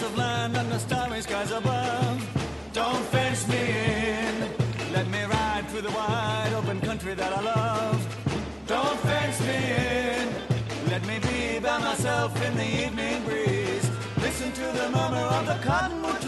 lots of land and the starry skies above. Don't fence me in. Let me ride through the wide open country that I love. Don't fence me in. Let me be by myself in the evening breeze. Listen to the murmur of the cottonwood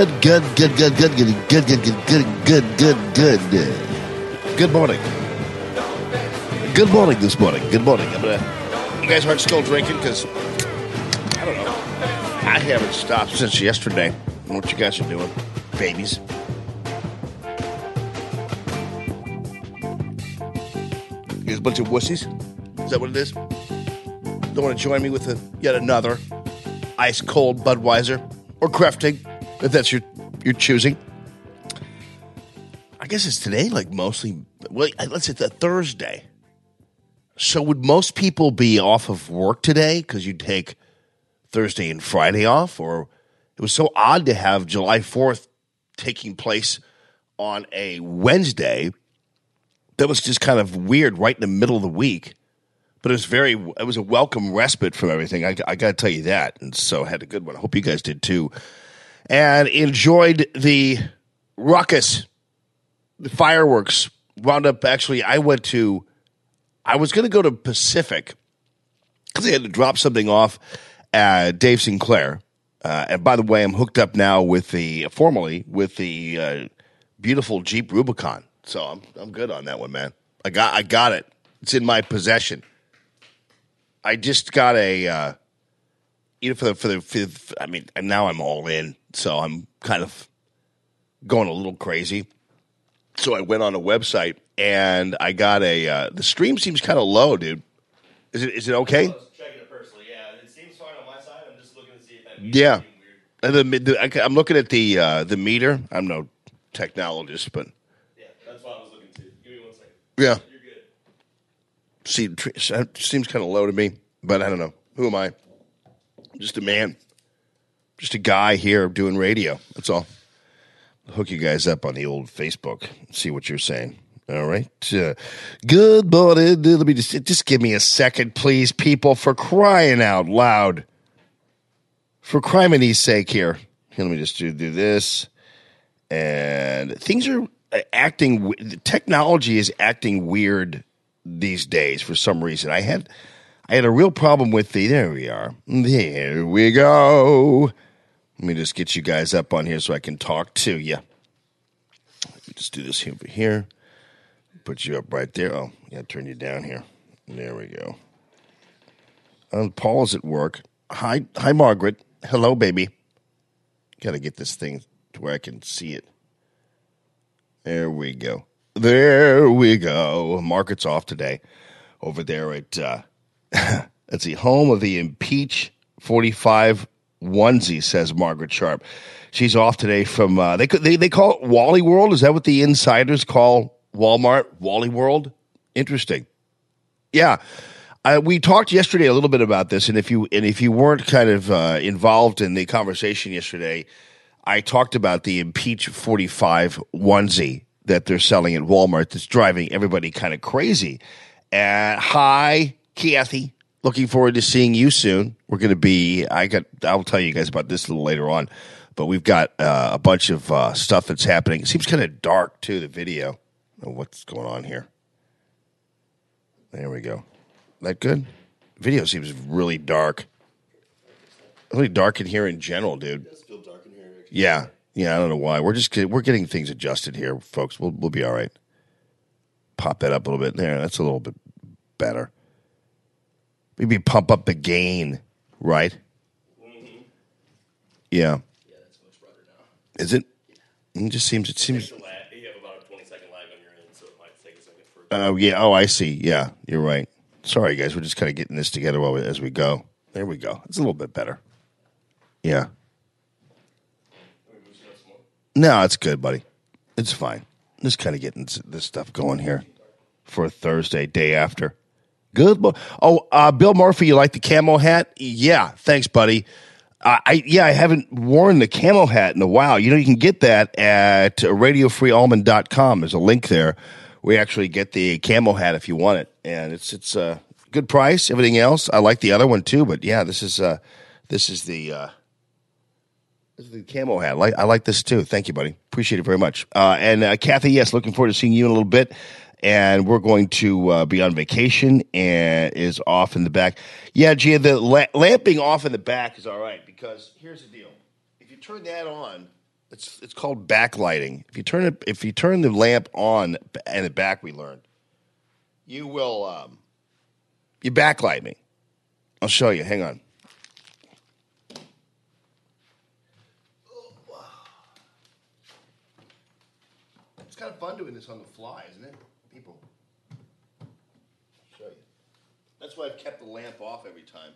Good. Good, good, good, good, good, good, good, good, good, good, good, good, good. Morning. Good morning this morning. Good morning. I'm gonna. You guys aren't still drinking because I don't know. I haven't stopped since yesterday. What you guys are doing, babies. You guys a bunch of wussies. Is that what it is? Don't want to join me with a, yet another ice cold Budweiser or Crafting, if that's your your choosing. I guess it's today, like mostly. Well, let's say it's a Thursday. So would most people be off of work today because you take Thursday and Friday off, or it was so odd to have July Fourth taking place on a Wednesday. That was just kind of weird, right in the middle of the week but it was very it was a welcome respite from everything i, I gotta tell you that and so I had a good one i hope you guys did too and enjoyed the ruckus the fireworks. Wound up actually i went to i was gonna go to pacific because i had to drop something off at dave sinclair. Uh, and by the way i'm hooked up now with the formally with the uh, beautiful jeep rubicon. So I'm, I'm good on that one man. I got i got it. It's in my possession. I just got a, uh, you know, for the, for the, for the, I mean, now I'm all in, so I'm kind of going a little crazy. So I went on a website and I got a, uh, the stream seems kind of low, dude. Is it, is it okay? checking it personally. Yeah, it seems fine on my side. I'm just looking to see if that Yeah. And the, the, I, I'm looking at the, uh, the meter. I'm no technologist, but Yeah, that's what I was looking to. Give me one second. yeah. You're good. See, seems kind of low to me, but I don't know. Who am I? Just a man, just a guy here doing radio. That's all. I'll hook you guys up on the old Facebook. See what you're saying. All right. Uh, good morning. Let me just just give me a second, please, people, for crying out loud. For crimony's sake, here. Here, let me just do, do this. And things are uh, acting. Technology is acting weird these days for some reason. I had I had a real problem with the there we are. There we go. Let me just get you guys up on here so I can talk to you. Let me just do this over here. Put you up right there. Oh, yeah, turn you down here. There we go. Um, Paul's at work. Hi, hi, Margaret. Hello, baby. Got to get this thing to where I can see it. There we go. There we go. Margaret's off today over there at uh, let's see, home of the impeach 45 onesie, says Margaret Sharp. She's off today from uh, they they they call it Wally World. Is that what the insiders call Walmart? Wally World. Interesting. Yeah. Uh, we talked yesterday a little bit about this, and if you and if you weren't kind of uh, involved in the conversation yesterday, I talked about the impeach forty five onesie that they're selling at Walmart that's driving everybody kind of crazy. And hi, Kathy. Looking forward to seeing you soon. We're going to be. I got. I'll tell you guys about this a little later on, but we've got uh, a bunch of uh, stuff that's happening. It seems kind of dark too. The video. What's going on here? There we go. That good? Video seems really dark. Really dark in here in general, dude. It's still dark in here. Yeah, yeah. I don't know why. We're just we're getting things adjusted here, folks. We'll we'll be all right. Pop that up a little bit there. That's a little bit better. Maybe pump up the gain, right? Mm-hmm. Yeah. Yeah, that's much better now. Is it? Yeah. It just seems. It seems. Lag. You have about a 20 second lag on your end, so it might take a second for. Oh yeah. Oh, I see. Yeah, you're right. Sorry, guys. We're just kind of getting this together while we, as we go. There we go. It's a little bit better. Yeah. No, it's good, buddy. It's fine. Just kind of getting this stuff going here for a Thursday, day after. Good. bo- Oh, uh, Bill Murphy, you like the camo hat? Yeah, thanks, buddy. Uh, I yeah, I haven't worn the camo hat in a while. You know, you can get that at radiofreeallman.com. There's a link there. We actually get the camo hat if you want it, and it's it's a good price. Everything else, I like the other one too, but yeah, this is uh, this is the uh, this is the camo hat. I like I like this too. Thank you, buddy. Appreciate it very much. Uh, and uh, Kathy, yes, looking forward to seeing you in a little bit. And we're going to uh, be on vacation and is off in the back. Yeah, Gia, the la- lamping off in the back is all right because here's the deal: if you turn that on, it's it's called backlighting. If you turn it, if you turn the lamp on in the back, we learned you will um, you backlight me. I'll show you. Hang on. It's kind of fun doing this on the fly, isn't it? People. Show you. That's why I've kept the lamp off every time.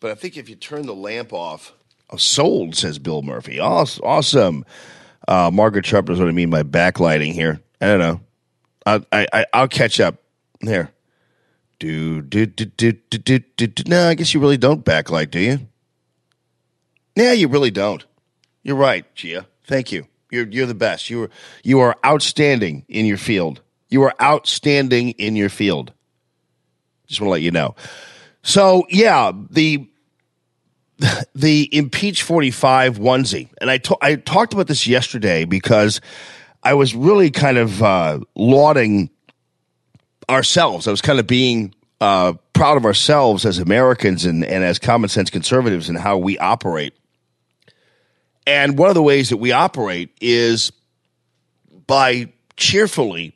But I think if you turn the lamp off, oh, sold, says Bill Murphy. Awesome. Uh, Margaret Sharp is what I mean by backlighting here. I don't know. I, I, I I'll catch up here. Do do do do do do do. No, I guess you really don't backlight, do you? Yeah, you really don't. You're right, Gia. Thank you. You're you're the best. You are you are outstanding in your field. You are outstanding in your field. Just want to let you know. So yeah, the the impeach 45 onesie and I talked about this yesterday because I was really kind of uh, lauding ourselves. I was kind of being uh, proud of ourselves as Americans and, and as common sense conservatives and how we operate. And one of the ways that we operate is by cheerfully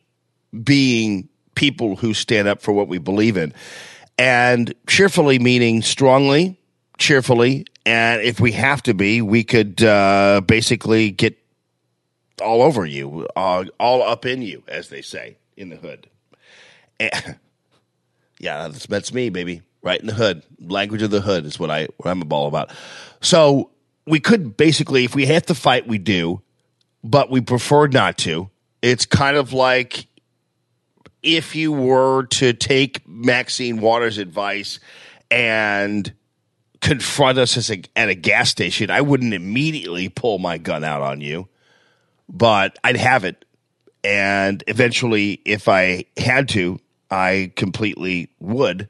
being people who stand up for what we believe in. And cheerfully meaning strongly, cheerfully. And if we have to be, we could uh, basically get all over you, uh, all up in you, as they say in the hood. And- yeah, that's, that's me, baby. Right in the hood. Language of the hood is what I what I'm all about. So we could basically, if we have to fight, we do, but we prefer not to. It's kind of like if you were to take Maxine Waters' advice and confront us a, at a gas station, I wouldn't immediately pull my gun out on you, but I'd have it. And eventually, if I had to, I completely would.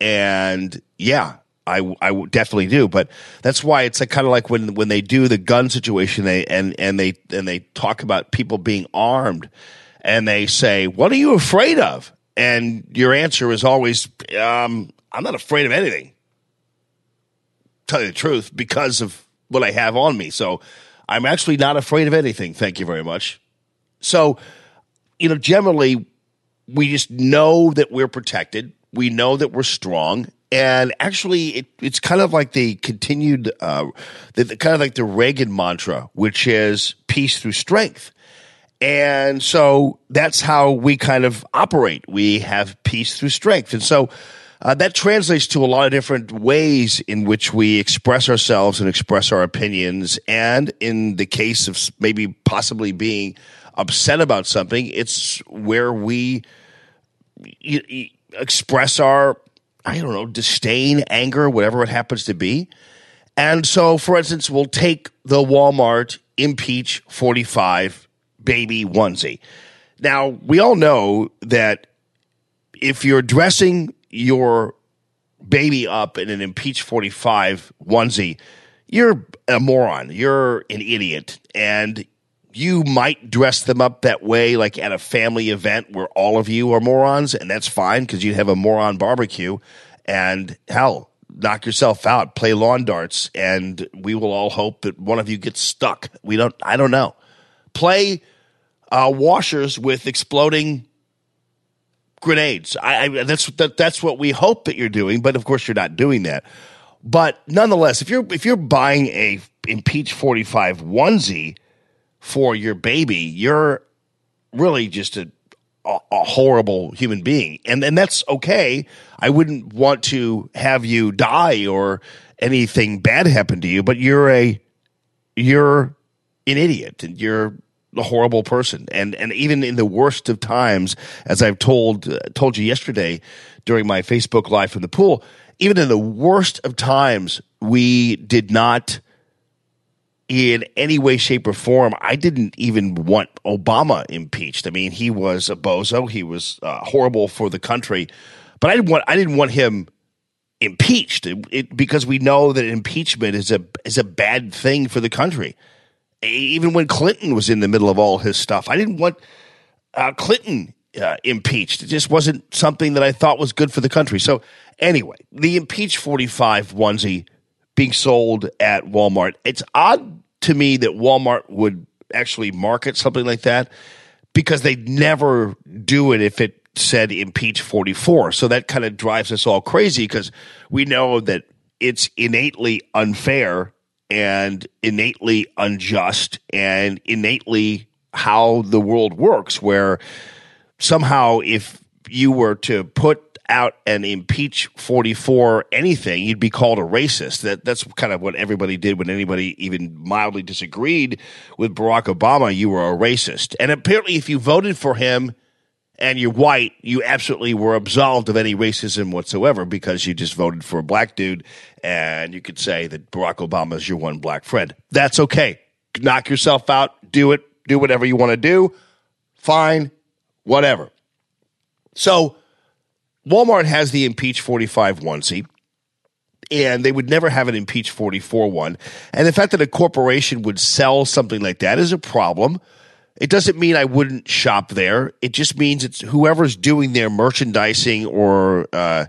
And yeah, I, I definitely do. But that's why it's like kind of like when, when they do the gun situation, they and and they and they talk about people being armed, and they say, "What are you afraid of?" And your answer is always, um, "I'm not afraid of anything." tell you the truth, because of what I have on me. So I'm actually not afraid of anything. Thank you very much. So, you know, generally, we just know that we're protected. We know that we're strong. And actually, it, it's kind of like the continued, uh, the, the- kind of like the Reagan mantra, which is peace through strength. And so that's how we kind of operate. We have peace through strength. And so uh, that translates to a lot of different ways in which we express ourselves and express our opinions. And in the case of maybe possibly being upset about something, it's where we y- y- express our, I don't know, disdain, anger, whatever it happens to be. And so, for instance, we'll take the Walmart Impeach 45 baby onesie. Now, we all know that if you're dressing your baby up in an Impeach 45 onesie, you're a moron. You're an idiot. And you might dress them up that way, like at a family event where all of you are morons, and that's fine because you have a moron barbecue. And hell, knock yourself out, play lawn darts, and we will all hope that one of you gets stuck. We don't, I don't know. Play uh, washers with exploding grenades. I, I that's that, that's what we hope that you're doing, but of course you're not doing that. But nonetheless, if you're if you're buying a impeach 45 onesie for your baby, you're really just a, a, a horrible human being, and and that's okay. I wouldn't want to have you die or anything bad happen to you, but you're a you're an idiot and you're a horrible person. And and even in the worst of times as i've told uh, told you yesterday during my facebook live from the pool even in the worst of times we did not in any way shape or form i didn't even want obama impeached. I mean he was a bozo. He was uh, horrible for the country. But i didn't want i didn't want him impeached. It, it, because we know that impeachment is a is a bad thing for the country. Even when Clinton was in the middle of all his stuff, I didn't want uh, Clinton uh, impeached. It just wasn't something that I thought was good for the country. So anyway, the impeach forty five onesie being sold at Walmart. It's odd to me that Walmart would actually market something like that because they'd never do it if it said impeach 44. So that kind of drives us all crazy because we know that it's innately unfair and innately unjust and innately how the world works, where somehow if you were to put out and impeach 44 anything you'd be called a racist. That that's kind of what everybody did when anybody even mildly disagreed with Barack Obama. You were a racist. And apparently if you voted for him and you're white, you absolutely were absolved of any racism whatsoever because you just voted for a black dude and you could say that Barack Obama is your one black friend. That's okay. Knock yourself out, do it, do whatever you want to do. Fine, whatever. So Walmart has the impeach 45 onesie and they would never have an impeach 44 one. And the fact that a corporation would sell something like that is a problem. It doesn't mean I wouldn't shop there. It just means it's whoever's doing their merchandising or, uh,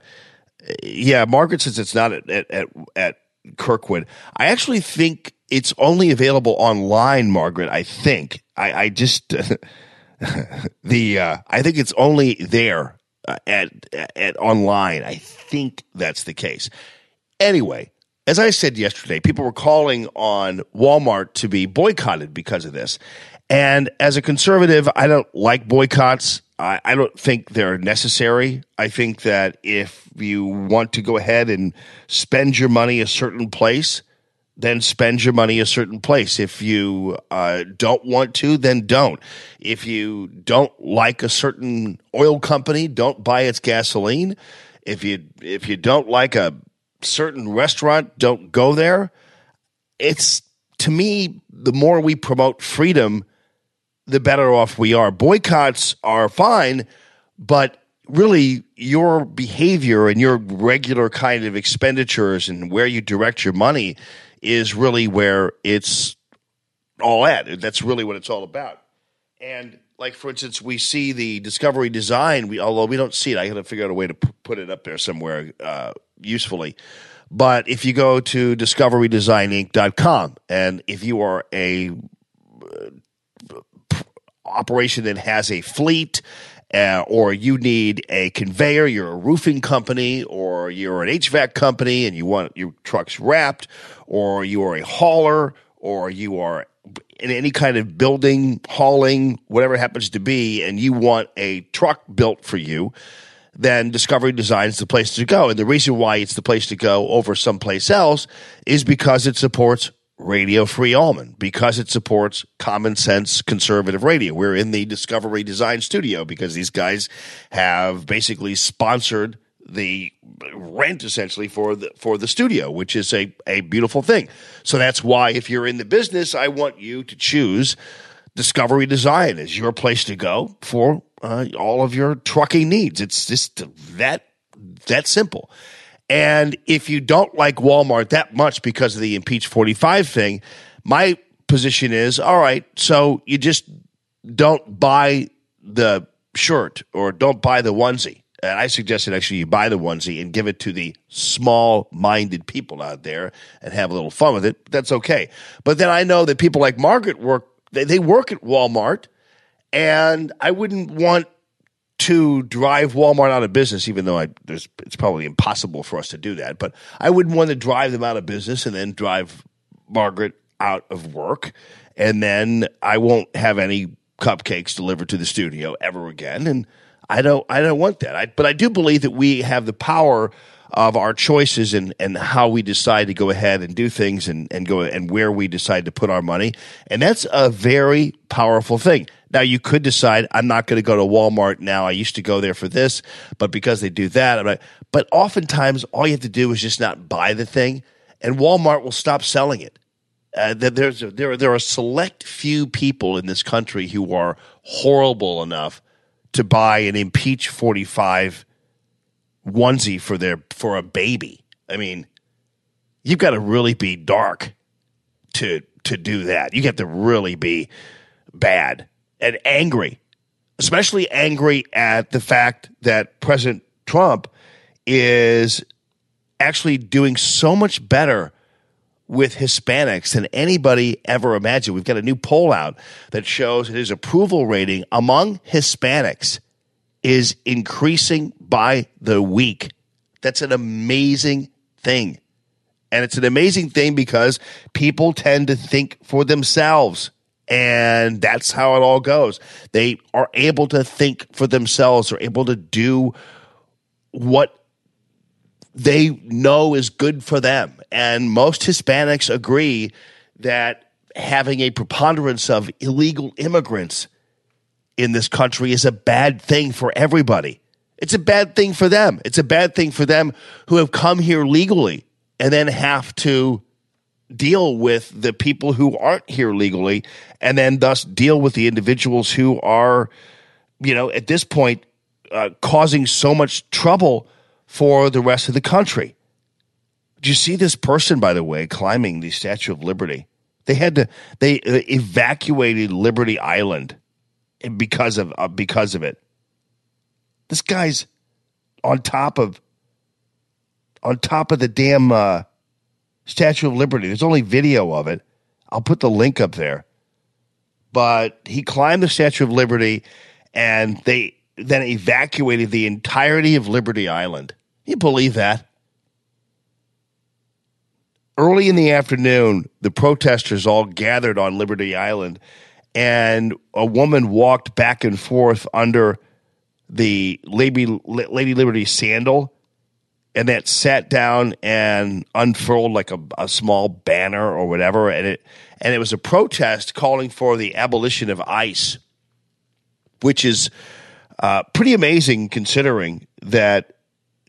yeah, Margaret says it's not at, at, at, Kirkwood. I actually think it's only available online, Margaret. I think. I, I just, the, uh, I think it's only there uh, at, at online. I think that's the case. Anyway, as I said yesterday, people were calling on Walmart to be boycotted because of this. And as a conservative, I don't like boycotts. I, I don't think they're necessary. I think that if you want to go ahead and spend your money a certain place, then spend your money a certain place. If you uh, don't want to, then don't. If you don't like a certain oil company, don't buy its gasoline. If you if you don't like a certain restaurant, don't go there. It's to me, the more we promote freedom, the better off we are. Boycotts are fine, but really your behavior and your regular kind of expenditures and where you direct your money is really where it's all at. That's really what it's all about. And like for instance, we see the Discovery Design. We although we don't see it, I got to figure out a way to put it up there somewhere uh, usefully. But if you go to discoverydesigninc.com and if you are a operation that has a fleet uh, or you need a conveyor, you're a roofing company, or you're an HVAC company and you want your trucks wrapped, or you are a hauler, or you are in any kind of building, hauling, whatever happens to be, and you want a truck built for you, then Discovery Design is the place to go. And the reason why it's the place to go over someplace else is because it supports Radio Free Allman because it supports common sense conservative radio. We're in the Discovery Design Studio because these guys have basically sponsored the rent essentially for the for the studio, which is a, a beautiful thing. So that's why if you're in the business, I want you to choose Discovery Design as your place to go for uh, all of your trucking needs. It's just that that simple. And if you don't like Walmart that much because of the impeach 45 thing, my position is all right, so you just don't buy the shirt or don't buy the onesie. And I suggested actually you buy the onesie and give it to the small minded people out there and have a little fun with it. That's okay. But then I know that people like Margaret work, they, they work at Walmart, and I wouldn't want to drive Walmart out of business, even though I, it's probably impossible for us to do that. But I wouldn't want to drive them out of business and then drive Margaret out of work. And then I won't have any cupcakes delivered to the studio ever again. And I don't, I don't want that. I, but I do believe that we have the power of our choices and, and how we decide to go ahead and do things and, and go and where we decide to put our money. And that's a very powerful thing. Now you could decide I'm not going to go to Walmart now. I used to go there for this, but because they do that, like, but oftentimes all you have to do is just not buy the thing, and Walmart will stop selling it. Uh, there's a, there there are select few people in this country who are horrible enough to buy an impeach 45 onesie for their for a baby. I mean, you've got to really be dark to to do that. You have to really be bad and angry, especially angry at the fact that President Trump is actually doing so much better with Hispanics than anybody ever imagined. We've got a new poll out that shows that his approval rating among Hispanics is increasing by the week. That's an amazing thing. And it's an amazing thing because people tend to think for themselves. And that's how it all goes. They are able to think for themselves, are able to do what they know is good for them. And most Hispanics agree that having a preponderance of illegal immigrants in this country is a bad thing for everybody. It's a bad thing for them. It's a bad thing for them who have come here legally and then have to deal with the people who aren't here legally and then thus deal with the individuals who are, you know, at this point, uh, causing so much trouble for the rest of the country. Did you see this person, by the way, climbing the Statue of Liberty? They had to, they evacuated Liberty Island because of uh, because of it. This guy's on top of on top of the damn uh, Statue of Liberty. There's only video of it. I'll put the link up there. But he climbed the Statue of Liberty, and they then evacuated the entirety of Liberty Island. You believe that? Early in the afternoon, the protesters all gathered on Liberty Island, and a woman walked back and forth under the Lady, Lady Liberty sandal and that sat down and unfurled like a, a, small banner or whatever, and it and it was a protest calling for the abolition of ICE, which is uh, pretty amazing considering that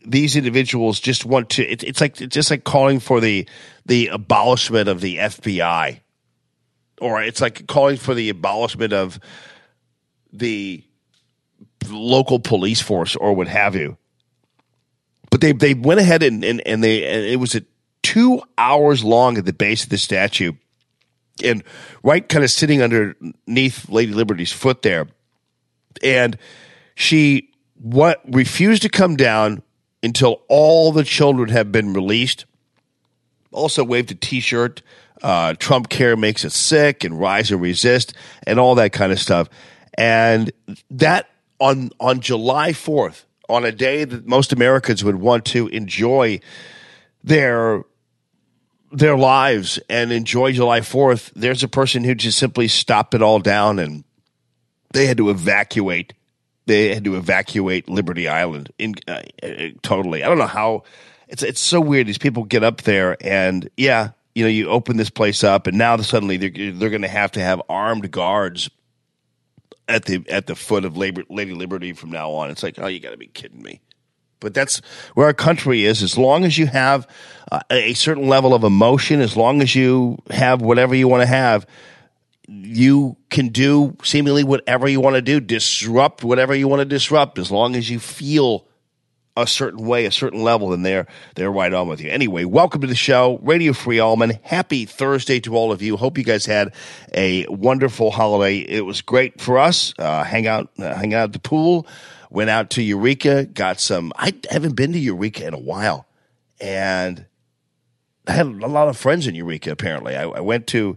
these individuals just want to. It, it's like it's just like calling for the the abolishment of the FBI, or it's like calling for the abolishment of the local police force or what have you. But they they went ahead and and, and they and it was a two hours long at the base of the statue, and right kind of sitting underneath Lady Liberty's foot there, and she what refused to come down until all the children have been released Also waved a T-shirt. Uh, Trump Care makes it sick, and Rise and Resist, and all that kind of stuff. And that on on July fourth, on a day that most Americans would want to enjoy their their lives and enjoy July 4th, there's a person who just simply stopped it all down and they had to evacuate. They had to evacuate Liberty Island in uh, uh, totally. I don't know how it's it's so weird. These people get up there and yeah, you know, you open this place up and now suddenly they're they're going to have to have armed guards at the at the foot of Labor, Lady Liberty from now on. It's like, oh, you got to be kidding me. But that's where our country is. As long as you have uh, a certain level of emotion, as long as you have whatever you want to have, you can do seemingly whatever you want to do, disrupt whatever you want to disrupt, as long as you feel a certain way, a certain level, then they're they're right on with you. Anyway, welcome to the show, Radio Free Allman. Happy Thursday to all of you. Hope you guys had a wonderful holiday. It was great for us. Uh, hang out, uh, hang out at the pool. Went out to Eureka. Got some. I haven't been to Eureka in a while, and I had a lot of friends in Eureka. Apparently, I, I went to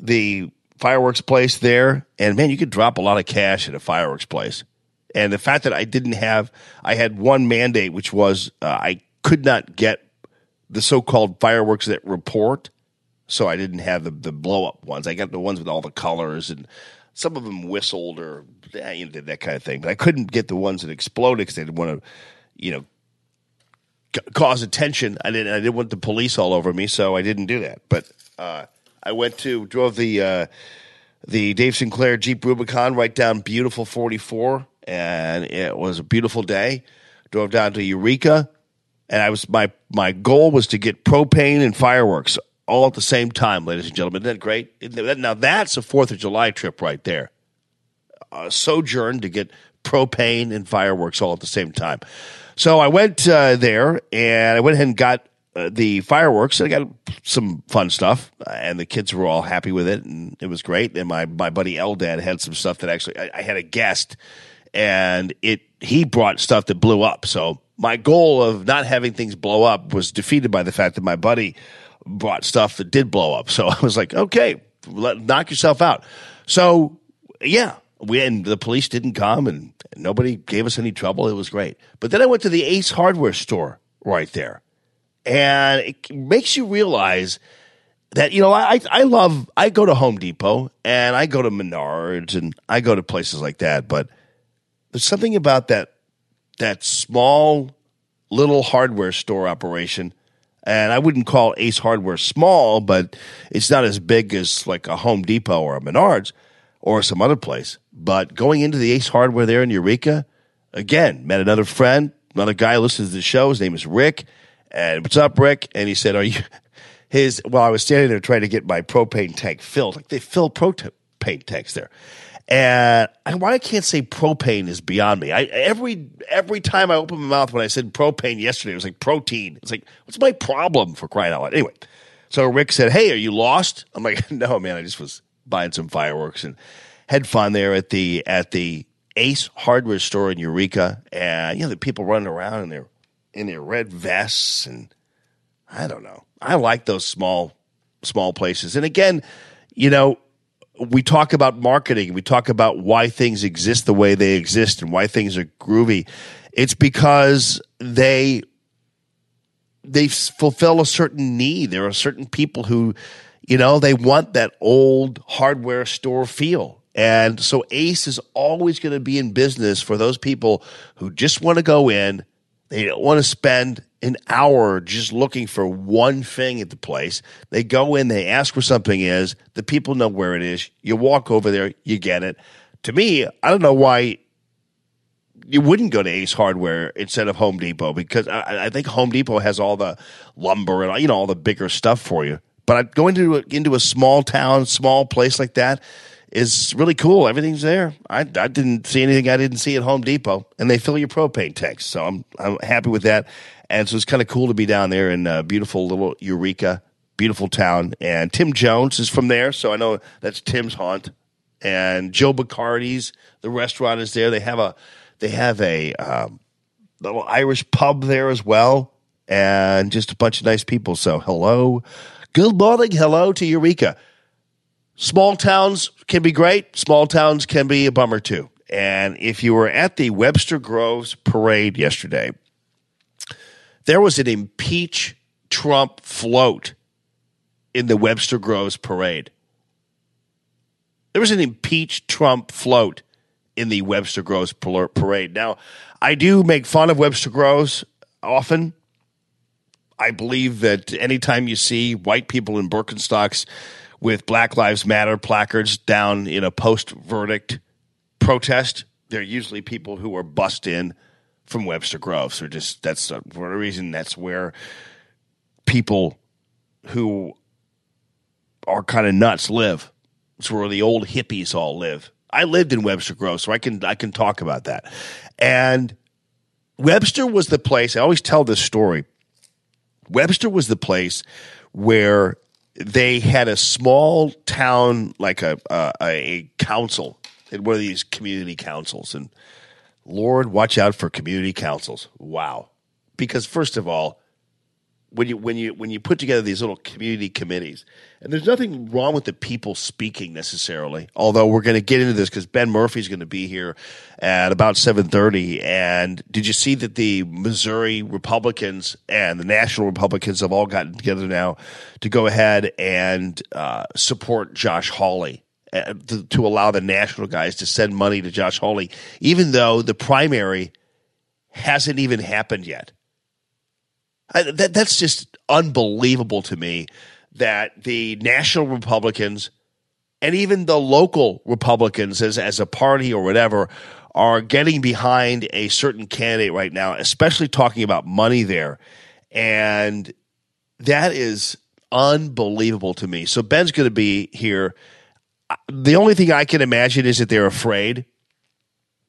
the fireworks place there, and man, you could drop a lot of cash at a fireworks place. And the fact that I didn't have, I had one mandate, which was uh, I could not get the so-called fireworks that report. So I didn't have the, the blow up ones. I got the ones with all the colors and some of them whistled or eh, you know, did that kind of thing. But I couldn't get the ones that exploded because they didn't want to, you know, c- cause attention. I didn't. I didn't want the police all over me, so I didn't do that. But uh, I went to drove the uh, the Dave Sinclair Jeep Rubicon right down beautiful 44, and it was a beautiful day. Drove down to Eureka, and I was my my goal was to get propane and fireworks all at the same time, ladies and gentlemen. Isn't that great? Now that's a Fourth of July trip right there. A sojourn to get propane and fireworks all at the same time. So I went uh, there and I went ahead and got uh, the fireworks. I got some fun stuff, uh, and the kids were all happy with it, and it was great. And my my buddy Eldad had some stuff that actually I, I had a guest, and it he brought stuff that blew up. So my goal of not having things blow up was defeated by the fact that my buddy brought stuff that did blow up. So I was like, okay, let, knock yourself out. So yeah, we and the police didn't come and nobody gave us any trouble. It was great. But then I went to the Ace Hardware store right there, and it makes you realize that you know I I love I go to Home Depot and I go to Menards and I go to places like that, but there's something about that that small little hardware store operation. And I wouldn't call Ace Hardware small, but it's not as big as like a Home Depot or a Menards or some other place. But going into the Ace Hardware there in Eureka, again, met another friend, another guy listens to the show. His name is Rick. And what's up, Rick? And he said, Are you his well, I was standing there trying to get my propane tank filled. Like they fill propane tanks there. And why I can't say propane is beyond me. I every every time I open my mouth when I said propane yesterday, it was like protein. It's like, what's my problem for crying out loud? Anyway, so Rick said, "Hey, are you lost?" I'm like, "No, man. I just was buying some fireworks and had fun there at the at the Ace Hardware store in Eureka." And you know, the people running around in their in their red vests and I don't know. I like those small small places. And again, you know, we talk about marketing, we talk about why things exist the way they exist and why things are groovy. It's because they they fulfill a certain need. There are certain people who, you know, they want that old hardware store feel. And so Ace is always going to be in business for those people who just want to go in, they don't want to spend an hour just looking for one thing at the place. They go in, they ask where something is. The people know where it is. You walk over there, you get it. To me, I don't know why you wouldn't go to Ace Hardware instead of Home Depot because I, I think Home Depot has all the lumber and you know all the bigger stuff for you. But I- going into into a small town, small place like that is really cool. Everything's there. I, I didn't see anything I didn't see at Home Depot, and they fill your propane tanks, so I'm I'm happy with that. And so it's kind of cool to be down there in uh, beautiful little Eureka, beautiful town. And Tim Jones is from there, so I know that's Tim's haunt. And Joe Boccardi's, the restaurant is there. They have a they have a um, little Irish pub there as well. and just a bunch of nice people. So, hello, good morning, hello to Eureka. Small towns can be great, small towns can be a bummer too. And if you were at the Webster Groves parade yesterday, there was an impeach Trump float in the Webster Groves parade. There was an impeach Trump float in the Webster Groves parade. Now, I do make fun of Webster Groves often. I believe that anytime you see white people in Birkenstocks with Black Lives Matter placards down in a post verdict protest, they're usually people who are bussed in from Webster Groves. Or just that's uh, for a reason that's where people who are kind of nuts live. It's where the old hippies all live. I lived in Webster Groves, so I can I can talk about that. And Webster was the place. I always tell this story. Webster was the place where they had a small town, like a a, a council, in one of these community councils. And Lord, watch out for community councils. Wow, because first of all, when you when you when you put together these little community committees, and there's nothing wrong with the people speaking necessarily. Although we're going to get into this because Ben Murphy's going to be here at about seven thirty. And did you see that the Missouri Republicans and the National Republicans have all gotten together now to go ahead and uh, support Josh Hawley? uh, To, to allow the national guys to send money to Josh Hawley, even though the primary hasn't even happened yet. I, that that's just unbelievable to me that the national Republicans and even the local Republicans as as a party or whatever are getting behind a certain candidate right now, especially talking about money there. And that is unbelievable to me. So Ben's going to be here. The only thing I can imagine is that they're afraid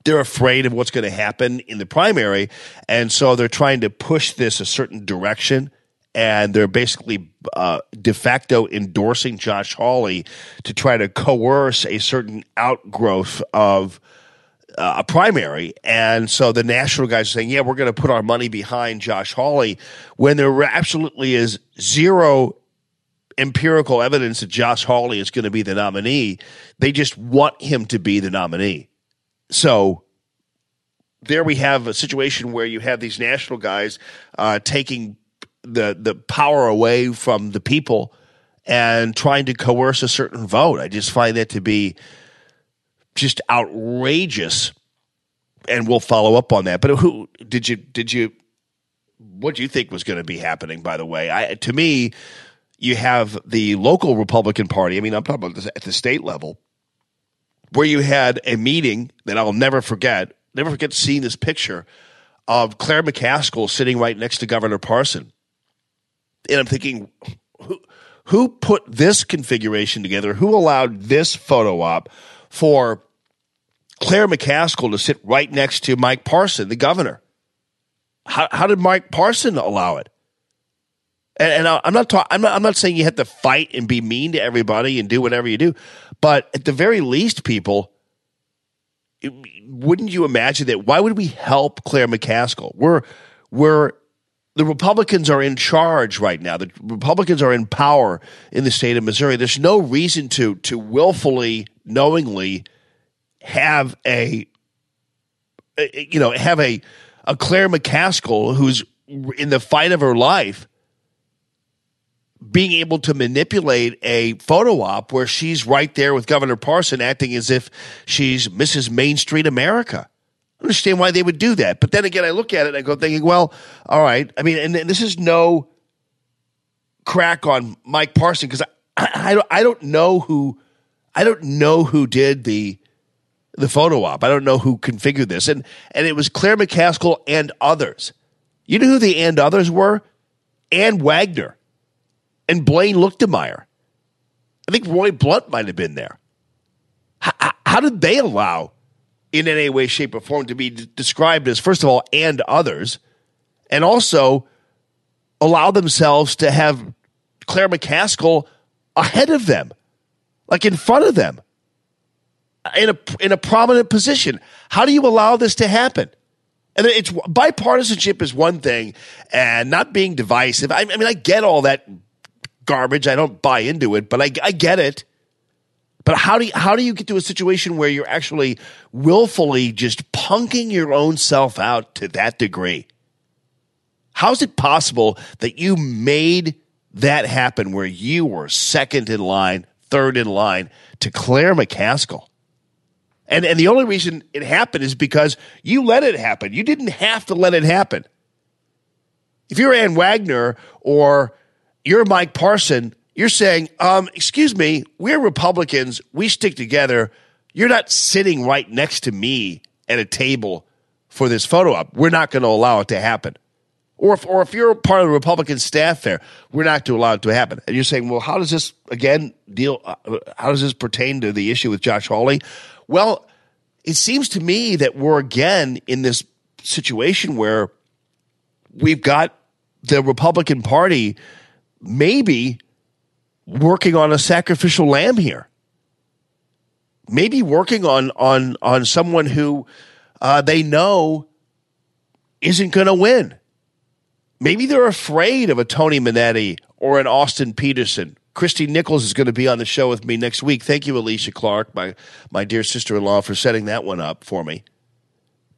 they're afraid of what's going to happen in the primary. And so they're trying to push this a certain direction. And they're basically uh, de facto endorsing Josh Hawley to try to coerce a certain outgrowth of uh, a primary. And so the national guys are saying, yeah, we're going to put our money behind Josh Hawley when there absolutely is zero empirical evidence that Josh Hawley is going to be the nominee. They just want him to be the nominee. So there we have a situation where you have these national guys uh, taking the the power away from the people and trying to coerce a certain vote. I just find that to be just outrageous, and we'll follow up on that. But who did you did you what do you think was going to be happening? By the way, I to me, you have the local Republican Party. I mean, I'm talking about this at the state level where you had a meeting that I'll never forget, never forget seeing this picture of Claire McCaskill sitting right next to Governor Parson. And I'm thinking, who, who put this configuration together? Who allowed this photo op for Claire McCaskill to sit right next to Mike Parson, the governor? How, how did Mike Parson allow it? And, and I'm not talking. I'm not. I'm not saying you have to fight and be mean to everybody and do whatever you do, but at the very least, people, it- wouldn't you imagine that? Why would we help Claire McCaskill? We're we're the Republicans are in charge right now. The Republicans are in power in the state of Missouri. There's no reason to to willfully, knowingly have a a- you know have a a Claire McCaskill who's in the fight of her life being able to manipulate a photo op where she's right there with Governor Parson acting as if she's Mrs. Main Street America. I understand why they would do that. But then again, I look at it and I go thinking, well, all right. I mean, and, and this is no crack on Mike Parson because I, I, I, don't, I don't know who I don't know who did the the photo op. I don't know who configured this. And and it was Claire McCaskill and others. You know who the and others were? Ann Wagner and Blaine Luetkemeyer. I think Roy Blunt might have been there. How, how did they allow, in any way, shape, or form, to be d- described as, first of all, and others, and also allow themselves to have Claire McCaskill ahead of them, like in front of them, in a in a prominent position? How do you allow this to happen? And it's bipartisanship is one thing, and not being divisive. I, I mean, I get all that garbage. I don't buy into it, but I, I get it. But how do you, how do you get to a situation where you're actually willfully just punking your own self out to that degree? How is it possible that you made that happen where you were second in line, third in line to Claire McCaskill? And and the only reason it happened is because you let it happen. You didn't have to let it happen. If you're Ann Wagner or you're Mike Parson, you're saying, um, excuse me, we're Republicans, we stick together. You're not sitting right next to me at a table for this photo op. We're not going to allow it to happen. Or if, or if you're part of the Republican staff there, we're not to allow it to happen. And you're saying, well, how does this again deal? Uh, how does this pertain to the issue with Josh Hawley? Well, it seems to me that we're again in this situation where we've got the Republican Party maybe working on a sacrificial lamb here. Maybe working on on on someone who uh, they know isn't going to win. Maybe they're afraid of a Tony Monetti or an Austin Petersen. Kristi Nichols is going to be on the show with me next week. Thank you, Alicia Clark, my, my dear sister in law, for setting that one up for me.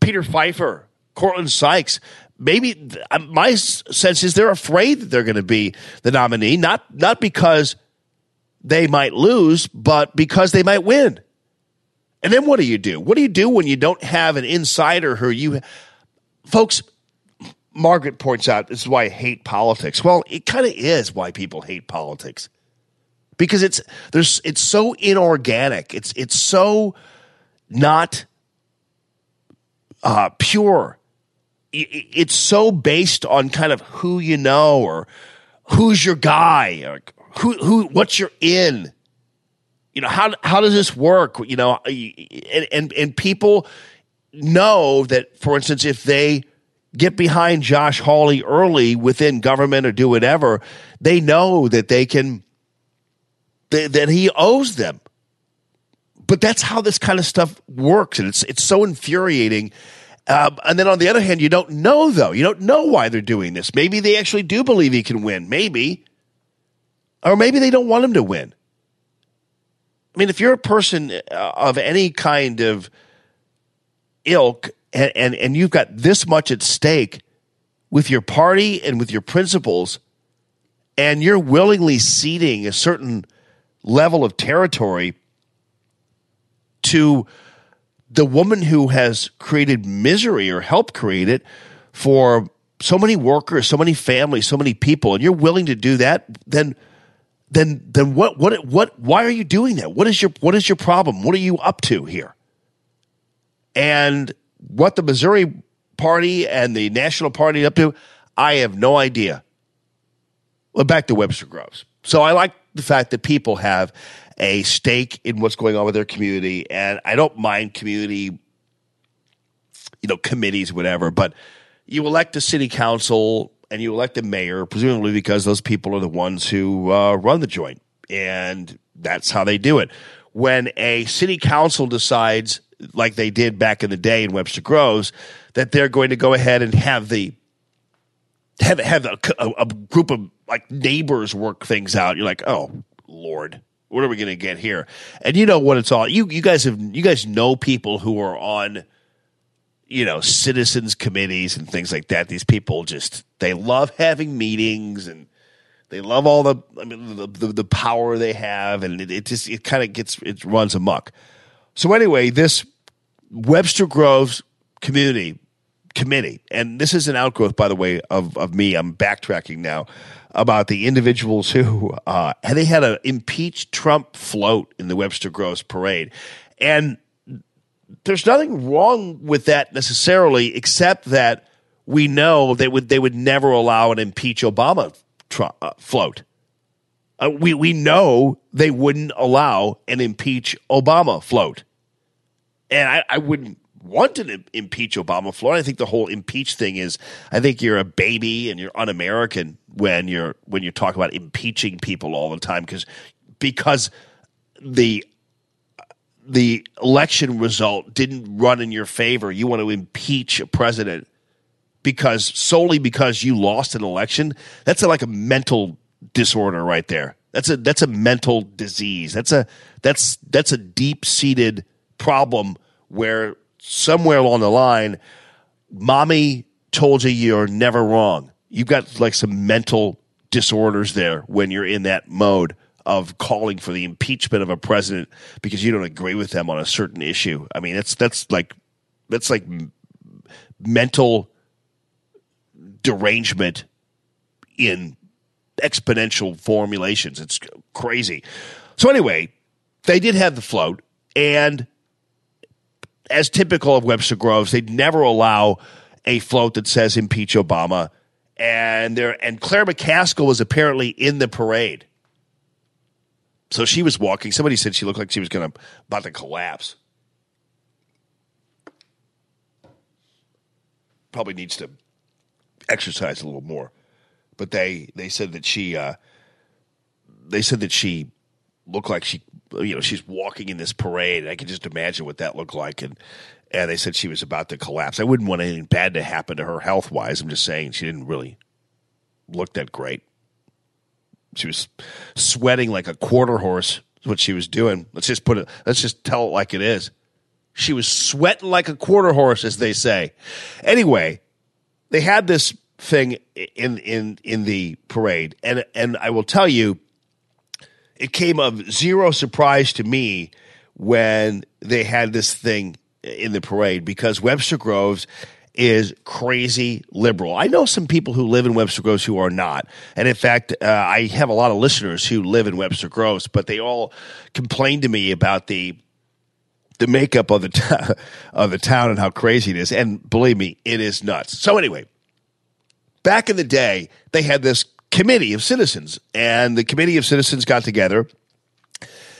Peter Pfeiffer, Courtland Sykes. Maybe uh, my sense is they're afraid that they're going to be the nominee, not, not because they might lose, but because they might win. And then what do you do? What do you do when you don't have an insider who you, folks, Margaret points out this is why I hate politics. Well, it kind of is why people hate politics because it's there's it's so inorganic. It's it's so not uh, pure. It's so based on kind of who you know or who's your guy or who who what's your in. You know how how does this work? You know, and and, and people know that, for instance, if they get behind Josh Hawley early within government or do whatever, they know that they can that he owes them. But that's how this kind of stuff works, and it's it's so infuriating. Um, and then on the other hand, you don't know though. You don't know why they're doing this. Maybe they actually do believe he can win. Maybe, or maybe they don't want him to win. I mean, if you're a person uh, of any kind of ilk and, and, and you've got this much at stake with your party and with your principles, and you're willingly ceding a certain level of territory to the woman who has created misery or helped create it for so many workers, so many families, so many people, and you're willing to do that, then then then what what what why are you doing that? What is your what is your problem? What are you up to here? And what the Missouri party and the National Party up to, I have no idea. Well, back to Webster Groves. So I like the fact that people have a stake in what's going on with their community, and I don't mind community, you know, committees, whatever. But you elect a city council and you elect a mayor, presumably because those people are the ones who uh, run the joint, and that's how they do it. When a city council decides, like they did back in the day in Webster Groves, that they're going to go ahead and have the have have a, a, a group of like neighbors work things out. You're like, oh Lord, what are we going to get here? And you know what it's all. You you guys have you guys know people who are on, you know, citizens committees and things like that. These people just they love having meetings and they love all the I mean the the, the power they have and it, it just it kind of gets it runs amok. So anyway, this Webster Groves community committee, and this is an outgrowth, by the way, of of me. I'm backtracking now about the individuals who uh, they had an impeach Trump float in the Webster Groves parade, and there's nothing wrong with that necessarily, except that we know they would they would never allow an impeach Obama Trump, uh, float. Uh, we we know they wouldn't allow an impeach Obama float, and I, I wouldn't want to impeach Obama float. I think the whole impeach thing is I think you're a baby and you're un-American when you're when you talk about impeaching people all the time because because the the election result didn't run in your favor. You want to impeach a president because solely because you lost an election, that's like a mental disorder right there. That's a that's a mental disease. That's a that's that's a deep seated problem where somewhere along the line, mommy told you you're never wrong. You've got like some mental disorders there when you're in that mode of calling for the impeachment of a president because you don't agree with them on a certain issue. I mean, that's that's like that's like mental derangement in exponential formulations. It's crazy. So anyway, they did have the float, and as typical of Webster Groves, they'd never allow a float that says impeach Obama. And there and Claire McCaskill was apparently in the parade. So she was walking. Somebody said she looked like she was gonna about to collapse. Probably needs to exercise a little more. But they they said that she uh, they said that she looked like she you know she's walking in this parade. I can just imagine what that looked like, and and they said she was about to collapse. I wouldn't want anything bad to happen to her health wise. I'm just saying she didn't really look that great. She was sweating like a quarter horse. Is what she was doing. Let's just put it. Let's just tell it like it is. She was sweating like a quarter horse, as they say. Anyway, they had this thing in in in the parade, and and I will tell you, it came of zero surprise to me when they had this thing in the parade because Webster Groves is crazy liberal. I know some people who live in Webster Groves who are not. And in fact, uh, I have a lot of listeners who live in Webster Groves, but they all complain to me about the the makeup of the t- of the town and how crazy it is. And believe me, it is nuts. So anyway, back in the day, they had this committee of citizens, and the committee of citizens got together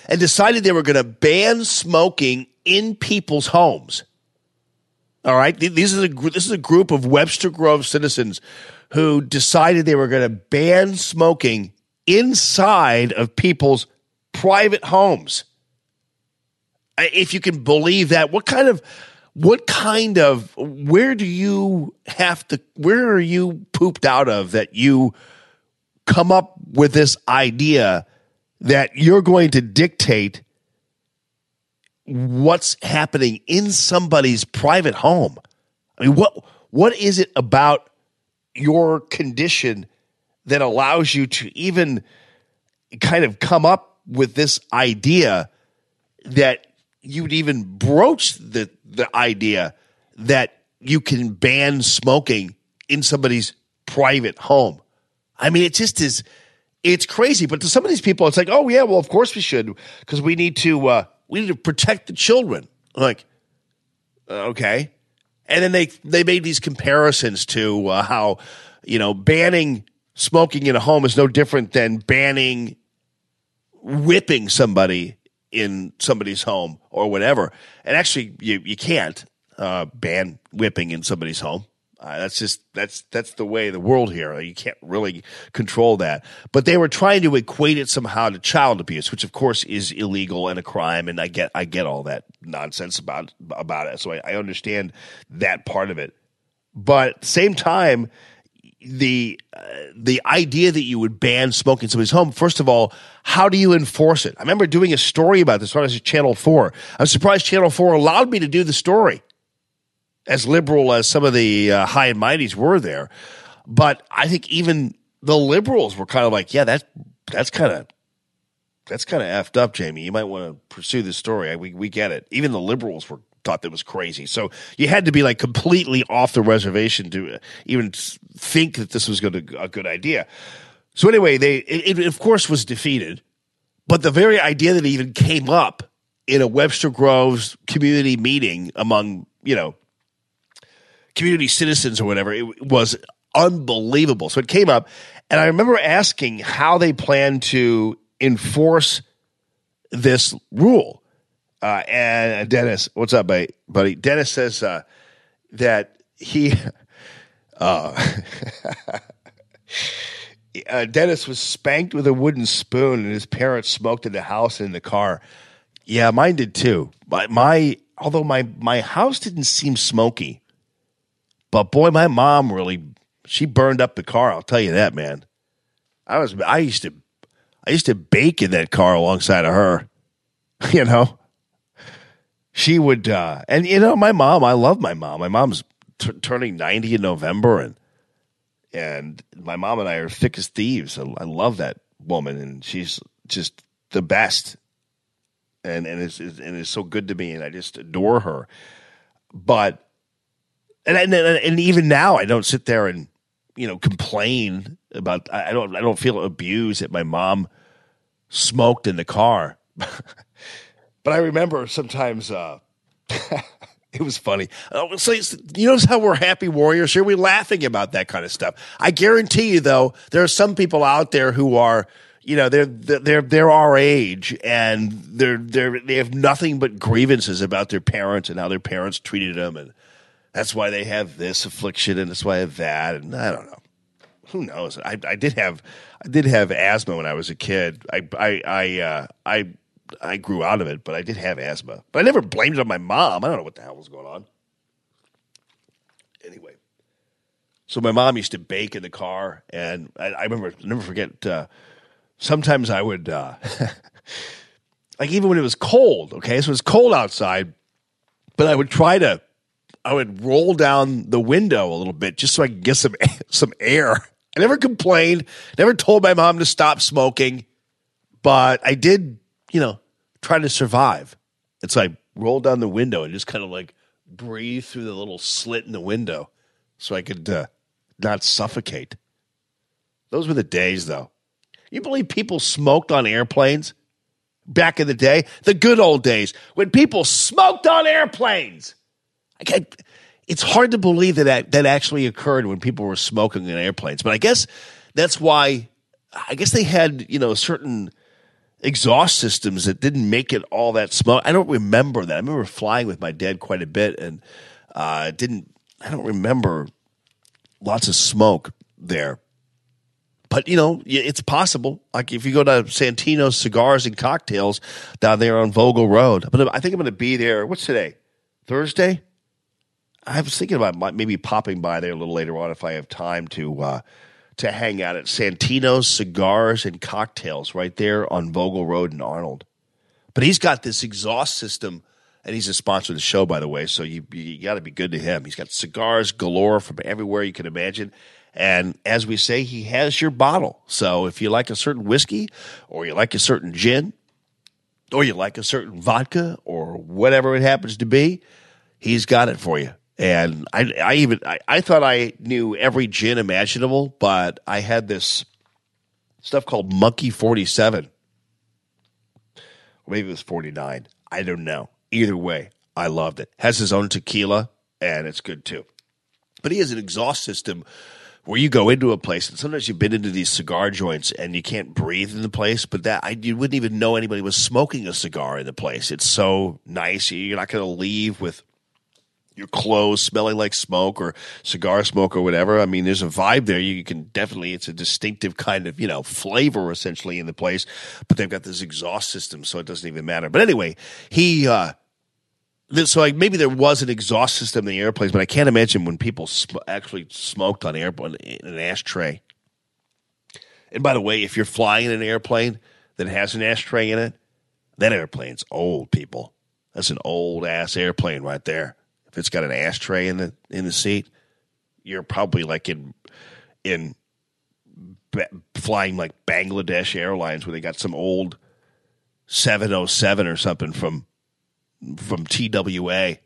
and decided they were going to ban smoking in people's homes. All right, Th- these is a this is a group of Webster Grove citizens who decided they were going to ban smoking inside of people's private homes. If you can believe that, what kind of what kind of where do you have to where are you pooped out of that you come up with this idea that you're going to dictate what's happening in somebody's private home. I mean, what what is it about your condition that allows you to even kind of come up with this idea that you'd even broach the the idea that you can ban smoking in somebody's private home? I mean, it just is. It's crazy, but to some of these people, it's like, oh yeah, well, of course we should, because we need to uh, we need to protect the children. Like, uh, okay, and then they they made these comparisons to uh, how you know banning smoking in a home is no different than banning whipping somebody in somebody's home or whatever. And actually, you you can't uh, ban whipping in somebody's home. Uh, that's just that's that's the way the world here. You can't really control that. But they were trying to equate it somehow to child abuse, which of course is illegal and a crime. And I get I get all that nonsense about about it. So I, I understand that part of it. But same time, the uh, the idea that you would ban smoking in somebody's home. First of all, how do you enforce it? I remember doing a story about this when I Channel Four. I'm surprised Channel Four allowed me to do the story as liberal as some of the uh, high and mighties were there. But I think even the liberals were kind of like, yeah, that's that's kind of that's kind of effed up, Jamie. You might want to pursue this story. We we get it. Even the liberals were thought that was crazy. So you had to be like completely off the reservation to uh, even think that this was going to a good idea. So anyway, they it, it of course was defeated, but the very idea that even came up in a Webster Groves community meeting among you know community citizens or whatever. It was unbelievable. So it came up, and I remember asking how they plan to enforce this rule. Uh, and Dennis, what's up, buddy? Dennis says uh, that he. Uh, uh, Dennis was spanked with a wooden spoon, and his parents smoked in the house and in the car. Yeah, mine did too. My, my although my my house didn't seem smoky, But boy, my mom really she burned up the car. I'll tell you that, man. I was I used to I used to bake in that car alongside of her. You know, she would, uh, and you know, my mom. I love my mom. My mom's t- turning ninety in November, and and my mom and I are thick as thieves. I, love that woman, and she's just the best, and and it's, it's and it's so good to me, and I just adore her. But and and, and even now, I don't sit there and you know complain about. I don't I don't feel abused that my mom smoked in the car. but I remember sometimes uh, it was funny. Uh, so you notice how we're happy warriors here? We're laughing about that kind of stuff. I guarantee you, though, there are some people out there who are, you know, they're they're they're our age and they're they're they have nothing but grievances about their parents and how their parents treated them, and that's why they have this affliction and that's why I have that, and I don't know who knows? I, I did have I did have asthma when I was a kid. I I I uh, I I grew out of it, but I did have asthma. But I never blamed it on my mom. I don't know what the hell was going on. Anyway, so my mom used to bake in the car, and I, I remember never forget. Uh, sometimes I would uh, like even when it was cold. Okay, so it was cold outside, but I would try to I would roll down the window a little bit just so I could get some some air. I never complained, never told my mom to stop smoking, but I did, you know, try to survive. And so I rolled down the window and just kind of like breathe through the little slit in the window so I could uh, not suffocate. Those were the days, though. You believe people smoked on airplanes back in the day? The good old days when people smoked on airplanes. I it's hard to believe that, that that actually occurred when people were smoking in airplanes. But I guess that's why I guess they had you know certain exhaust systems that didn't make it all that smoke. I don't remember that. I remember flying with my dad quite a bit, and uh, didn't I don't remember lots of smoke there. But you know, it's possible. Like if you go to Santino's Cigars and Cocktails down there on Vogel Road, but I think I'm going to be there. What's today? Thursday. I was thinking about maybe popping by there a little later on if I have time to uh, to hang out at Santino's Cigars and Cocktails right there on Vogel Road in Arnold. But he's got this exhaust system, and he's a sponsor of the show, by the way. So you you got to be good to him. He's got cigars galore from everywhere you can imagine. And as we say, he has your bottle. So if you like a certain whiskey, or you like a certain gin, or you like a certain vodka, or whatever it happens to be, he's got it for you. And I, I even I, I thought I knew every gin imaginable, but I had this stuff called Monkey Forty Seven, maybe it was forty nine. I don't know. Either way, I loved it. Has his own tequila, and it's good too. But he has an exhaust system where you go into a place, and sometimes you've been into these cigar joints and you can't breathe in the place. But that I you wouldn't even know anybody was smoking a cigar in the place. It's so nice. You're not going to leave with your clothes smelling like smoke or cigar smoke or whatever. I mean, there's a vibe there. You can definitely, it's a distinctive kind of, you know, flavor essentially in the place, but they've got this exhaust system, so it doesn't even matter. But anyway, he, uh, so like maybe there was an exhaust system in the airplanes, but I can't imagine when people sm- actually smoked on airplane in an ashtray. And by the way, if you're flying in an airplane that has an ashtray in it, that airplane's old, people. That's an old ass airplane right there. If it's got an ashtray in the in the seat, you're probably like in in ba- flying like Bangladesh Airlines where they got some old 707 or something from from TWA.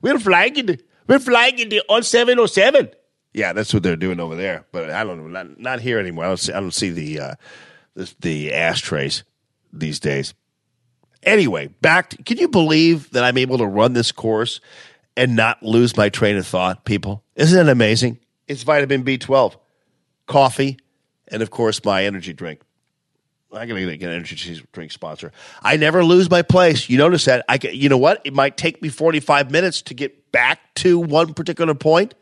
We're flying in the, we're flying in the on 707. Yeah, that's what they're doing over there. But I don't know, not, not here anymore. I don't see, I don't see the uh, the, the ashtrays these days. Anyway, back. To, can you believe that I'm able to run this course and not lose my train of thought? People, isn't it amazing? It's vitamin B12, coffee, and of course my energy drink. Going to get an energy drink sponsor. I never lose my place. You notice that? I, can- you know what? It might take me 45 minutes to get back to one particular point,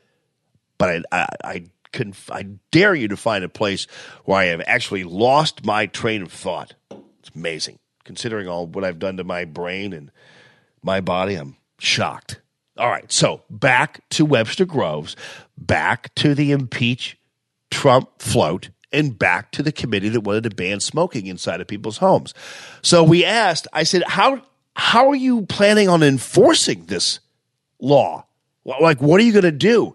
but I, I, I can, I dare you to find a place where I have actually lost my train of thought. It's amazing. Considering all what I've done to my brain and my body, I'm shocked. All right, so back to Webster Groves, back to the impeach Trump float, and back to the committee that wanted to ban smoking inside of people's homes. So we asked, I said, how how are you planning on enforcing this law? Like, what are you going to do?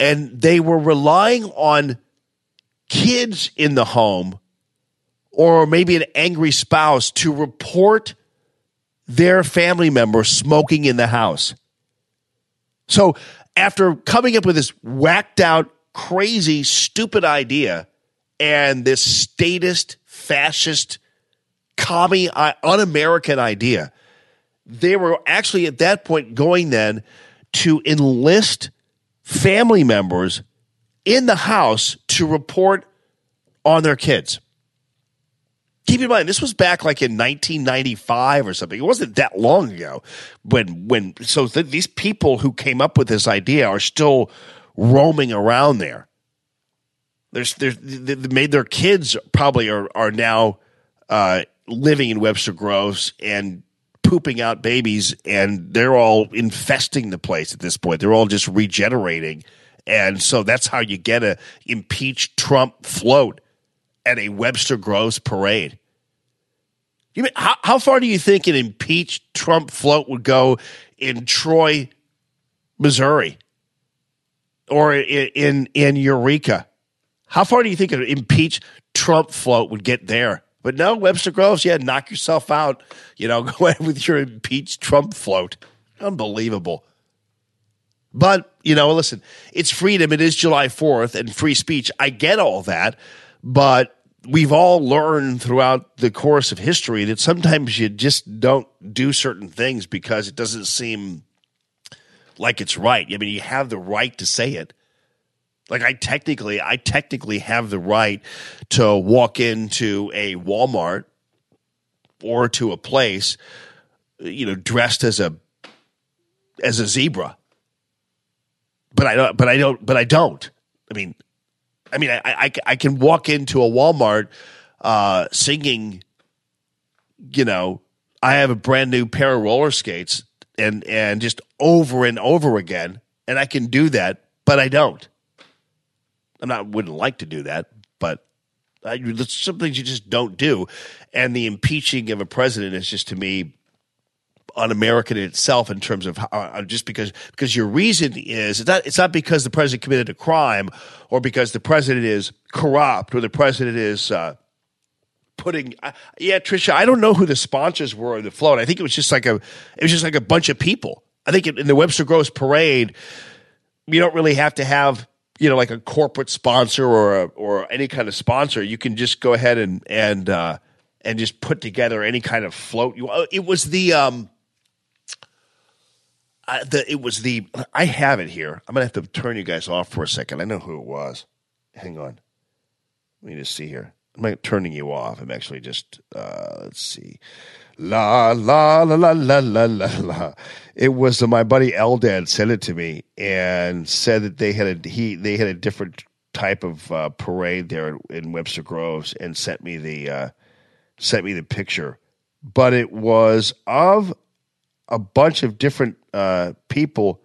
And they were relying on kids in the home or maybe an angry spouse to report their family member smoking in the house. So, after coming up with this whacked out, crazy, stupid idea and this statist, fascist, commie, uh, un American idea, they were actually at that point going then to enlist family members in the house to report on their kids. Keep in mind, this was back like in 1995 or something. It wasn't that long ago when, when, so th- these people who came up with this idea are still roaming around there. There's, there's, they made their kids probably are, are now, uh, living in Webster Groves and pooping out babies and they're all infesting the place at this point. They're all just regenerating. And so that's how you get a impeach Trump float at a Webster Groves parade. You mean, how, how far do you think an impeach Trump float would go in Troy, Missouri, or in in, in Eureka? How far do you think an impeach Trump float would get there? But no, Webster Groves, yeah, knock yourself out. You know, go ahead with your impeach Trump float. Unbelievable. But, you know, listen, it's freedom. It is July 4th and free speech. I get all that. But we've all learned throughout the course of history that sometimes you just don't do certain things because it doesn't seem like it's right. I mean, you have the right to say it. Like I technically, I technically have the right to walk into a Walmart or to a place, you know, dressed as a as a zebra. But I don't. But I don't. But I don't. I mean, I mean, I, I, I can walk into a Walmart uh, singing, you know, I have a brand new pair of roller skates and and just over and over again, and I can do that, but I don't. I'm not wouldn't like to do that, but I, there's some things you just don't do, and the impeaching of a president is just to me un-American in itself in terms of uh, just because because your reason is it's not it's not because the president committed a crime or because the president is corrupt or the president is uh, putting uh, yeah Trisha I don't know who the sponsors were of the float. I think it was just like a it was just like a bunch of people. I think in the Webster Groves parade you don't really have to have you know like a corporate sponsor or a, or any kind of sponsor. You can just go ahead and and uh, and just put together any kind of float. You uh, it was the um I, the, it was the I have it here. I'm gonna have to turn you guys off for a second. I know who it was. Hang on. Let me just see here. I'm not turning you off. I'm actually just uh, let's see. La la la la la la la la. It was uh, my buddy Eldad sent it to me and said that they had a he they had a different type of uh, parade there in Webster Groves and sent me the uh, sent me the picture. But it was of a bunch of different uh, people.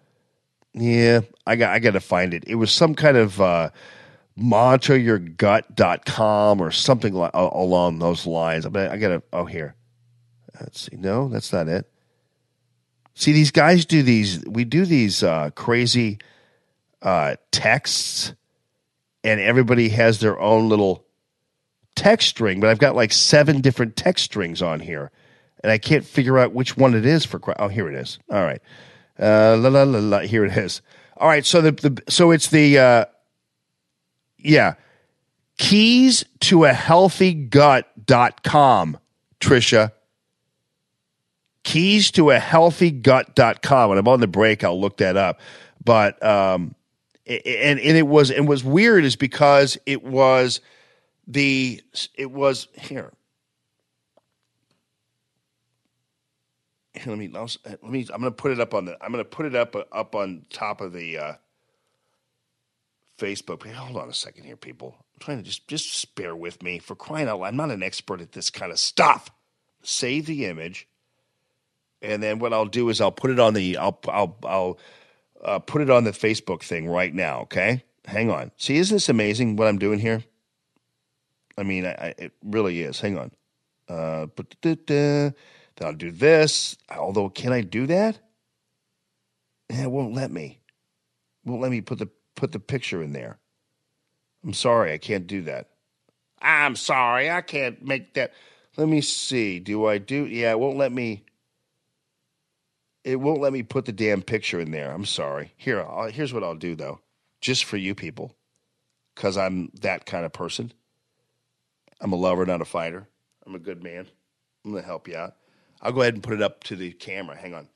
Yeah, I got I got to find it. It was some kind of uh, monitouryourgut.com or something like, uh, along those lines. I, mean, I got to oh here. Let's see. No, that's not it. See, these guys do these. We do these uh, crazy uh, texts, and everybody has their own little text string. But I've got like seven different text strings on here and I can't figure out which one it is for. Oh, here it is. All right, uh, la, la, la, la, here it is. All right, so the, the so it's the uh, yeah keys to a healthy gut.com, Trisha. Keys to a healthy gut.com. When I'm on the break, I'll look that up. But um, and and it was and was weird is because it was the it was here let me let me I'm to put it up on the I'm to put it up up on top of the uh, Facebook. Hey, hold on a second here, people. I'm trying to just just bear with me for crying out loud. I'm not an expert at this kind of stuff. Save the image. and then what I'll do is I'll put it on the I'll I'll I'll uh, put it on the Facebook thing right now. Okay, hang on. See, isn't this amazing what I'm doing here? I mean, I, I, it really is. Hang on. Uh, then I'll do this. Although, can I do that? Yeah, it won't let me. It Won't let me put the put the picture in there. I'm sorry, I can't do that. I'm sorry, I can't make that. Let me see. Do I do? Yeah, it won't let me. It won't let me put the damn picture in there. I'm sorry. Here, I'll, here's what I'll do though, just for you people, because I'm that kind of person. I'm a lover, not a fighter. I'm a good man. I'm gonna help you out. I'll go ahead and put it up to the camera. Hang on.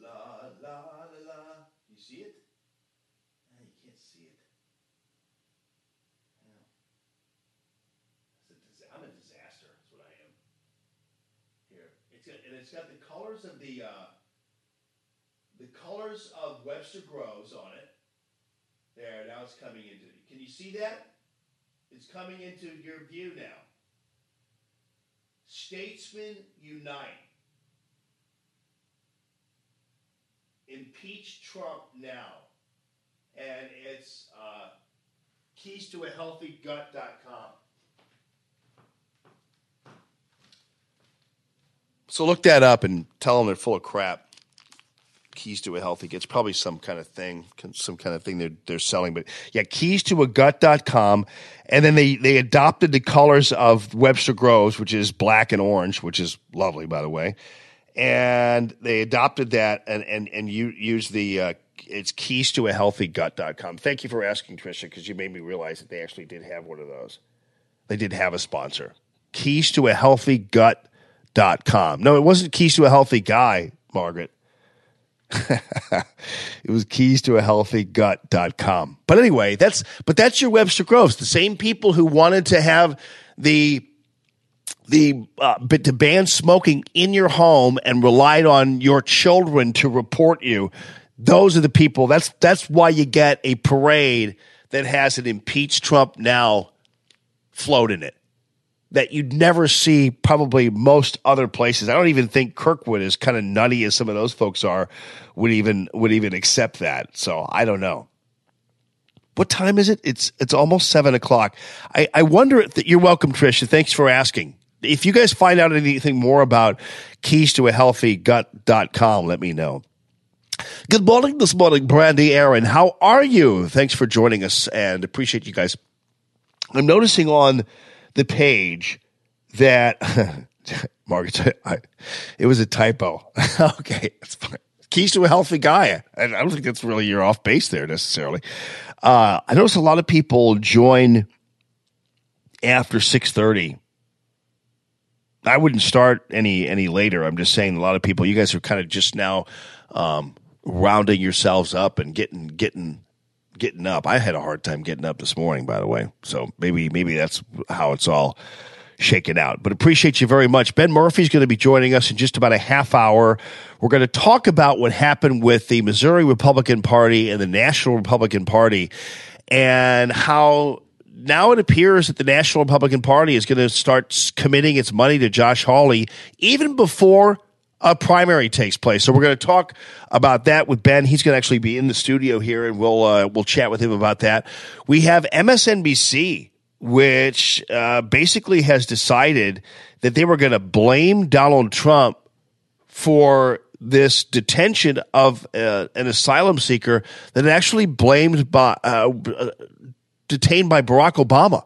La la la la. You see it? You can't see it. I'm a disaster. That's what I am. Here, it's got, and it's got the colors of the uh, colors of Webster Groves on it. There, now it's coming into. Can you see that? It's coming into your view now. Statesmen unite. Impeach Trump now. And it's uh, keys to a healthy gut.com. So look that up and tell them they're full of crap. Keys to a healthy gut. It's probably some kind of thing, some kind of thing they're, they're selling. But yeah, keys to a gut.com. And then they, they adopted the colors of Webster Groves, which is black and orange, which is lovely, by the way. And they adopted that and, and, and you use the, uh, it's keys to a healthy gut.com. Thank you for asking, Trisha, because you made me realize that they actually did have one of those. They did have a sponsor. Keys to a healthy gut.com. No, it wasn't keys to a healthy guy, Margaret. it was keys to a healthy gut.com. But anyway, that's but that's your Webster Groves. The same people who wanted to have the the uh, but to ban smoking in your home and relied on your children to report you. Those are the people. That's that's why you get a parade that has an impeach Trump now float in it that you'd never see probably most other places. I don't even think Kirkwood, as kind of nutty as some of those folks are, would even would even accept that. So I don't know. What time is it? It's it's almost seven o'clock. I, I wonder if you're welcome, Trisha. Thanks for asking. If you guys find out anything more about keys to a healthy gut.com, let me know. Good morning this morning, Brandy Aaron. How are you? Thanks for joining us and appreciate you guys. I'm noticing on the page that Margaret, I, it was a typo. okay, it's fine. Keys to a healthy guy. I, I don't think that's really you're off base there necessarily. Uh, I notice a lot of people join after six thirty. I wouldn't start any any later. I'm just saying a lot of people. You guys are kind of just now um, rounding yourselves up and getting getting getting up. I had a hard time getting up this morning, by the way. So maybe maybe that's how it's all shaken out. But appreciate you very much. Ben Murphy's going to be joining us in just about a half hour. We're going to talk about what happened with the Missouri Republican Party and the National Republican Party and how now it appears that the National Republican Party is going to start committing its money to Josh Hawley even before a primary takes place. So we're going to talk about that with Ben. He's going to actually be in the studio here, and we'll uh, we'll chat with him about that. We have MSNBC, which uh, basically has decided that they were going to blame Donald Trump for this detention of uh, an asylum seeker that actually blamed by uh, detained by Barack Obama.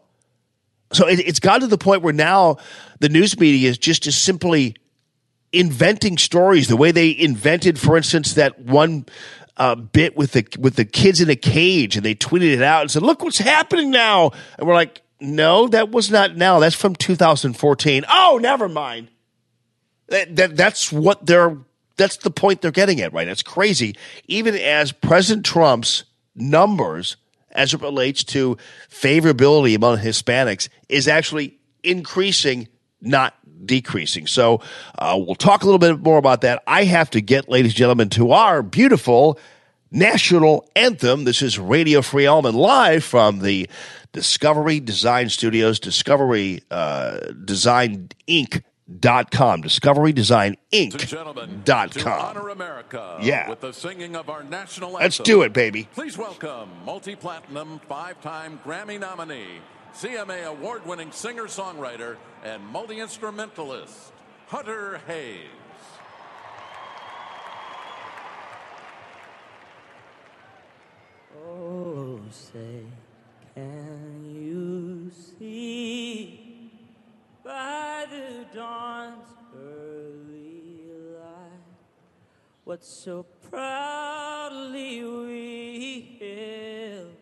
So it, it's gotten to the point where now the news media is just as simply inventing stories the way they invented, for instance, that one uh, bit with the with the kids in a cage, and they tweeted it out and said, "Look what's happening now," and we're like, "No, that was not now. That's from 2014." Oh, never mind. That, that that's what they're. That's the point they're getting at, right? It's crazy. Even as President Trump's numbers, as it relates to favorability among Hispanics, is actually increasing, not decreasing. So uh, we'll talk a little bit more about that. I have to get, ladies and gentlemen, to our beautiful national anthem. This is Radio Free Allman live from the Discovery Design Studios, Discovery uh, Design Inc. Dot com, Discovery Design Inc. Dot com. honor America Yeah. with the singing of our national Let's do it, baby. Please welcome multi-platinum, five-time Grammy nominee, CMA award-winning singer-songwriter, and multi-instrumentalist, Hunter Hayes. Oh, say, can you see by the dawn's early light what so proudly we hailed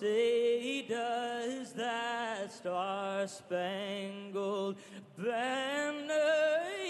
say does that star-spangled banner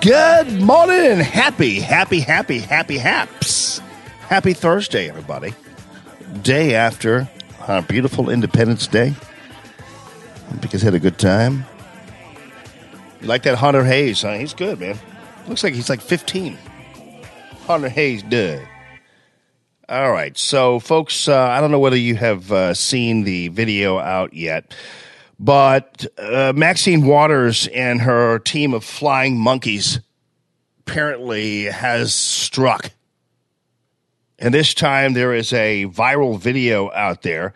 good morning and happy, happy, happy, happy haps. Happy Thursday, everybody. Day after our beautiful Independence Day. Guys had a good time. You like that Hunter Hayes, huh? He's good, man. Looks like he's like 15. Hunter Hayes did. All right, so folks, uh, I don't know whether you have uh, seen the video out yet, but uh, Maxine Waters and her team of flying monkeys apparently has struck. And this time there is a viral video out there,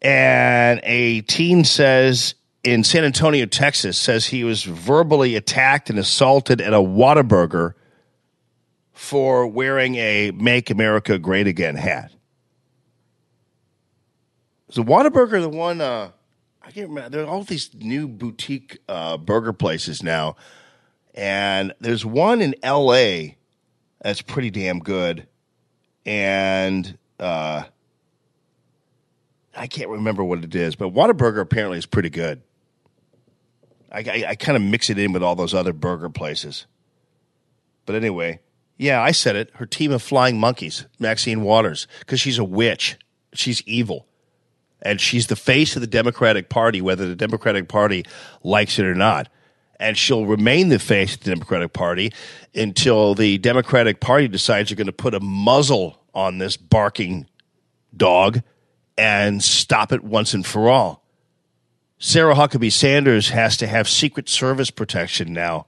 and a teen says in San Antonio, Texas, says he was verbally attacked and assaulted at a Whataburger for wearing a Make America Great Again hat. Is the Whataburger the one? Uh, I can't remember. There are all these new boutique uh, burger places now, and there's one in L.A. that's pretty damn good, and uh, I can't remember what it is, but Whataburger apparently is pretty good. I, I, I kind of mix it in with all those other burger places. But anyway, yeah, I said it. Her team of flying monkeys, Maxine Waters, because she's a witch. She's evil. And she's the face of the Democratic Party, whether the Democratic Party likes it or not. And she'll remain the face of the Democratic Party until the Democratic Party decides you're going to put a muzzle on this barking dog and stop it once and for all. Sarah Huckabee Sanders has to have Secret Service protection now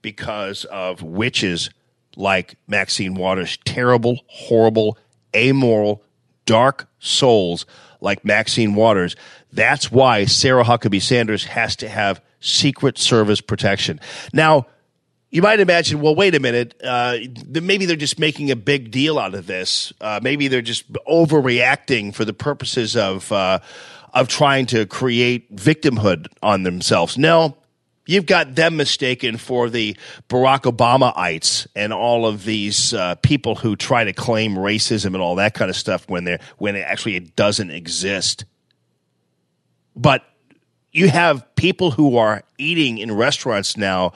because of witches like Maxine Waters, terrible, horrible, amoral, dark souls like Maxine Waters. That's why Sarah Huckabee Sanders has to have Secret Service protection. Now, you might imagine, well, wait a minute. Uh, maybe they're just making a big deal out of this. Uh, maybe they're just overreacting for the purposes of uh, of trying to create victimhood on themselves. No, you've got them mistaken for the Barack Obamaites and all of these uh, people who try to claim racism and all that kind of stuff when they when it actually it doesn't exist. But you have people who are eating in restaurants now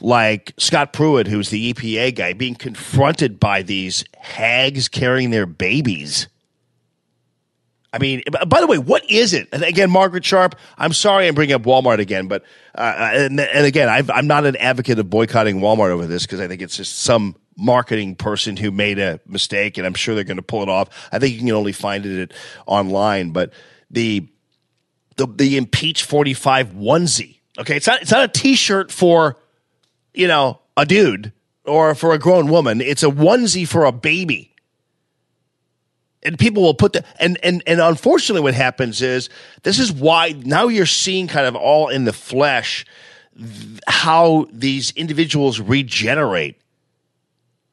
like Scott Pruitt, who's the EPA guy, being confronted by these hags carrying their babies. I mean, by the way, what is it? And again, Margaret Sharp, I'm sorry I'm bringing up Walmart again, but, uh, and, and again, I've, I'm not an advocate of boycotting Walmart over this because I think it's just some marketing person who made a mistake and I'm sure they're going to pull it off. I think you can only find it online, but the, the, the impeach 45 onesie, okay, it's not, it's not a t-shirt for, you know, a dude or for a grown woman. It's a onesie for a baby. And people will put the and and and unfortunately what happens is this is why now you're seeing kind of all in the flesh how these individuals regenerate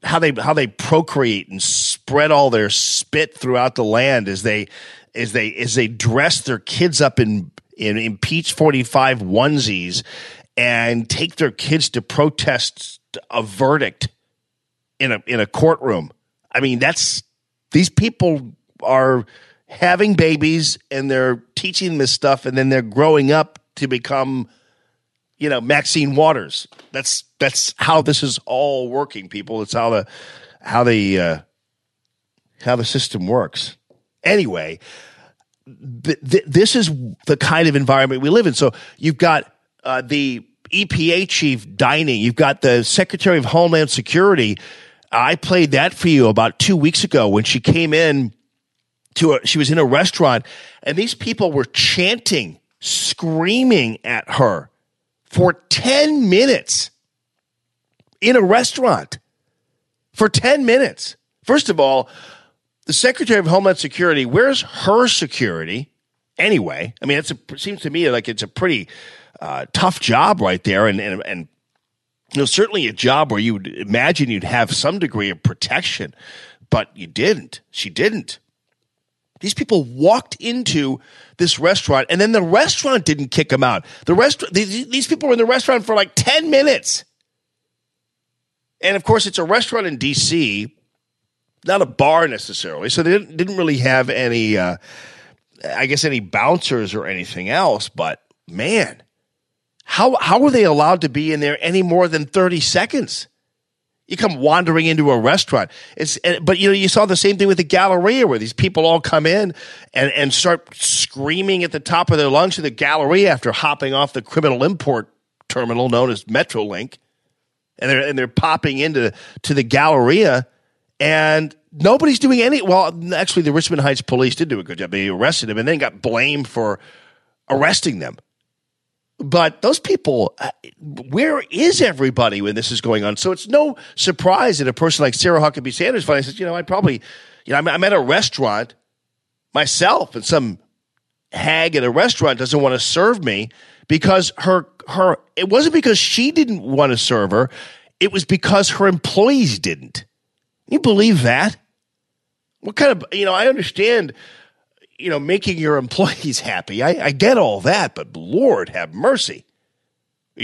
how they how they procreate and spread all their spit throughout the land as they as they as they dress their kids up in in impeach 45 onesies and take their kids to protest a verdict in a in a courtroom. I mean, that's these people are having babies and they're teaching this stuff and then they're growing up to become you know Maxine Waters. That's that's how this is all working, people. It's how the how the uh, how the system works. Anyway, th- th- this is the kind of environment we live in. So you've got uh, the EPA chief dining. You've got the Secretary of Homeland Security. I played that for you about two weeks ago when she came in to a, she was in a restaurant and these people were chanting, screaming at her for 10 minutes in a restaurant for 10 minutes. First of all, the Secretary of Homeland Security, where's her security anyway? I mean, a, it seems to me like it's a pretty uh, tough job right there. And, and, and you know, certainly a job where you would imagine you'd have some degree of protection, but you didn't. She didn't. These people walked into this restaurant, and then the restaurant didn't kick them out. The restaurant, these, these people were in the restaurant for like ten minutes, and of course, it's a restaurant in D.C., not a bar necessarily, so they didn't, didn't really have any, uh, I guess, any bouncers or anything else. But man, How how are they allowed to be in there any more than 30 seconds? You come wandering into a restaurant. It's but you know you saw the same thing with the Galleria where these people all come in and and start screaming at the top of their lungs in the Galleria after hopping off the criminal import terminal known as Metrolink, and they're and they're popping into to the Galleria, and nobody's doing any. Well, actually, the Richmond Heights police did do a good job. They arrested him and then got blamed for arresting them. But those people, uh, where is everybody when this is going on? So it's no surprise that a person like Sarah Huckabee Sanders finally says, you know, I probably, you know, I'm, I'm at a restaurant myself and some hag at a restaurant doesn't want to serve me because her, her, it wasn't because she didn't want to serve her. It was because her employees didn't. You believe that? What kind of, you know, I understand you know, making your employees happy. I, I get all that, but Lord have mercy.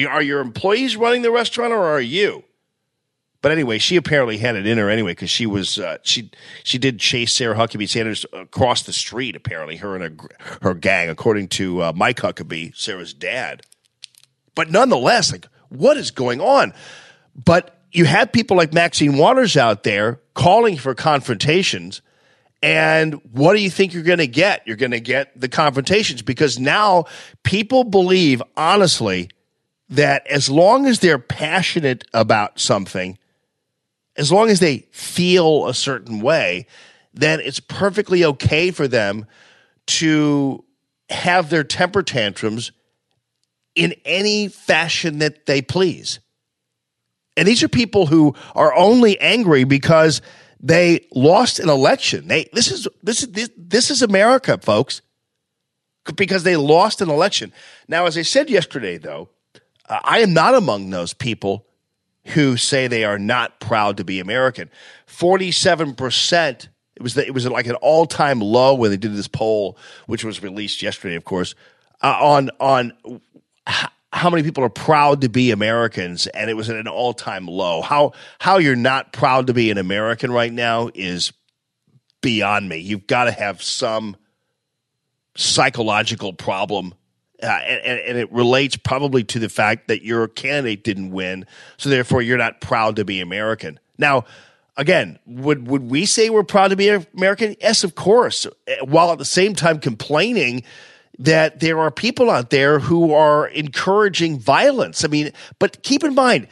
Are your employees running the restaurant or are you? But anyway, she apparently had it in her anyway because she was uh, she she did chase Sarah Huckabee Sanders across the street. Apparently, her and her, her gang, according to uh, Mike Huckabee, Sarah's dad. But nonetheless, like what is going on? But you have people like Maxine Waters out there calling for confrontations. And what do you think you're going to get? You're going to get the confrontations because now people believe, honestly, that as long as they're passionate about something, as long as they feel a certain way, then it's perfectly okay for them to have their temper tantrums in any fashion that they please. And these are people who are only angry because they lost an election. They this is this is this, this is America, folks. Because they lost an election. Now, as I said yesterday, though, uh, I am not among those people who say they are not proud to be American. Forty-seven percent. It was the, it was like an all-time low when they did this poll, which was released yesterday, of course, uh, on on how many people are proud to be Americans, and it was at an all-time low. How how you're not proud to be an American right now is beyond me. You've got to have some psychological problem. Uh, and, and it relates probably to the fact that your candidate didn't win, so therefore you're not proud to be American. Now, again, would would we say we're proud to be American? Yes, of course. While at the same time complaining that there are people out there who are encouraging violence. I mean, but keep in mind,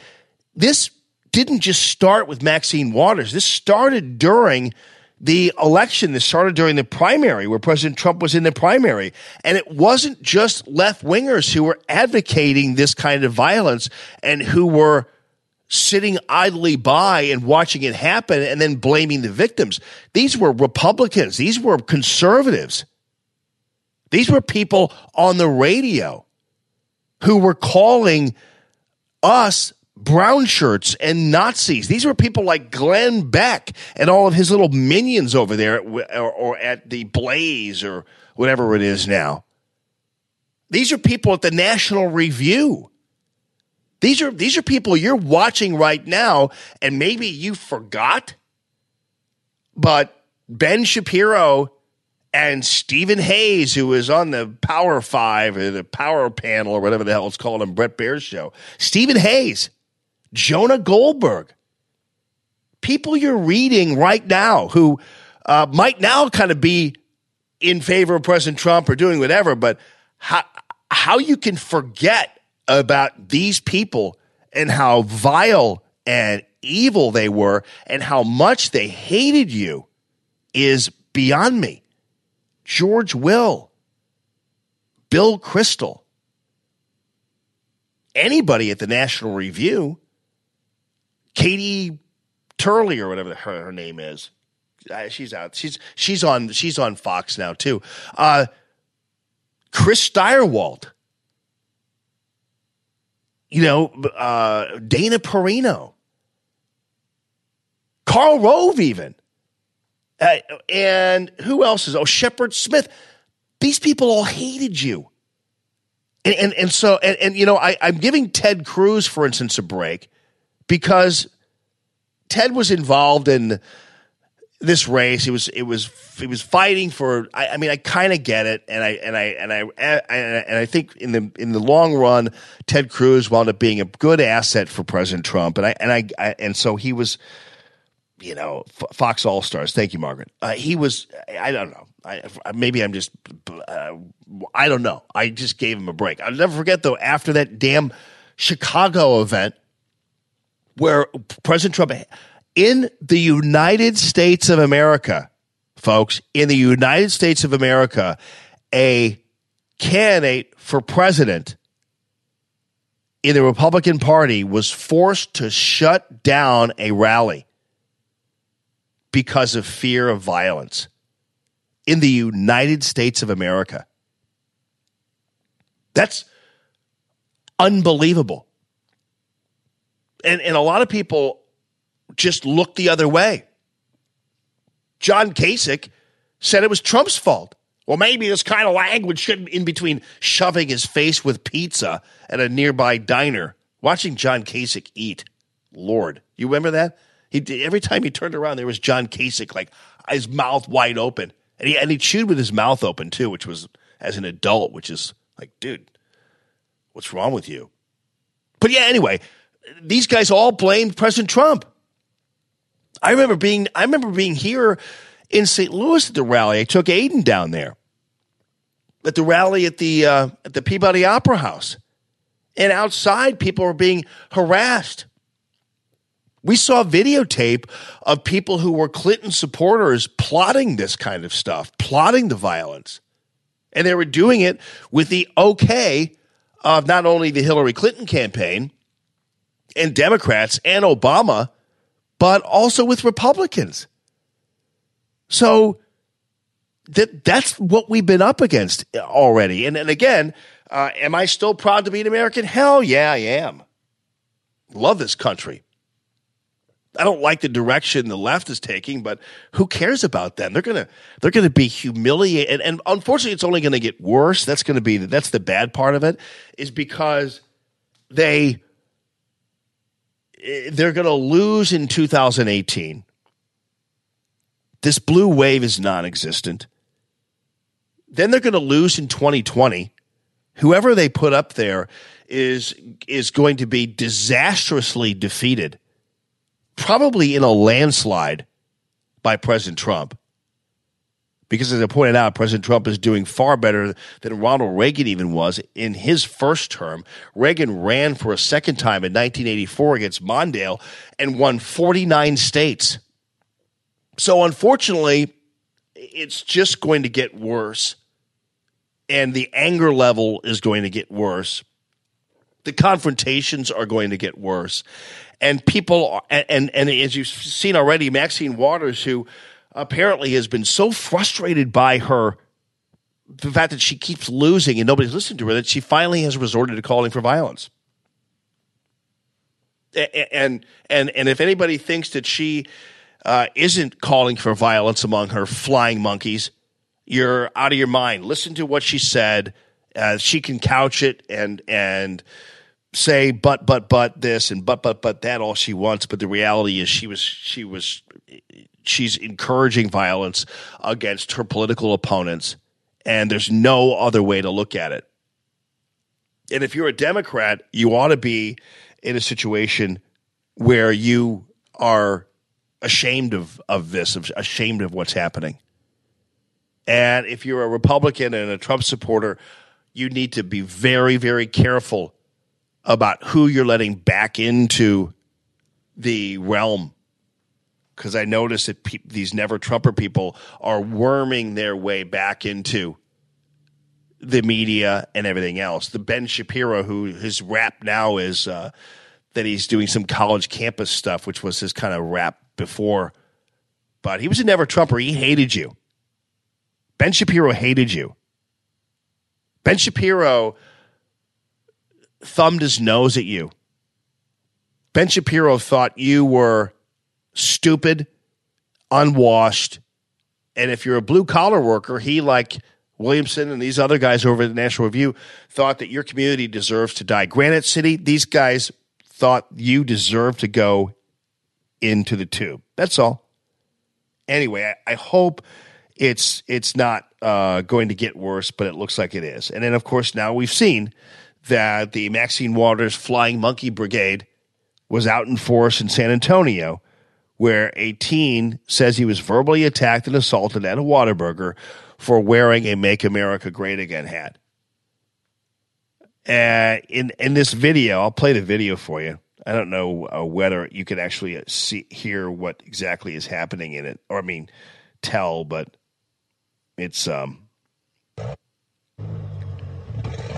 this didn't just start with Maxine Waters. This started during the election. This started during the primary where President Trump was in the primary. And it wasn't just left wingers who were advocating this kind of violence and who were sitting idly by and watching it happen and then blaming the victims. These were Republicans. These were conservatives. These were people on the radio who were calling us brown shirts and Nazis. These were people like Glenn Beck and all of his little minions over there at, or, or at the Blaze or whatever it is now. These are people at the National Review. These are these are people you're watching right now, and maybe you forgot, but Ben Shapiro and Stephen Hayes, who was on the Power Five or the Power Panel or whatever the hell it's called on Bret Baier's show. Stephen Hayes, Jonah Goldberg, people you're reading right now who uh, might now kind of be in favor of President Trump or doing whatever, but how how you can forget about these people and how vile and evil they were and how much they hated you is beyond me. George Will, Bill Kristol, anybody at the National Review, Katie Turley or whatever her, her name is. Uh, she's out. She's she's on she's on Fox now too. Uh, Chris Stirewalt, you know, uh, Dana Perino, Karl Rove, even. Uh, and who else is? Oh, Shepard Smith. These people all hated you. And, and, and so, and, and you know, I, I'm giving Ted Cruz, for instance, a break because Ted was involved in this race. It was it was he was fighting for. I, I mean, I kind of get it, and I and I and I and I think in the in the long run, Ted Cruz wound up being a good asset for President Trump, and I and I, I and so he was, you know, F- Fox All Stars. Thank you, Margaret. Uh, he was. I don't know. I, maybe I'm just. Uh, I don't know. I just gave him a break. I'll never forget though. After that damn Chicago event, where President Trump in the United States of America, folks, in the United States of America, a candidate for president in the Republican Party was forced to shut down a rally because of fear of violence in the United States of America. That's unbelievable. And, and a lot of people just look the other way. John Kasich said it was Trump's fault. Well, maybe this kind of language shouldn't in between shoving his face with pizza at a nearby diner, watching John Kasich eat. Lord, you remember that? He did, every time he turned around, there was John Kasich, like his mouth wide open, and he and he chewed with his mouth open too, which was as an adult, which is like, dude, what's wrong with you? But yeah, anyway, these guys all blamed President Trump. I remember being I remember being here in St. Louis at the rally. I took Aiden down there at the rally at the uh, at the Peabody Opera House, and outside people were being harassed. We saw videotape of people who were Clinton supporters plotting this kind of stuff, plotting the violence, and they were doing it with the okay of not only the Hillary Clinton campaign and Democrats and Obama but also with Republicans. So that that's what we've been up against already. And and again, uh, am I still proud to be an American? Hell yeah, I am. Love this country. I don't like the direction the left is taking, but who cares about them? They're gonna they're gonna be humiliated, and, and unfortunately, it's only going to get worse. That's going to be that's the bad part of it, is because they eh, they're going to lose in 2018. This blue wave is non existent. Then they're going to lose in 2020. Whoever they put up there is, is going to be disastrously defeated, probably in a landslide by President Trump because as I pointed out, President Trump is doing far better than Ronald Reagan even was in his first term. Reagan ran for a second time in 1984 against Mondale and won 49 states. So unfortunately, it's just going to get worse. And the anger level is going to get worse. The confrontations are going to get worse. And people, and, and, as you've seen already, Maxine Waters, who apparently has been so frustrated by her the fact that she keeps losing and nobody's listening to her that she finally has resorted to calling for violence. And and and if anybody thinks that she uh, isn't calling for violence among her flying monkeys, you're out of your mind. Listen to what she said. Uh, she can couch it and and say but but but this and but but but that all she wants. But the reality is she was she was she's encouraging violence against her political opponents, and there's no other way to look at it. And if you're a Democrat, you ought to be in a situation where you are ashamed of, of this, ashamed of what's happening. And if you're a Republican and a Trump supporter, you need to be very, very careful about who you're letting back into the realm because I notice that pe- these never Trumper people are worming their way back into the media and everything else. The Ben Shapiro, who his rap now is uh, that he's doing some college campus stuff, which was his kind of rap before, but he was a never Trumper. He hated you. Ben Shapiro hated you. Ben Shapiro thumbed his nose at you. Ben Shapiro thought you were stupid, unwashed. And if you're a blue collar worker, he, like Williamson and these other guys over at the National Review, thought that your community deserves to die. Granite City, these guys thought you deserve to go into the tube. That's all. Anyway, I, I hope it's it's not uh, going to get worse, but it looks like it is. And then, of course, now we've seen that the Maxine Waters Flying Monkey Brigade was out in force in San Antonio, where a teen says he was verbally attacked and assaulted at a Whataburger for wearing a "Make America Great Again" hat. Uh, in in this video, I'll play the video for you. I don't know uh, whether you can actually uh, see hear what exactly is happening in it, or I mean, tell, but it's um.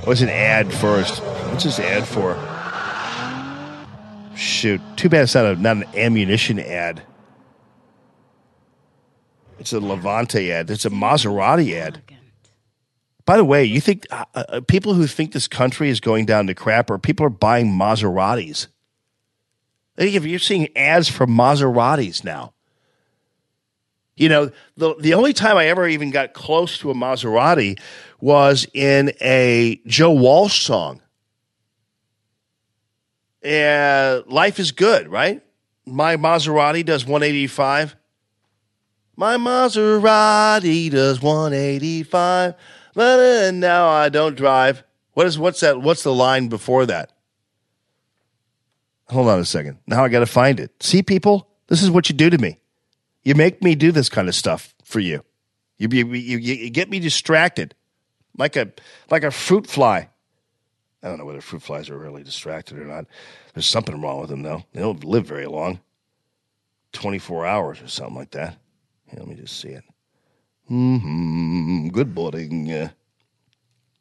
What's an ad first? What's this ad for? Shoot, too bad it's not a not an ammunition ad. It's a Levante ad. It's a Maserati ad. By the way, you think uh, uh, people who think this country is going down to crap, or people are buying Maseratis? If you're seeing ads for Maseratis now, you know the the only time I ever even got close to a Maserati was in a Joe Walsh song. And life is good, right? My Maserati does 185. My Maserati does 185. But now I don't drive. What is what's that? What's the line before that? Hold on a second. Now I got to find it. See, people, this is what you do to me. You make me do this kind of stuff for you. You you, you, you get me distracted, like a like a fruit fly. I don't know whether fruit flies are really distracted or not. There's something wrong with them though. They don't live very long, twenty four hours or something like that. Here, let me just see it. Hmm. Good morning. Uh,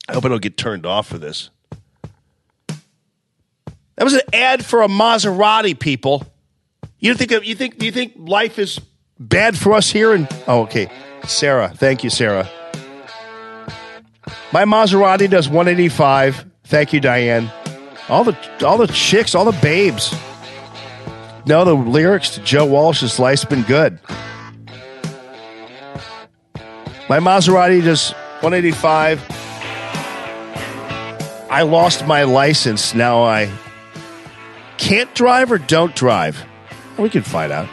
I hope I don't get turned off for this. That was an ad for a Maserati, people. You think you think you think life is bad for us here? And oh, okay, Sarah, thank you, Sarah. My Maserati does 185. Thank you, Diane. All the all the chicks, all the babes. No, the lyrics to Joe Walsh's "Life's Been Good." My Maserati does 185. I lost my license. Now I can't drive or don't drive. We can find out.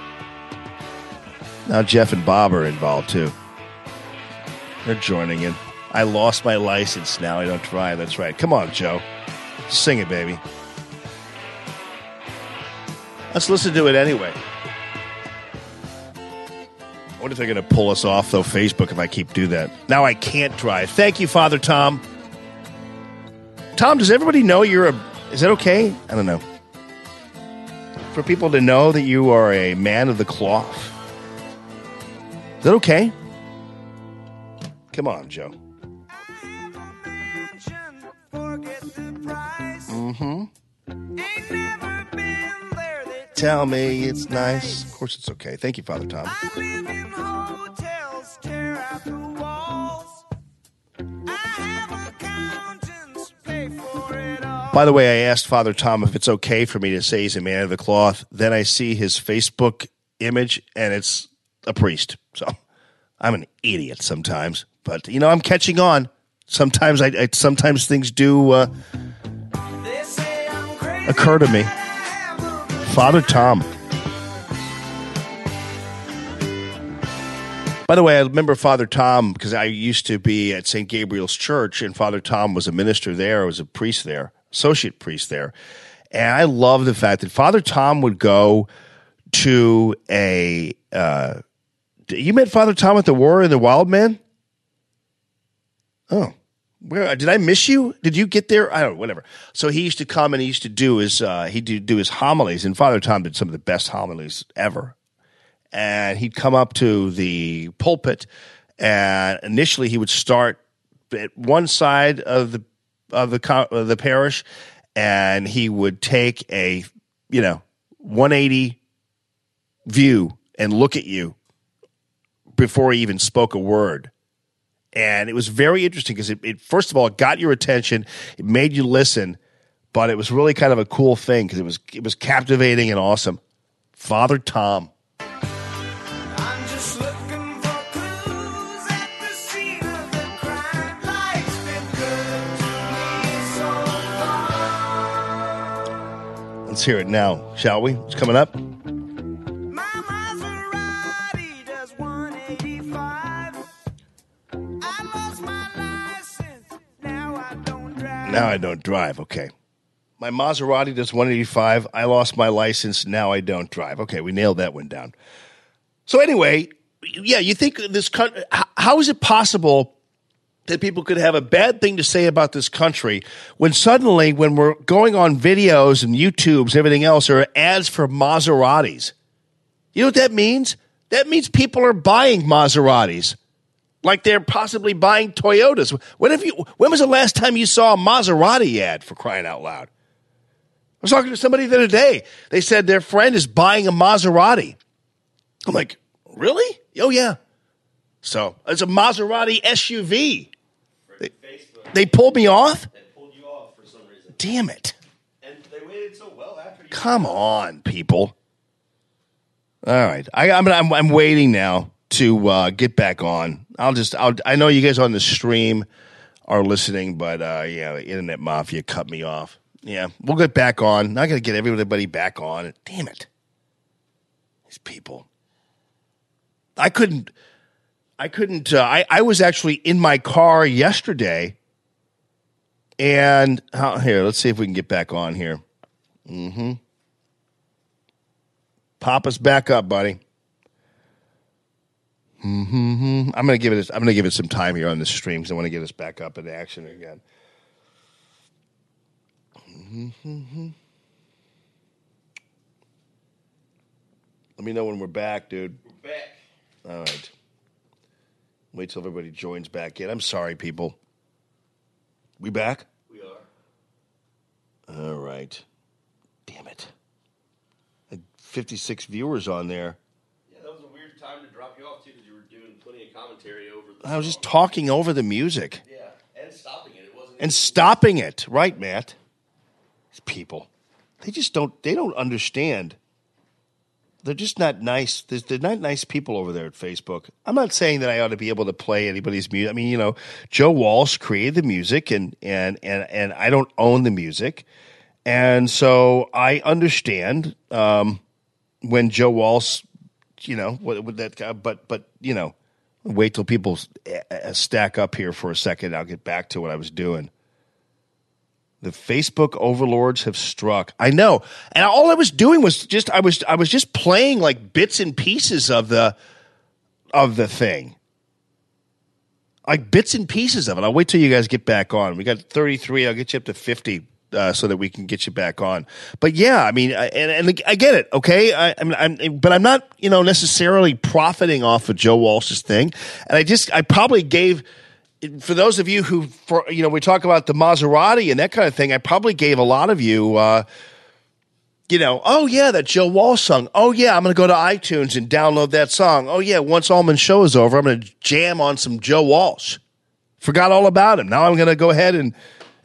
Now Jeff and Bob are involved too. They're joining in. I lost my license. Now I don't drive. That's right. Come on, Joe. Sing it, baby. Let's listen to it anyway. I wonder if they're going to pull us off, though, Facebook, if I keep do that. Now I can't drive. Thank you, Father Tom. Tom, does everybody know you're a. Is that okay? I don't know. For people to know that you are a man of the cloth. Is that okay? Come on, Joe. Mm-hmm. Tell me it's nice. Of course it's okay. Thank you, Father Tom. By the way, I asked Father Tom if it's okay for me to say he's a man of the cloth. Then I see his Facebook image and it's a priest. So I'm an idiot sometimes, but you know I'm catching on. Sometimes I, I sometimes things do uh, occur to me. Father Tom. By the way, I remember Father Tom because I used to be at St. Gabriel's Church, and Father Tom was a minister there, was a priest there, associate priest there. And I love the fact that Father Tom would go to a. Uh, you met Father Tom at the War in the Wild Man? Oh, where did I miss you? Did you get there? I don't know, whatever. So he used to come and he used to do his uh, he did do his homilies, and Father Tom did some of the best homilies ever. And he'd come up to the pulpit, and initially he would start at one side of the of the of the parish, and he would take a you know 180 view and look at you before he even spoke a word and it was very interesting because it, it first of all it got your attention it made you listen but it was really kind of a cool thing because it was it was captivating and awesome father tom I'm just looking for clues at the scene of the crime. Life's been good to me so far. let's hear it now shall we it's coming up Now I don't drive. Okay. My Maserati does 185. I lost my license. Now I don't drive. Okay, we nailed that one down. So anyway, yeah, you think this country? How is it possible that people could have a bad thing to say about this country when suddenly, when we're going on videos and YouTubes, everything else, there are ads for Maseratis? You know what that means? That means people are buying Maseratis like they're possibly buying Toyotas. When have you? When was the last time you saw a Maserati ad for crying out loud? I was talking to somebody the other day. They said their friend is buying a Maserati. I'm like, really? Oh yeah. So it's a Maserati SUV. They, they pulled me off. pulled you off for some reason. Damn it! And they waited so well after you. Come on, people. All right, I, I'm, I'm I'm waiting now to uh, get back on. I'll just I'll, I know you guys on the stream are listening, but uh, yeah, the internet mafia cut me off. Yeah, we'll get back on. Got to get everybody back on. Damn it, these people. I couldn't. I couldn't. Uh, I I was actually in my car yesterday, and how, here. Let's see if we can get back on here. Mm-hmm. Pop us back up, buddy. Mm-hmm. I'm gonna give it. I'm gonna give it some time here on the stream because I want to get us back up in action again. Mm-hmm. Let me know when we're back, dude. We're back. All right. Wait till everybody joins back in. I'm sorry, people. We back? We are. All right. Damn it. Had 56 viewers on there. Yeah, that was a weird time to drop you off too, because you were doing plenty of commentary over. The I was just talking over the music Yeah, and stopping it. It wasn't. and stopping it. Right, Matt? These people. They just don't they don't understand. They're just not nice. They're, they're not nice people over there at Facebook. I'm not saying that I ought to be able to play anybody's music. I mean, you know, Joe Walsh created the music, and and and and I don't own the music, and so I understand um, when Joe Walsh, you know, what, what that. guy- But but you know, wait till people stack up here for a second. I'll get back to what I was doing. The Facebook overlords have struck. I know, and all I was doing was just I was I was just playing like bits and pieces of the of the thing, like bits and pieces of it. I'll wait till you guys get back on. We got thirty three. I'll get you up to fifty. Uh, so that we can get you back on, but yeah, I mean, I, and, and I get it, okay. I, I'm, I'm, but I'm not, you know, necessarily profiting off of Joe Walsh's thing, and I just, I probably gave for those of you who, for you know, we talk about the Maserati and that kind of thing. I probably gave a lot of you, uh, you know, oh yeah, that Joe Walsh song. Oh yeah, I'm going to go to iTunes and download that song. Oh yeah, once Allman's show is over, I'm going to jam on some Joe Walsh. Forgot all about him. Now I'm going to go ahead and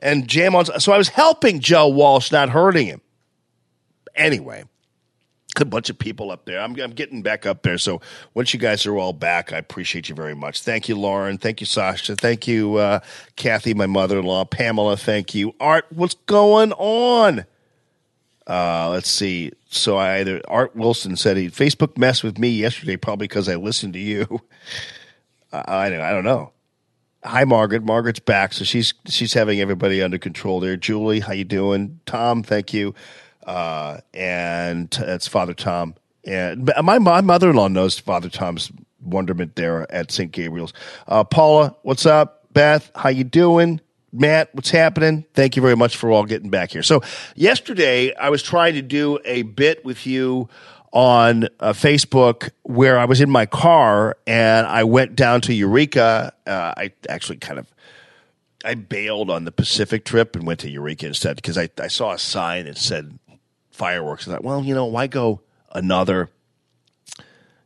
and jam on. So I was helping Joe Walsh, not hurting him. Anyway a bunch of people up there. I'm, I'm getting back up there. So once you guys are all back, I appreciate you very much. Thank you, Lauren. Thank you, Sasha. Thank you, uh, Kathy, my mother in law. Pamela, thank you. Art, what's going on? Uh, let's see. So I either Art Wilson said he Facebook messed with me yesterday, probably because I listened to you. I, I I don't know. Hi, Margaret. Margaret's back, so she's she's having everybody under control there. Julie, how you doing? Tom, thank you. Uh, and t- it's Father Tom. And my my mother in law knows Father Tom's wonderment there at St. Gabriel's. Uh, Paula, what's up? Beth, how you doing? Matt, what's happening? Thank you very much for all getting back here. So yesterday I was trying to do a bit with you on uh, Facebook where I was in my car and I went down to Eureka. Uh, I actually kind of I bailed on the Pacific trip and went to Eureka instead because I, I saw a sign that said fireworks. I thought, well, you know, why go another,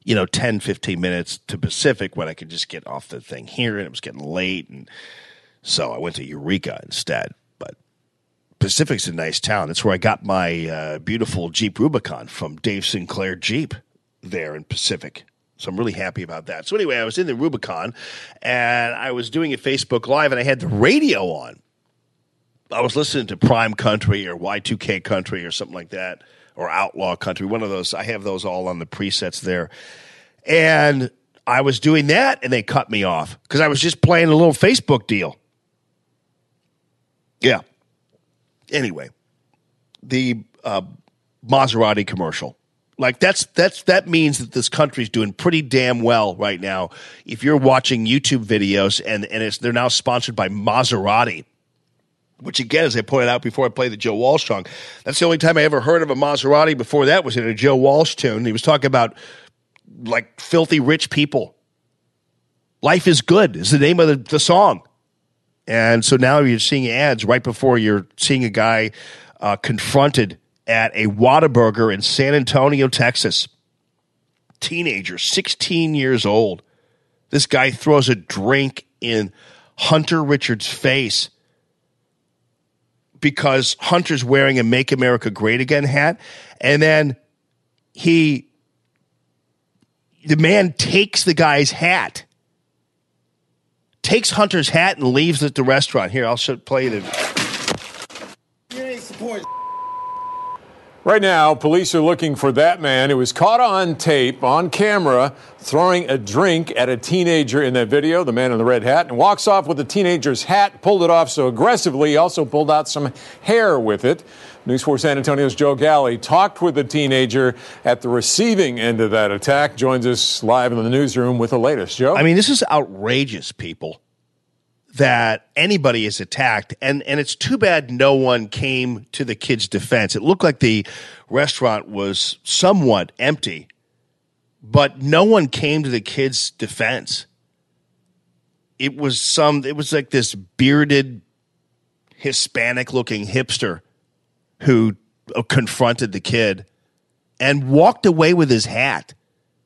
you know, 10, 15 minutes to Pacific when I could just get off the thing here and it was getting late. And so I went to Eureka instead. Pacific's a nice town. That's where I got my uh, beautiful Jeep Rubicon from Dave Sinclair Jeep there in Pacific. So I'm really happy about that. So anyway, I was in the Rubicon and I was doing a Facebook Live and I had the radio on. I was listening to Prime Country or Y2K Country or something like that, or Outlaw Country, one of those. I have those all on the presets there. And I was doing that and they cut me off because I was just playing a little Facebook deal. Yeah. Anyway, the uh, Maserati commercial. Like that's that's that means that this country's doing pretty damn well right now. If you're watching YouTube videos and and it's they're now sponsored by Maserati, which again, as I pointed out before I played the Joe Walsh song, that's the only time I ever heard of a Maserati before that was in a Joe Walsh tune. He was talking about like filthy rich people. Life is good is the name of the, the song. And so now you're seeing ads right before you're seeing a guy uh, confronted at a Whataburger in San Antonio, Texas. Teenager, 16 years old. This guy throws a drink in Hunter Richards' face because Hunter's wearing a Make America Great Again hat. And then he, the man takes the guy's hat, takes Hunter's hat and leaves at the restaurant. Here, I'll show, play the. Right now, police are looking for that man who was caught on tape, on camera, throwing a drink at a teenager in that video, the man in the red hat, and walks off with the teenager's hat, pulled it off so aggressively, he also pulled out some hair with it. News 4 San Antonio's Joe Galli talked with the teenager at the receiving end of that attack, joins us live in the newsroom with the latest. Joe? I mean, this is outrageous, people, that anybody is attacked. And, and it's too bad no one came to the kid's defense. It looked like the restaurant was somewhat empty, but no one came to the kid's defense. It was some, it was like this bearded, Hispanic looking hipster who uh, confronted the kid and walked away with his hat.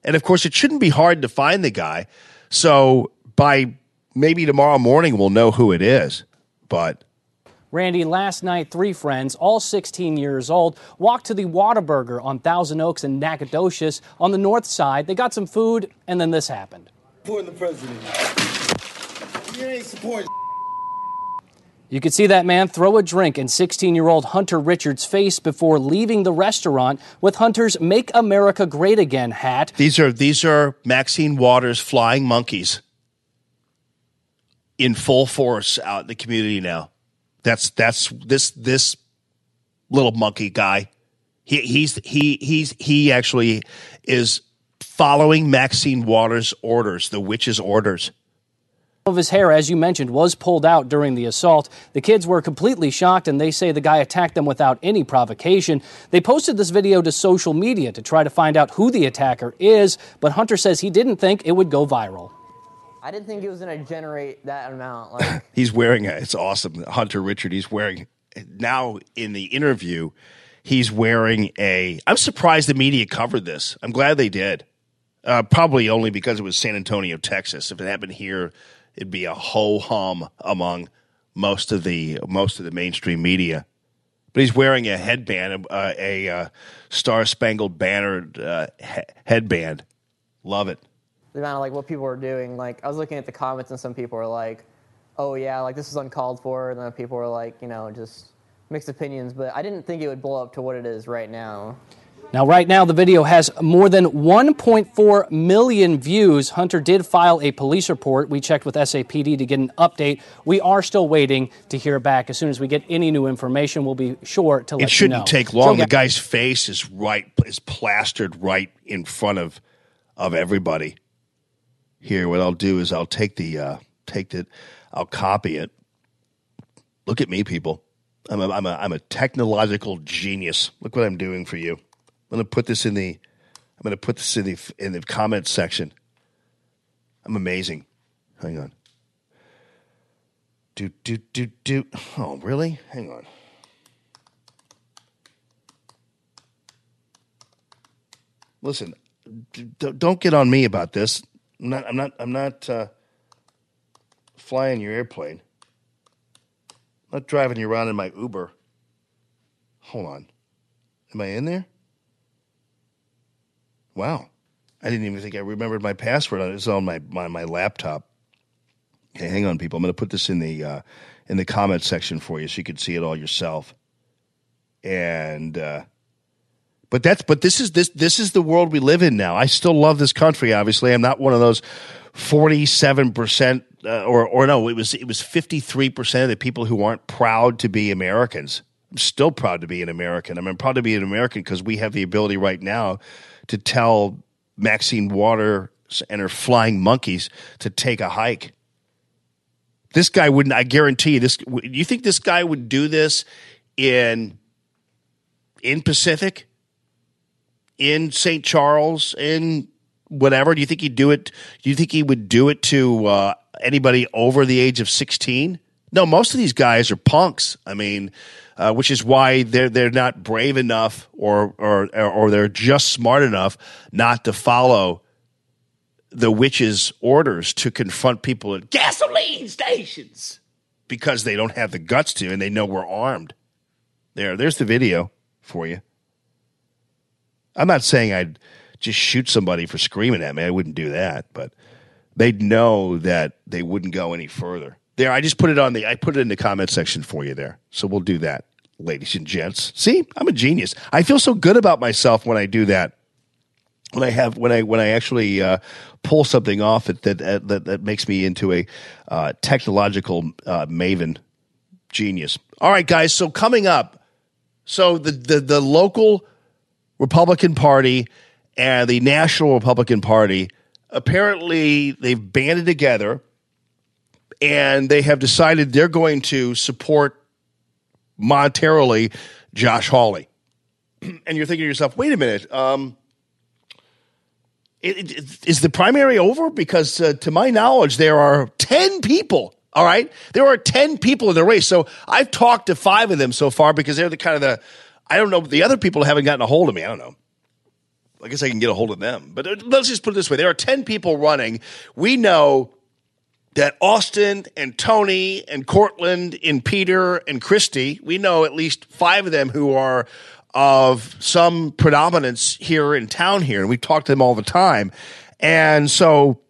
And of course, it shouldn't be hard to find the guy. So by maybe tomorrow morning, we'll know who it is. But Randy, last night, three friends, all 16 years old, walked to the Whataburger on Thousand Oaks and Nacogdoches on the north side. They got some food, and then this happened. supporting the president. You ain't support You could see that man throw a drink in 16 year old Hunter Richards' face before leaving the restaurant with Hunter's Make America Great Again hat. these are these are Maxine Waters flying monkeys in full force out in the community now. That's that's this this little monkey guy. He he's he he's he actually is following Maxine Waters' orders, the witch's orders. Of his hair, as you mentioned, was pulled out during the assault. The kids were completely shocked and they say the guy attacked them without any provocation. They posted this video to social media to try to find out who the attacker is, but Hunter says he didn't think it would go viral. I didn't think it was gonna generate that amount. Like, He's wearing a, it's awesome. Hunter Richard, he's wearing now in the interview, he's wearing a I'm surprised the media covered this. I'm glad they did. Uh, probably only because it was San Antonio, Texas. If it happened here, it'd be a ho hum among most of the most of the mainstream media. But he's wearing a headband, uh, a uh, Star Spangled Banner uh, he- headband. Love it. the amount of like what people were doing. Like, I was looking at the comments, and some people were like, "Oh yeah, like this is uncalled for," and then people were like, you know, just mixed opinions. But I didn't think it would blow up to what it is right now. Now, right now, the video has more than 1.4 million views. Hunter did file a police report. We checked with SAPD to get an update. We are still waiting to hear back. As soon as we get any new information, we'll be sure to let you know. It shouldn't take long. Joe the guy's face is right is plastered right in front of of everybody. Here, what I'll do is I'll take the uh, take the I'll copy it. Look at me, people. I'm a, I'm a I'm a technological genius. Look what I'm doing for you. I'm to put this in the I'm to put this in the in the comments section. I'm amazing. Hang on. Do do do do. Oh, really? Hang on. listen, d- don't get on me about this. I'm not. I'm not. I'm not uh, flying your airplane. I'm not driving you around in my Uber. Hold on. Am I in there? Wow. I didn't even think I remembered my password. It's on my my, my laptop. Okay, hang on, people. I'm going to put this in the uh, in the comment section for you, so you can see it all yourself. And uh, but that's but this is this this is the world we live in now. I still love this country. Obviously, I'm not one of those forty seven percent or or no, it was it was fifty three percent of the people who aren't proud to be Americans. I'm still proud to be an American. I'm proud to be an American because we have the ability right now to tell Maxine Waters and her flying monkeys to take a hike. This guy wouldn't. I guarantee you. This. You think this guy would do this in in Pacific, in St. Charles, in whatever? Do you think he'd do it? Do you think he would do it to uh, anybody over the age of sixteen? No, most of these guys are punks. I mean, uh, which is why they're they're not brave enough, or or or they're just smart enough not to follow the witch's orders to confront people at gasoline stations because they don't have the guts to, and they know we're armed. There, there's the video for you. I'm not saying I'd just shoot somebody for screaming at me. I wouldn't do that, but they'd know that they wouldn't go any further. There, I just put it on the I put it in the comment section for you there. So we'll do that, ladies and gents. See, I'm a genius. I feel so good about myself when I do that. When I have when I when I actually uh, pull something off that that uh, that, that makes me into a uh, technological uh, maven genius. All right, guys. So coming up, so the the, the local Republican Party and the National Republican Party apparently they've banded together and they have decided they're going to support monetarily Josh Hawley. and you're thinking to yourself, wait a minute, um, it, it, is the primary over? Because uh, to my knowledge, there are 10 people. All right. There are 10 people in the race. So I've talked to five of them so far because they're the kind of the, I don't know, the other people haven't gotten a hold of me. I don't know. I guess I can get a hold of them. But uh, let's just put it this way there are 10 people running. We know that Austin and Tony and Courtland and Peter and Kristi, we know at least five of them who are of some predominance here in town here, and we talk to them all the time. And so,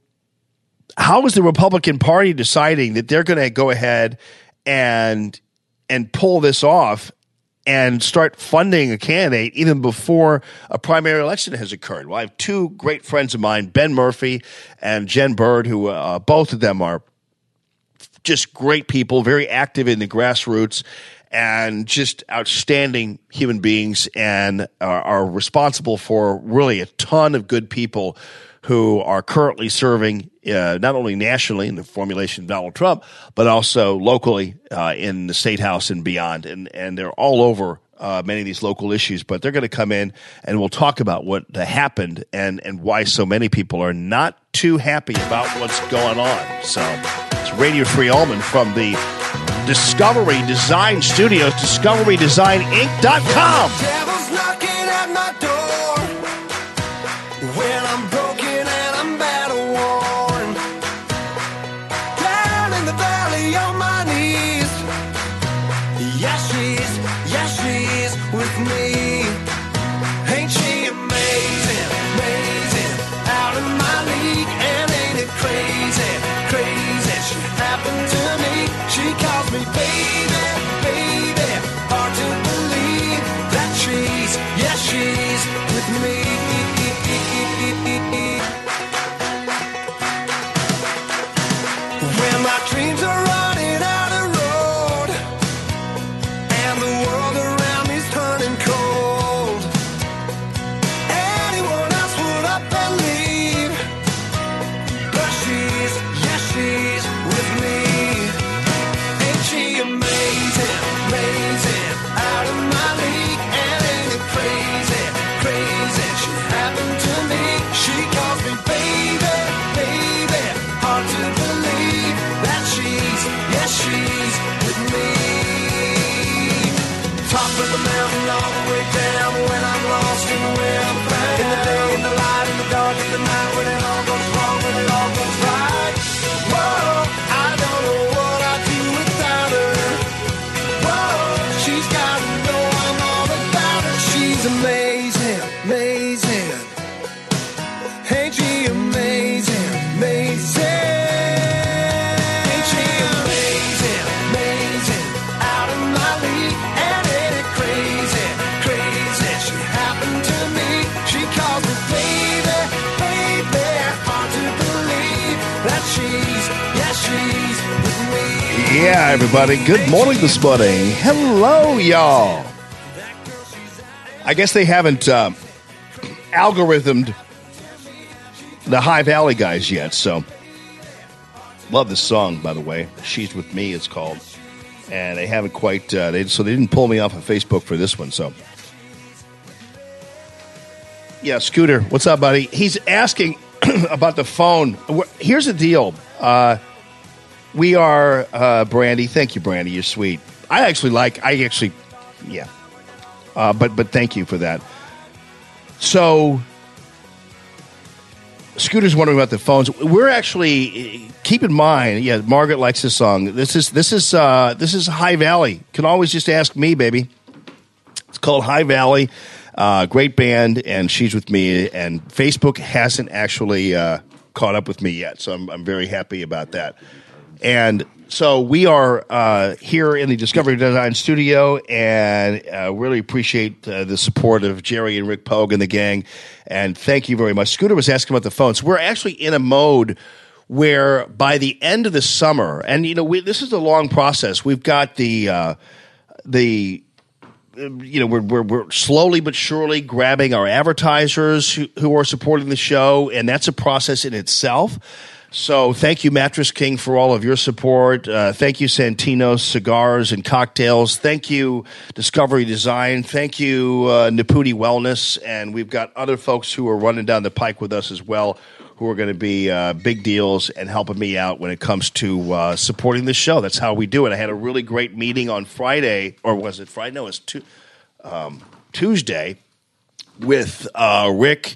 how is the Republican Party deciding that they're going to go ahead and and pull this off and start funding a candidate even before a primary election has occurred? Well, I have two great friends of mine, Ben Murphy and Jen Bird, who uh, both of them are just great people, very active in the grassroots and just outstanding human beings and are, are, responsible for really a ton of good people who are currently serving uh, not only nationally in the formulation of Donald Trump, but also locally uh, in the state house and beyond. And, and they're all over uh, many of these local issues, but they're going to come in and we'll talk about what happened and, and why so many people are not too happy about what's going on. So it's Radio Free Allman from the Discovery Design Studios, discoverydesigninc.com. Yeah, everybody. Good morning this morning. Hello, y'all. I guess they haven't uh, algorithmed the High Valley guys yet, so love this song, by the way. She's with me, it's called, and they haven't quite. Uh, they so they didn't pull me off of Facebook for this one, so. Yeah, Scooter, what's up, buddy? He's asking about the phone. Here's the deal. Uh, we are uh, Brandy. Thank you, Brandy. You're sweet. I actually like. I actually, yeah. Uh, but but thank you for that. So, Scooter's wondering about the phones. We're actually keep in mind. Yeah, Margaret likes this song. This is this is uh, this is High Valley. Can always just ask me, baby. It's called High Valley. Uh, great band, and she's with me. And Facebook hasn't actually uh, caught up with me yet, so I'm, I'm very happy about that. And so we are uh, here in the Discovery Design Studio, and uh, really appreciate uh, the support of Jerry and Rick Pogue and the gang. And thank you very much. Scooter was asking about the phones. We're actually in a mode where by the end of the summer, and you know, we, this is a long process. We've got the uh, the you know we're, we're we're slowly but surely grabbing our advertisers who, who are supporting the show, and that's a process in itself. So thank you, Mattress King, for all of your support. Uh, thank you, Santino Cigars and Cocktails. Thank you, Discovery Design. Thank you, uh, Naputi Wellness, and we've got other folks who are running down the pike with us as well, who are going to be uh, big deals and helping me out when it comes to uh, supporting the show. That's how we do it. I had a really great meeting on Friday, or was it Friday? No, it was tu- um, Tuesday with uh, Rick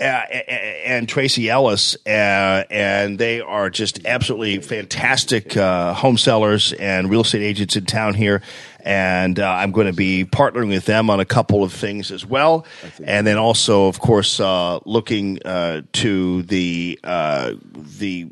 and Tracy Ellis, uh, and they are just absolutely fantastic uh, home sellers and real estate agents in town here. And uh, I'm going to be partnering with them on a couple of things as well, and then also, of course, uh, looking uh, to the the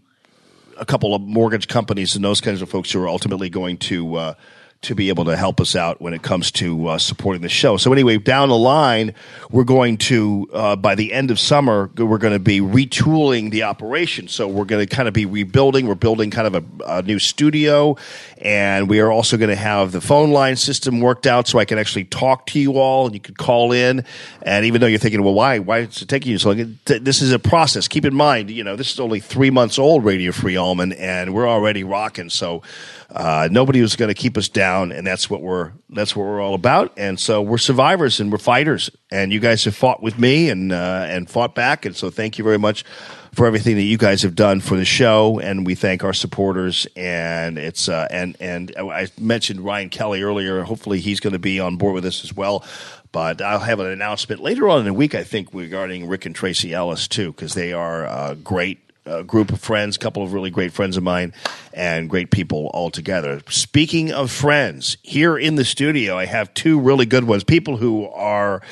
a couple of mortgage companies and those kinds of folks who are ultimately going to to be able to help us out when it comes to uh, supporting the show. So anyway, down the line, we're going to uh, by the end of summer, we're going to be retooling the operation. So we're going to kind of be rebuilding. We're building kind of a, a new studio, and we are also going to have the phone line system worked out so I can actually talk to you all, and you could call in. And even though you're thinking, well, why why is it taking you so long? This is a process. Keep in mind, you know, this is only three months old, Radio Free Allman, and we're already rocking. So uh, nobody was going to keep us down, and that's what we're that's what we're all about. And so we're survivors and we're fighters, and you guys have fought with me and uh, and fought back, and so thank you very much for everything that you guys have done for the show, and we thank our supporters. And it's uh, and and I mentioned Ryan Kelly earlier. Hopefully, he's going to be on board with us as well. But I'll have an announcement later on in the week, I think, regarding Rick and Tracy Ellis too, because they are uh, great a group of friends, a couple of really great friends of mine, and great people all together. Speaking of friends, here in the studio, I have two really good ones. People who are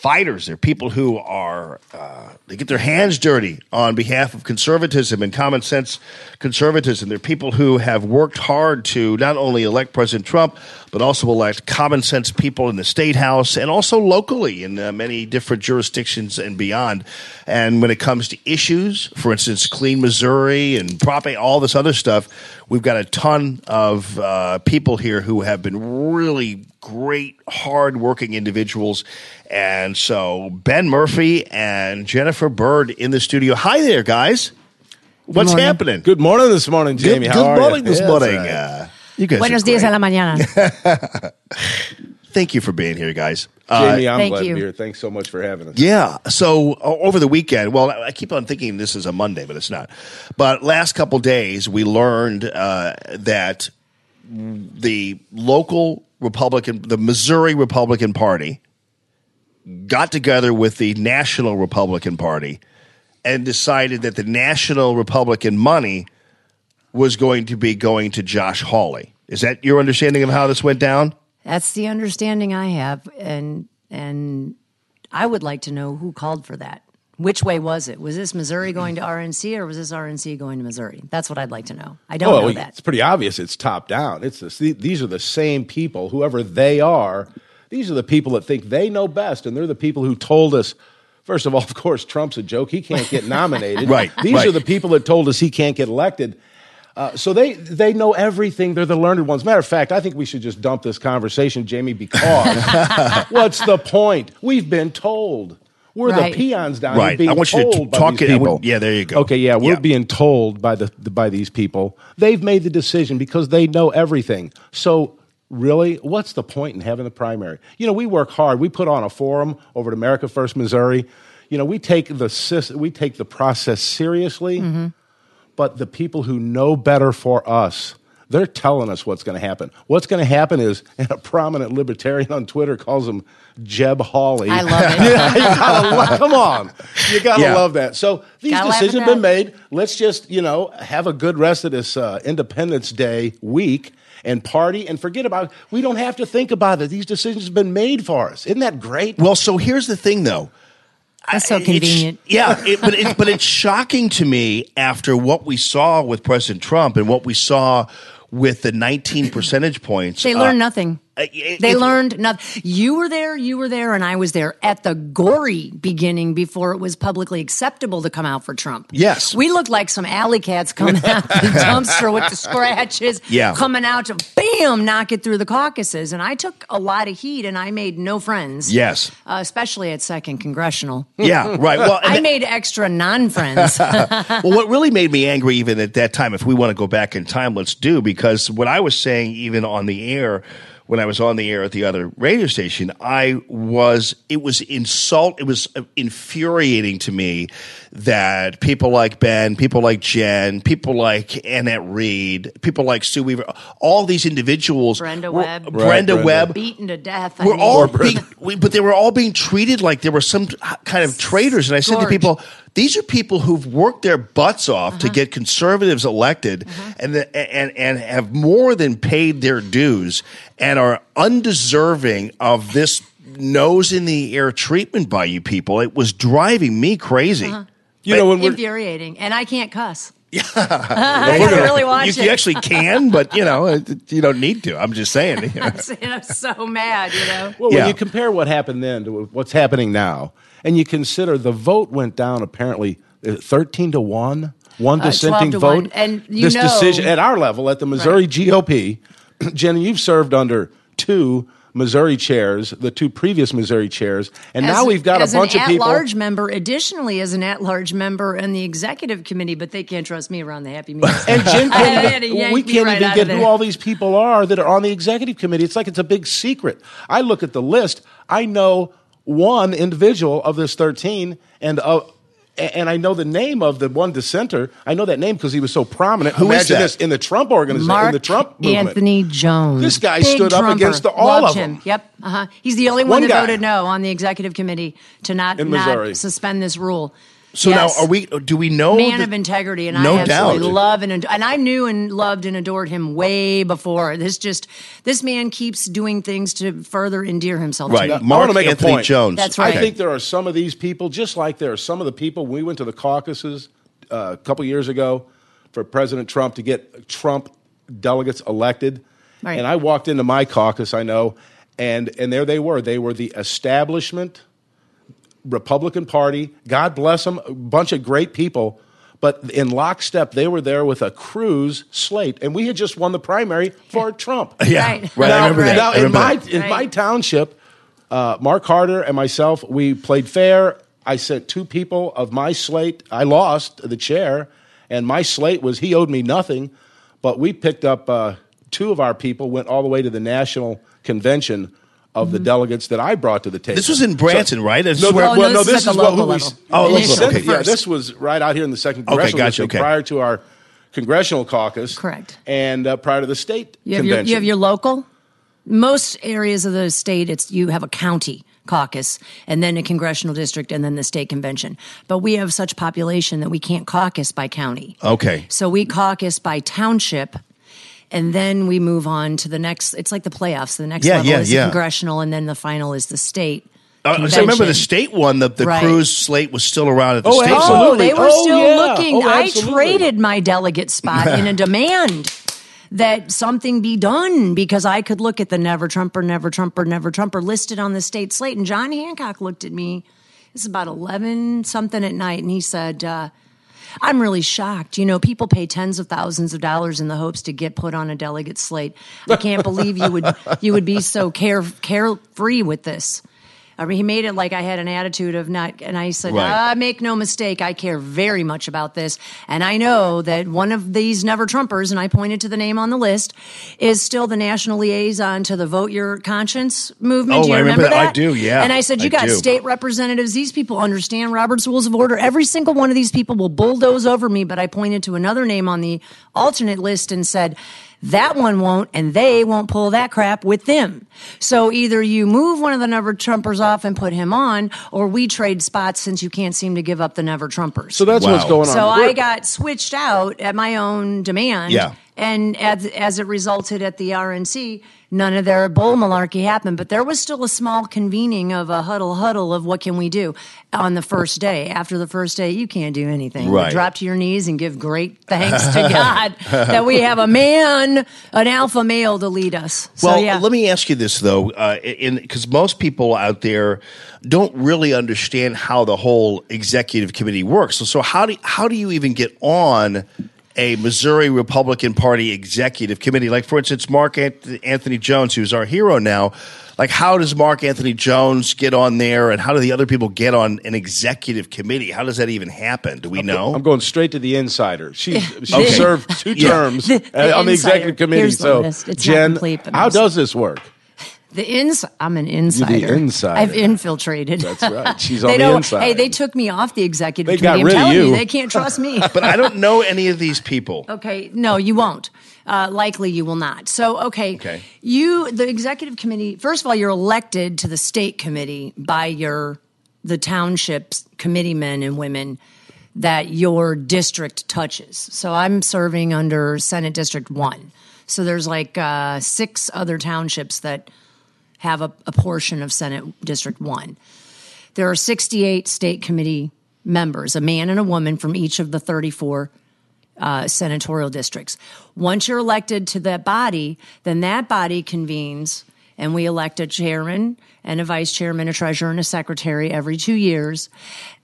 fighters. They're people who are uh, they get their hands dirty on behalf of conservatism and common sense conservatism. They're people who have worked hard to not only elect President Trump but also elect common sense people in the state house and also locally in uh, many different jurisdictions and beyond. And when it comes to issues, for instance, Clean Missouri and Prop A, all this other stuff, we've got a ton of uh, people here who have been really great, hard-working individuals. And so Ben Murphy and Jennifer Bird in the studio. Hi there, guys. What's morning. happening? Good morning this morning, Jamie. Good, How good are morning you? this Yeah, morning. that's right. Uh, you guys Buenos dias great. a la mañana. Thank you for being here, guys. Uh, Jamie, I'm Thank glad you. to be here. Thanks so much for having us. Yeah. So o- over the weekend, well, I keep on thinking this is a Monday, but it's not. But last couple days, we learned uh, that the local Republican, the Missouri Republican Party, got together with the National Republican Party and decided that the National Republican money was going to be going to Josh Hawley. Is that your understanding of how this went down? That's the understanding I have, and and I would like to know who called for that. Which way was it? Was this Missouri going to RNC, or was this RNC going to Missouri? That's what I'd like to know. I don't Oh, know well, that. it's pretty obvious. It's top down. It's this, these are the same people, whoever they are. These are the people that think they know best, and they're the people who told us. First of all, of course, Trump's a joke. He can't get nominated. Right, These right. are the people that told us he can't get elected. Uh, so they they know everything. They're the learned ones. Matter of fact, I think we should just dump this conversation, Jamie, because what's the point? We've been told. We're Right. the peons down Right. here being I want you to told t- by talk these it- would- people. yeah, there you go. Okay, yeah, we're Yeah. being told by the, the by these people. They've made the decision because they know everything. So really, what's the point in having the primary? You know, we work hard. We put on a forum over at America First Missouri. You know, we take the we take the process seriously but the people who know better for us they're telling us what's going to happen what's going to happen is and a prominent libertarian on twitter calls him jeb hawley I love it. yeah, you gotta lo- come on you gotta Yeah. love that so these Gotta decisions have been made let's just you know have a good rest of this uh, independence day week and party and forget about it. we don't have to think about it these decisions have been made for us isn't that great Well, so here's the thing, though. That's so It's- convenient. yeah, it, but it's but it's shocking to me after what we saw with President Trump and what we saw with the 19 percentage points. They uh, learned nothing. It- They learned nothing. You were there, you were there, and I was there at the gory beginning before it was publicly acceptable to come out for Trump. Yes. We looked like some alley cats coming out the dumpster with the scratches, Yeah. coming out to bam, knock it through the caucuses. And I took a lot of heat and I made no friends. Yes. Uh, especially at second congressional. Yeah, right. Well, I made extra non friends. well, what really made me angry, even at that time, if we want to go back in time, let's do, because what I was saying, even on the air, when I was on the air at the other radio station, I was, it was insult, it was infuriating to me that people like Ben, people like Jen, people like Annette Reed, people like Sue Weaver, all these individuals. Brenda were- Webb. Brenda Brenda. Webb. Beaten to death. I We're mean. all being, we, but they were all being treated like they were some kind of traitors. And I said to people, these are people who've worked their butts off to uh-huh. get conservatives elected uh-huh. and, the, and, and have more than paid their dues and are undeserving of this nose in the air treatment by you people. It was driving me crazy. Uh-huh. you know when infuriating. And I can't cuss. Yeah. I gotta really watch You, it. you actually can, but you know, you don't need to. I'm just saying. you know. I'm saying I'm so mad, you know. Well, Yeah. when you compare what happened then to what's happening now, and you consider the vote went down apparently uh, thirteen to one, one Uh, 12 dissenting to vote. one. And you this know- decision at our level at the Missouri GOP, Jenny, you've served under two Missouri chairs, the two previous Missouri chairs, and now we've got a bunch of people. at-large member, additionally as an at-large member in the executive committee, but they can't trust me around the Happy Meals. And Jen can't even, we can't right even get who all these people are that are on the executive committee. It's like it's a big secret. I look at the list. I know one individual of this 13, and uh, and I know the name of the one dissenter. I know that name because he was so prominent. Who is Imagine that? this in the Trump organization, Mark in the Trump movement. Anthony Jones. This guy Big stood up against the- all Loved of him. them. Yep. Uh-huh. He's the only one, One that guy. voted no on the executive committee to not, In Missouri. not suspend this rule. So Yes. now, are we? Do we know? man that- of integrity, and No I absolutely doubt. love and and I knew and loved and adored him way before. This just this man keeps doing things to further endear himself Right. to I me. Mark want to make Anthony a point. Jones. That's right. I right. think there are some of these people, just like there are some of the people. We went to the caucuses uh, a couple years ago for President Trump to get Trump delegates elected, Right. and I walked into my caucus, I know, and and there they were. They were the establishment Republican Party. God bless them, a bunch of great people. But in lockstep, they were there with a Cruz slate, and we had just won the primary for Trump. Yeah, Right. right. I Now, remember that. now I in remember my that. in my township, uh, Mark Harder and myself, we played fair. I sent two people of my slate. I lost the chair, and my slate was he owed me nothing, but we picked up uh, two of our people, went all the way to the national convention of the Mm-hmm. delegates that I brought to the table. This was in Branson, right? I No, swear- well, Oh, no, well, no, this is this is the what we. level. Oh, we local, okay. Yeah, this was right out here in the second Okay, congressional gotcha, district okay. prior to our congressional caucus. Correct. And uh, prior to the state You have, your, convention. you have your local. Most areas of the state, it's you have a county caucus and then a congressional district and then the state convention. But we have such population that we can't caucus by county. Okay. So we caucus by township, and then we move on to the next. It's like the playoffs. The next Yeah, level yeah, is yeah. the congressional, and then the final is the state. Uh, so I remember the convention. state one. The, the Right. Cruz slate was still around at the Oh, state. absolutely. Oh, they were Oh, still yeah. looking. Oh, I absolutely. traded my delegate spot in a demand that something be done because I could look at the never Trumper, never Trumper, never Trumper listed on the state slate. And John Hancock looked at me. It's about eleven something at night, and he said. Uh, I'm really shocked. You know, people pay tens of thousands of dollars in the hopes to get put on a delegate slate. I can't believe you would you would be so care carefree with this. I mean, he made it like I had an attitude of not, and I said, Right. ah, make no mistake, I care very much about this. And I know that one of these never Trumpers, and I pointed to the name on the list, is still the national liaison to the Vote Your Conscience movement. Oh, do you I remember remember that. I do, yeah. And I said, you I got do. state representatives. These people understand Robert's Rules of Order. Every single one of these people will bulldoze over me. But I pointed to another name on the alternate list and said, that one won't, and they won't pull that crap with them. So either you move one of the Never Trumpers off and put him on, or we trade spots since you can't seem to give up the Never Trumpers. So that's what's going on. So We're- I got switched out at my own demand. Yeah. And as, as it resulted at the RNC, none of their bull malarkey happened. But there was still a small convening of a huddle huddle of what can we do on the first day. After the first day, you can't do anything. You Right. drop to your knees and give great thanks to God that we have a man, an alpha male to lead us. So, Well, yeah. let me ask you this though, uh, because most people out there don't really understand how the whole executive committee works. So, so how do how do you even get on a Missouri Republican Party executive committee? Like, for instance, Mark Anthony Jones, who's our hero now. Like, how does Mark Anthony Jones get on there, and how do the other people get on an executive committee? How does that even happen? Do we know? I'm going straight to the insider. She she Okay. served two Yeah. terms The- the on the insider. executive committee. Here's so, list. It's not Jen, how does this work? The ins I'm an insider. the insider. I've infiltrated. That's right. She's they on the don't, inside. Hey, they took me off the executive They got committee. rid I'm of telling you. you. they can't trust me. but I don't know any of these people. Okay, no, you won't. Uh, likely, you will not. So, okay, Okay. you, the executive committee. First of all, you're elected to the state committee by your the township's committeemen and women that your district touches. So, I'm serving under Senate District One. So, there's like uh, six other townships that have a, a portion of Senate District One. There are 68 state committee members, a man and a woman from each of the 34 uh, senatorial districts. Once you're elected to that body, then that body convenes and we elect a chairman and a vice chairman, a treasurer, and a secretary every two years.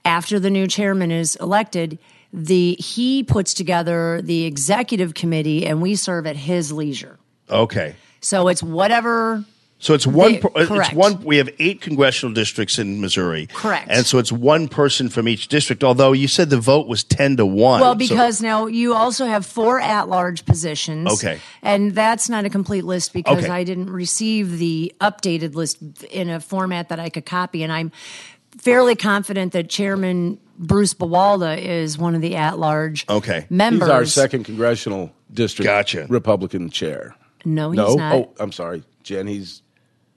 After the new chairman is elected, the he puts together the executive committee and we serve at his leisure. Okay. So it's whatever So it's one. They- per- it's one. We have eight congressional districts in Missouri. Correct. And so it's one person from each district. Although you said the vote was ten to one. Well, So- because now you also have four at-large positions. Okay. and that's not a complete list because Okay. I didn't receive the updated list in a format that I could copy, and I'm fairly confident that Chairman Bruce Bawalda is one of the at-large Okay. members. He's our second congressional district Gotcha. Republican chair. No, he's no, not. oh, I'm sorry, Jen. He's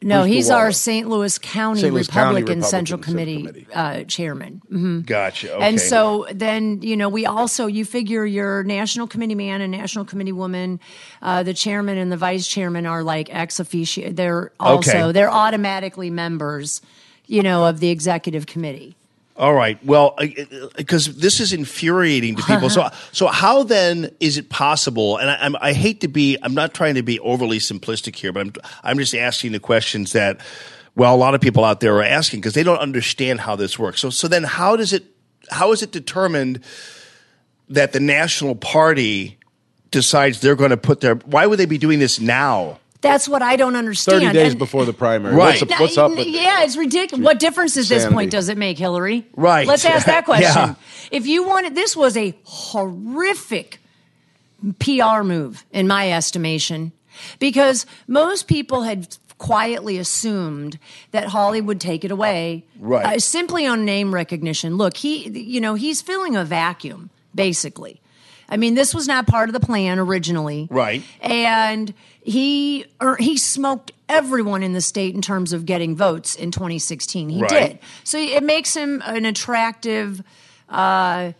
no, Bruce he's our St. Louis County St. Louis County Republican, Republican Central Central Committee, Committee. Uh, chairman. Mhm. gotcha. Okay. And so then, you know, we also, you figure your national committee man and national committee woman, uh, the chairman and the vice chairman are like ex officio. They're also, Okay. they're automatically members, you know, of the executive committee. All right. Well, because this is infuriating to people. so, so how then is it possible? And I, I'm, I hate to be. I'm not trying to be overly simplistic here, but I'm. I'm just asking the questions that, well, a lot of people out there are asking because they don't understand how this works. So, so then how does it? How is it determined that the national party decides they're going to put their? Why would they be doing this now? That's what I don't understand. thirty days And- before the primary. Right. What's, up- what's up? With, yeah, it's ridiculous. What difference at this point does it make, Hillary? Right. Let's ask that question. Yeah. If you wanted, this was a horrific PR move, in my estimation, because most people had quietly assumed that Hawley would take it away, Right. uh, simply on name recognition. Look, he, you know, he's filling a vacuum, basically. I mean, this was not part of the plan originally, Right. And he er, he smoked everyone in the state in terms of getting votes in 2016. He Right. did. So it makes him an attractive uh,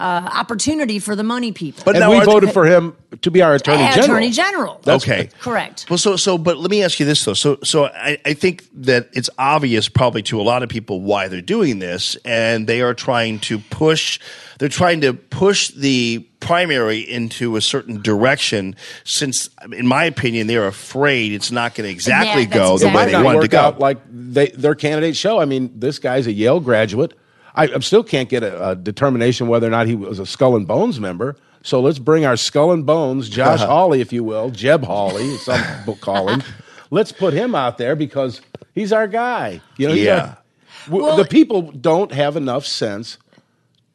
uh, opportunity for the money people. But and now we are- voted for him to be our attorney general. Attorney General. okay. Correct. Well, so so, but let me ask you this though. So so I, I think that it's obvious probably to a lot of people why they're doing this, and they are trying to push. They're trying to push the primary into a certain direction. Since, in my opinion, they're afraid it's not going to exactly Yeah, that's go the way they not want to go. out like they, their candidates show. I mean, this guy's a Yale graduate. I, I still can't get a, a determination whether or not he was a Skull and Bones member. So let's bring our Skull and Bones, Josh Hawley, if you will, Jeb Hawley, some people call him. Let's put him out there because he's our guy. You know, Yeah. our- w- the people don't have enough sense.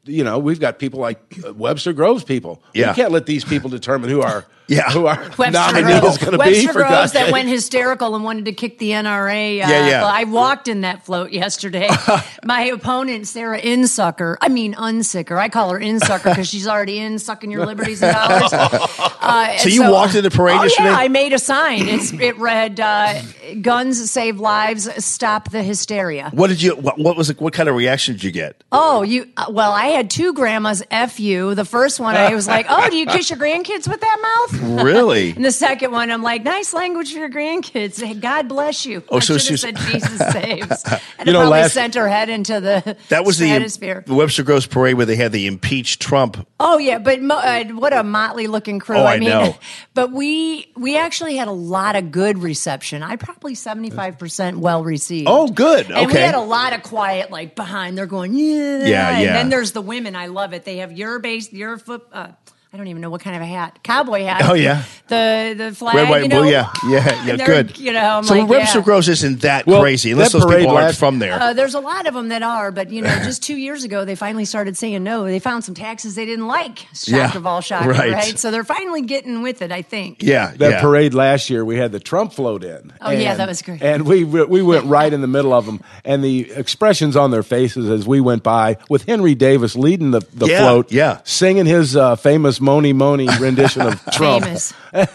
You know, we've got people like uh, Webster Groves people. Yeah. We can't let these people determine who our Yeah. who our Webster nominee is Groves, going to be. Webster Groves God's that sake. went hysterical and wanted to kick the NRA. Uh, Yeah, yeah. I walked in that float yesterday. My opponent, Sarah Insucker, I mean Unsicker. I call her Insucker because she's already in sucking your liberties and dollars. Uh, So you walked in the parade oh, yesterday? Yeah, I made a sign. It's it read uh, "Guns save lives, stop the hysteria." What did you? What, what was? it? What kind of reaction did you get? Oh, you uh, well, I had two grandmas f you. The first one, I was like, "Oh, do you kiss your grandkids with that mouth?" Really? And the second one, I'm like, "Nice language for your grandkids. Hey, God bless you." Oh, I so she said Jesus saves, and You it know, probably last- sent her head into the That was the, stratosphere. the Webster Groves parade where they had the impeach Trump. Oh yeah, but mo- uh, what a motley looking crew. Oh, I I mean, know. but we we actually had a lot of good reception. I probably seventy five percent well received. Oh, good. And we had a lot of quiet, like behind. They're going, yeah, Yeah, And yeah. then there's the women. I love it. They have your base, your foot. Uh, I don't even know what kind of a hat, cowboy hat. Oh, yeah. the the flag. Red, white, you know, blue. Yeah, yeah, yeah. Good. You know, I'm so like, Webster yeah. Groves isn't that Well, crazy unless that those people parade aren't last- from there. Uh, there's a lot of them that are, but you know, just two years ago, they finally started saying no. They found some taxes they didn't like. Shock Yeah, of all shock, right. right. So they're finally getting with it. I think. yeah, that yeah. parade last year, we had the Trump float in. Oh, yeah, that was great. And we we went right in the middle of them, and the expressions on their faces as we went by, with Henry Davis leading the, the Yeah, float, yeah. singing his uh, famous Mony Mony rendition of Trump. Famous.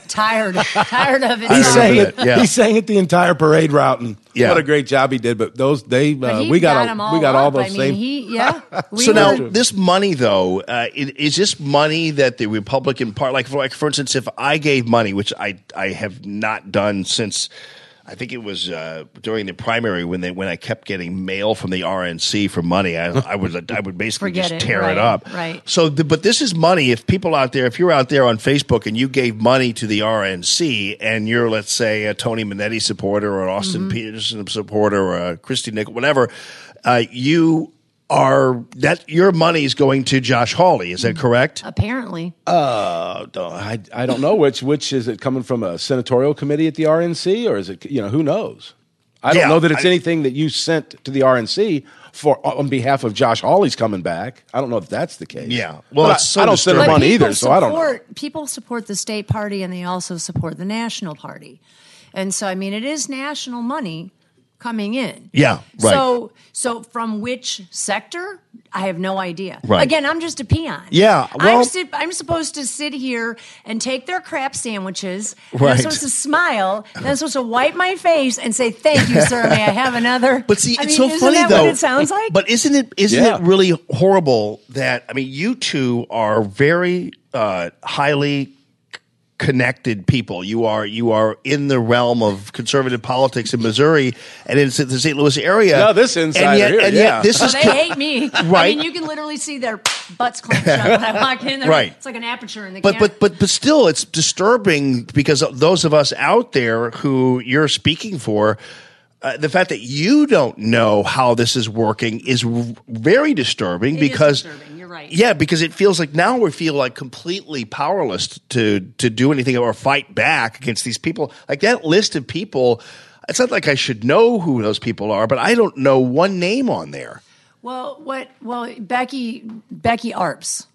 tired, tired of it. He I sang it. yeah. He sang it the entire parade route, and Yeah. what a great job he did. But those they uh, he we got, got a- all we got all those I mean, same. he yeah. We so now this money though uh, is this money that the republican part like for, like for instance if i gave money which i i have not done since I think it was uh, during the primary when they when I kept getting mail from the RNC for money. I, I would I would basically Forget just it, tear right, it up. right. So, the, but this is money. If people out there, if you're out there on Facebook and you gave money to the RNC, and you're let's say a Tony Monetti supporter or an Austin Mm-hmm. Petersen supporter or a Kristi Nichol, whatever, uh, you are that your money is going to Josh Hawley. Is that correct? apparently. Uh, I, I don't know which which is it coming from a senatorial committee at the RNC or is it you know who knows? I don't Yeah, know that it's I- anything that you sent to the RNC for on behalf of Josh Hawley's coming back. I don't know if that's the case. Yeah. Well, it's I, so I don't send disturbing. them But on people either, so I don't know. People support the state party and they also support the national party. And so, I mean, it is national money coming in. Yeah, right. So, so from which sector? I have no idea. Right. Again, I'm just a peon. Yeah, well- I'm, si- I'm supposed to sit here and take their crap sandwiches. and Right. I'm supposed to smile. And I'm supposed to wipe my face and say, "Thank you, sir. May I have another?" But see, I it's mean, so isn't funny that though. What it sounds like. But isn't it isn't Yeah. it really horrible that I mean, you two are very uh, highly c- connected people. You are you are in the realm of conservative politics in Missouri and in the St. Louis area. No, this insider and yet, here, and yeah. yet this So is they co- hate me. Right? I mean, you can literally see their butts clench up when I walk in. They're- Right. It's like an aperture in the But camera. but but but still, it's disturbing because those of us out there who you're speaking for, uh, the fact that you don't know how this is working is w- very disturbing. It because disturbing. You're right. Yeah, because it feels like now we feel like completely powerless to to do anything or fight back against these people. Like that list of people. It's not like I should know who those people are, but I don't know one name on there. Well, what? Well, Becky Becky Arps.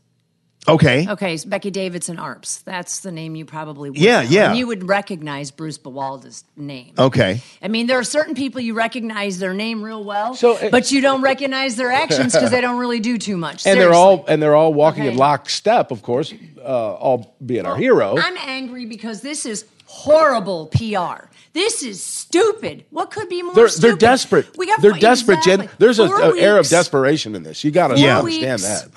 Okay. Okay, so Becky Davidson Arps. That's the name you probably would. Yeah, know. yeah. And you would recognize Bruce Bawalda's name. Okay. I mean, there are certain people you recognize their name real well, So, uh, but you don't recognize their actions because they don't really do too much. and they're Seriously. all and they're all walking in Okay. lockstep, of course, uh, all being our hero. I'm angry because this is horrible PR. This is stupid. What could be more They're stupid? they're desperate. We got they're four- desperate, Jen. There's a, Four a air of weeks. desperation in this. You got to Yeah. understand weeks, that.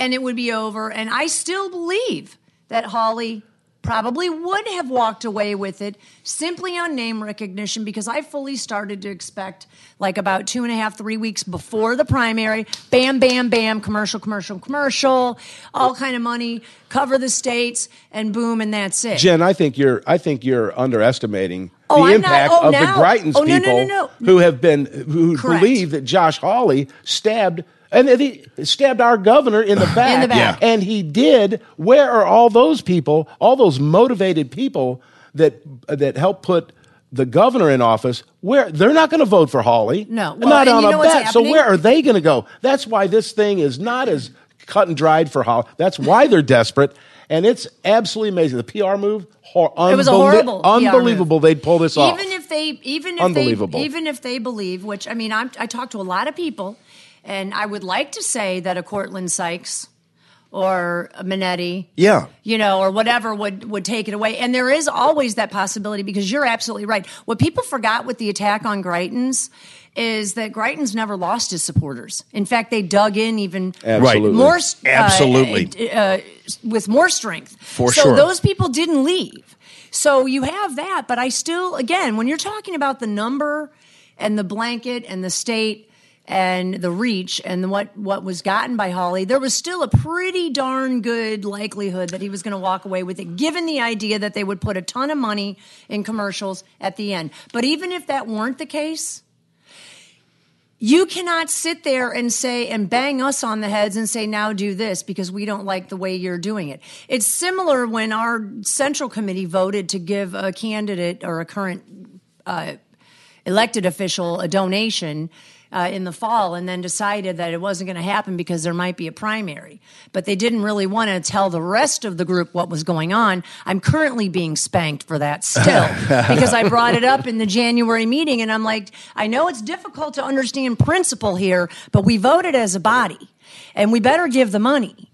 And it would be over. And I still believe that Hawley probably would have walked away with it simply on name recognition because I fully started to expect like about two and a half, three weeks before the primary, bam, bam, bam, commercial, commercial, commercial, all kind of money, cover the states, and boom, and that's it. Jen, I think you're I think you're underestimating Oh, the I'm not- impact oh, of now- the Greitens oh, no, no, people no, no. who have been who Correct. believe that Josh Hawley stabbed And he stabbed our governor in the back. in the back. Yeah. And he did. Where are all those people, all those motivated people that that helped put the governor in office? Where they're not going to vote for Hawley. No. Well, not on a bet. So where are they going to go? That's why this thing is not as cut and dried for Hawley. That's why they're desperate. And it's absolutely amazing. The PR move, hor- It was a unbelie- horrible PR unbelievable. They'd pull this off. even if they even if Unbelievable. they even if they believe which i mean I'm, i talked to a lot of people and i would like to say that a courtland sykes or a monetti Yeah. you know or whatever would would take it away and there is always that possibility because you're absolutely right what people forgot with the attack on greitens is that greitens never lost his supporters in fact they dug in even Absolutely. more uh, Absolutely. uh, with more strength For so sure. those people didn't leave so you have that, but I still, again, when you're talking about the number and the blanket and the state and the reach and what what was gotten by Hawley, there was still a pretty darn good likelihood that he was going to walk away with it, given the idea that they would put a ton of money in commercials at the end. But even if that weren't the case, you cannot sit there and say and bang us on the heads and say now do this because we don't like the way you're doing it it's similar when our central committee voted to give a candidate or a current uh, elected official a donation uh, in the fall and then decided that it wasn't going to happen because there might be a primary. But they didn't really want to tell the rest of the group what was going on. I'm currently being spanked for that still because I brought it up in the January meeting and I'm like, I know it's difficult to understand principle here, but we voted as a body and we better give the money.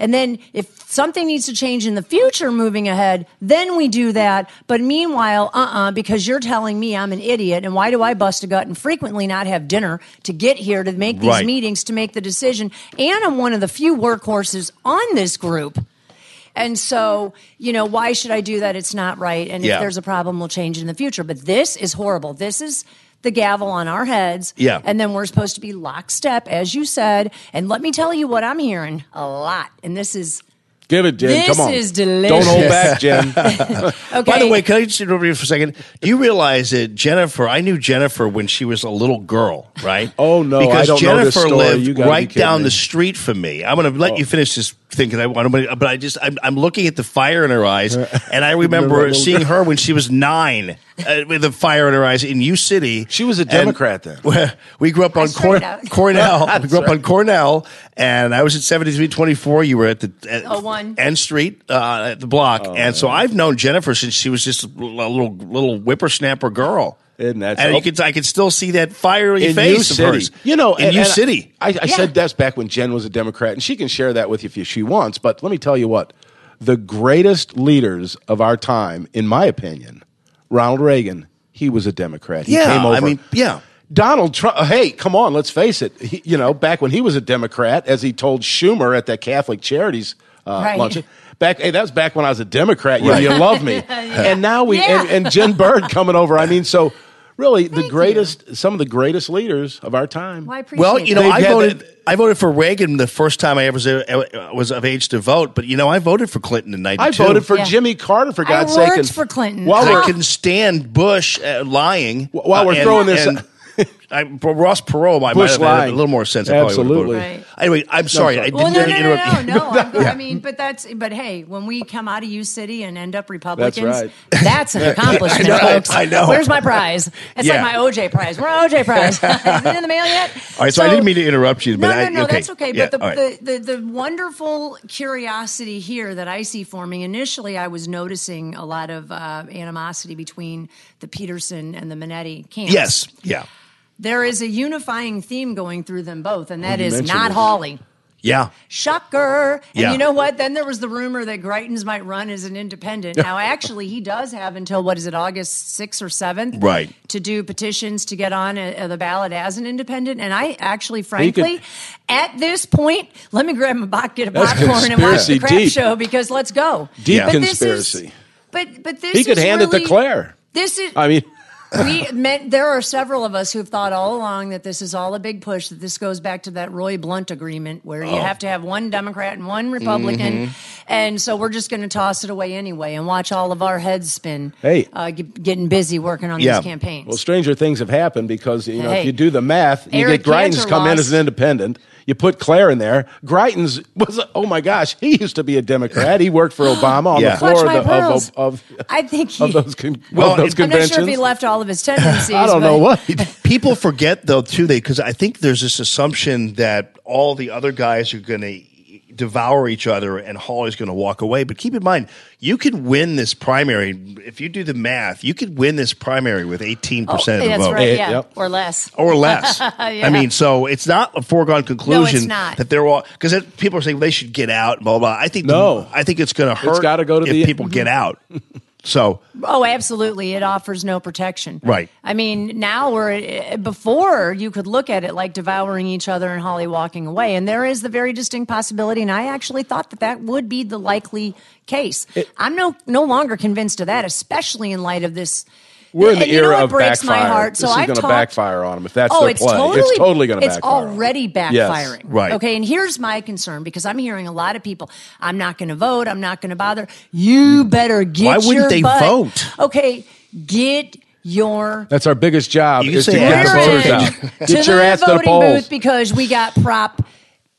And then if something needs to change in the future moving ahead, then we do that. But meanwhile, uh-uh, because you're telling me I'm an idiot and why do I bust a gut and frequently not have dinner to get here to make these Right. meetings to make the decision? And I'm one of the few workhorses on this group. And so, you know, why should I do that? It's not right. And Yeah. if there's a problem, we'll change it in the future. But this is horrible. This is the gavel on our heads. Yeah. And then we're supposed to be lockstep, as you said. And let me tell you what I'm hearing a lot. And this is Give it, Jen. This Come on. is Don't hold back, Jen. okay. By the way, can I just interrupt you for a second? Do you realize that Jennifer? I knew Jennifer when she was a little girl, right? Oh, no, I because don't know Jennifer this story. lived You right down me. the street from me. I'm going to let you oh. finish this thing because I want to, but I just I'm, I'm looking at the fire in her eyes, and I remember little seeing her when she was nine uh, with a fire in her eyes in U City. She was a And Democrat then. We grew up on Cor- Cornell. we grew up on Cornell, and I was at 7324. You were at the at Oh, one. N Street uh, at the block, Oh, and so I've known Jennifer since she was just a little little whippersnapper girl. Isn't that and so? you could I could still see that fiery in face U of hers. You know, in and- U and City. I, I said that's back when Jen was a Democrat, and she can share that with you if she wants. But let me tell you what: the greatest leaders of our time, in my opinion, Ronald Reagan. He was a Democrat. He Yeah, came over. I mean, yeah. Donald Trump. Hey, come on, let's face it. He, you know, back when he was a Democrat, as he told Schumer at that Catholic Charities uh, Right. luncheon. Back, hey, that was back when I was a Democrat. You, Right. you love me, and now we Yeah. and, and Jen Bird coming over. I mean, so really, the Thank greatest, some of the greatest leaders of our time. Well, I appreciate Well, you know, They've I voted. that- I voted for Reagan the first time I ever was, uh, of age to vote. But you know, I voted for Clinton in '92. I voted for Yeah. Jimmy Carter for I God's worked sake. and for Clinton. While I we're, couldn't stand Bush uh, lying. While we're uh, throwing this- and I, Ross Perot, I might have had lying. a little more sense. I probably would've Absolutely. voted. Right. Anyway, I'm sorry. sorry. I didn't Well, no, mean no, to no, interrupt no, you. no. I'm good. I mean, but that's but hey, when we come out of U City and end up Republicans, right. that's an accomplishment, I know, folks. I know. Where's my prize? It's Yeah. like my OJ prize. Where's my OJ prize? Is it in the mail yet? All right, so, I didn't mean to interrupt you, but no, I, no, no, okay. that's okay. Yeah, but the, all right. the, the, the wonderful curiosity here that I see forming, initially I was noticing a lot of uh, animosity between the Petersen and the Monetti camps. yes, yeah, There is a unifying theme going through them both, and that is not. Hawley. yeah. Shocker. And Yeah. you know what? Then there was the rumor that Greitens might run as an independent. Now, actually, he does have until, what is it, August 6th or 7th? Right. To do petitions to get on uh, the ballot as an independent. And I actually, frankly, at this point, let me grab my box, get a That's popcorn, and watch the crap deep. show because let's go. Deep But this is- conspiracy. but, but this He could is hand it to Claire. This is. I mean, we meant there are several of us who've thought all along that this is all a big push. That this goes back to that Roy Blunt agreement where you Oh. have to have one Democrat and one Republican, Mhm. and so we're just going to toss it away anyway and watch all of our heads spin. Hey. uh, get, getting busy working on these campaigns. Well, stranger things have happened because you know Hey. if you do the math, you Eric get Greitens Cantor come in as an independent. You put Claire in there. Greitens was oh my gosh, he used to be a Democrat. He worked for Obama on Yeah. the floor of, the, pearls. of, of, I think he, of those con- Well, of those I'm not sure if he left all of his tendencies. I don't know what. People forget though too, they because I think there's this assumption that all the other guys are going to devour each other and Hawley's going to walk away. But keep in mind, you could win this primary if you do the math. You could win this primary with 18 Oh, percent of the that's vote. right, eh, yeah, or less, or less. Yeah. I mean, so it's not a foregone conclusion not. that they're all because people are saying they should get out. Blah blah. I think No. I think it's going to It's hurt. gotta go to if the- people get out. So Oh, absolutely. It offers no protection. Right. I mean, now we're eh, before you could look at it like devouring each other and Hawley walking away, and there is the very distinct possibility. And I actually thought that that would be the likely case. I'm no no longer convinced of that, especially in light of this. We're in the and you know era of breaks backfire. my heart. So this is I've going to backfire on them if that's oh, their it's play. totally, it's totally going to It's backfire. on 'em. already backfiring. Yes, right. Okay, and here's my concern because I'm hearing a lot of people. I'm not going to vote. I'm not going to bother. You mm. better get. Your. Why wouldn't your they butt- vote? Okay, get your That's our biggest job You is to get the voters to- out. to Get your the ass to the polls. booth because we got prop.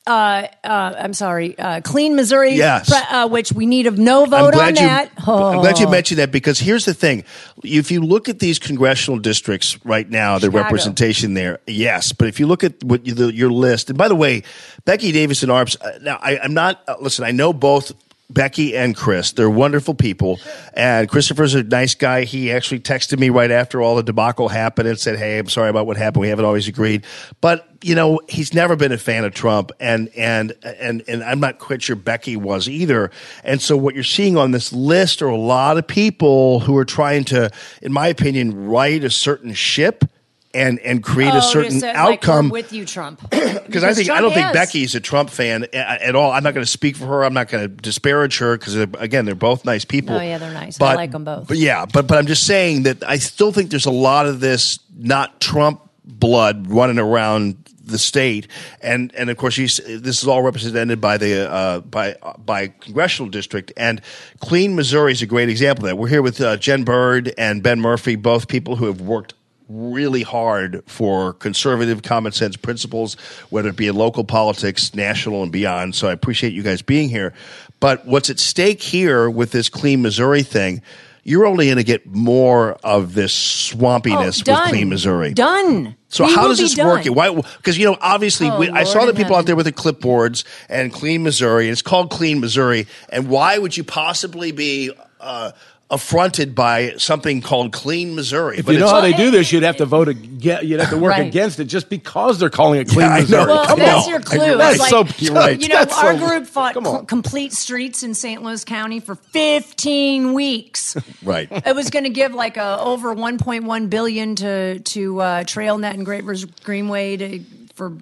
Uh, uh, I'm sorry, uh, Clean Missouri, Yes. pre- uh, which we need of no vote I'm on glad you. that. I'm glad you Oh. mentioned that because here's the thing: if you look at these congressional districts right now, the Chicago. representation there, yes. But if you look at what you, the, your list, and by the way, Becky Davis and Arps. Uh, now, I, I'm not. Uh, listen, I know both. Becky and Chris, they're wonderful people. And Christopher's a nice guy. He actually texted me right after all the debacle happened and said, Hey, I'm sorry about what happened. We haven't always agreed. But, you know, he's never been a fan of Trump. And, and, and, and I'm not quite sure Becky was either. And so what you're seeing on this list are a lot of people who are trying to, in my opinion, right a certain ship and, and create Oh, a certain just, uh, like, outcome with you, Trump. because I think I don't think is. Becky's a Trump fan at all. I'm not going to speak for her. I'm not going to disparage her because again, they're both nice people. Oh, yeah, they're nice. I like them both. But yeah, but but I'm just saying that I still think there's a lot of this not Trump blood running around the state, and and of course this is all represented by the uh, by by congressional district and Clean Missouri is a great example of that. We're here with uh, Jen Bird and Ben Murphy, both people who have worked really hard for conservative common sense principles, whether it be in local politics, national, and beyond. So I appreciate you guys being here. But what's at stake here with this Clean Missouri thing, you're only going to get more of this swampiness Oh, with Clean Missouri. Done. So We how does this work? Why? Because you know, obviously, Oh, we, I saw the people out there with the clipboards and Clean Missouri. It's called Clean Missouri. And why would you possibly be uh, affronted by something called Clean Missouri? If you know it's- how they do this, you'd have to vote against. You'd have to work Right. against it just because they're calling it clean Yeah, Missouri. Well, Come that's on. your clue. You're That's It's so you're right. You know, That's our so- group fought cl- complete streets in St. Louis County for 15 weeks. Right. It was going to give like a, over 1.1 billion to to uh, TrailNet and Great Rivers Greenway to, for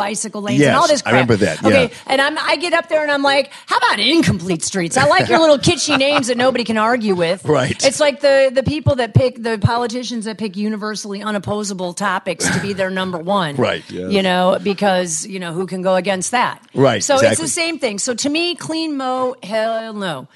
bicycle lanes and all this crap. I remember that, Okay, yeah. and I'm I get up there and I'm like, how about incomplete streets? I like your little kitschy names that nobody can argue with. Right. It's like the the people that pick the politicians that pick universally unopposable topics to be their number one. Right. Yes. You know, because you know who can go against that. Right, So it's the same thing. So to me, clean mo, hell no.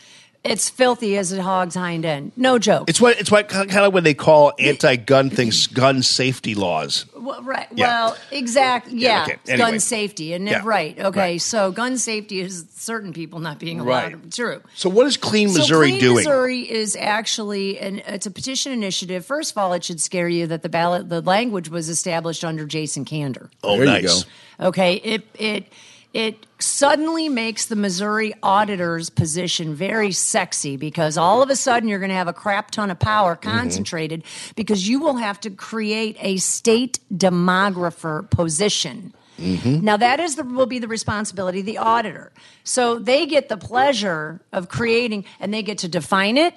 It's filthy as a hog's hind end. No joke. It's what it's what kind of when they call anti-gun things, gun safety laws. Well, right. Yeah. Well, exact. Yeah. okay. Anyway. Gun safety. And Yeah. right. Okay. Right. So gun safety is certain people not being allowed. Right. True. So what is Clean So Missouri Clean doing? Missouri is actually an it's a petition initiative. First of all, it should scare you that the ballot the language was established under Jason Kander. Oh, There you nice. go. Okay, it it it suddenly makes the Missouri auditor's position very sexy because all of a sudden you're going to have a crap ton of power Mm-hmm. concentrated because you will have to create a state demographer position. Mm-hmm. Now that is the will be the responsibility of the auditor. So they get the pleasure of creating and they get to define it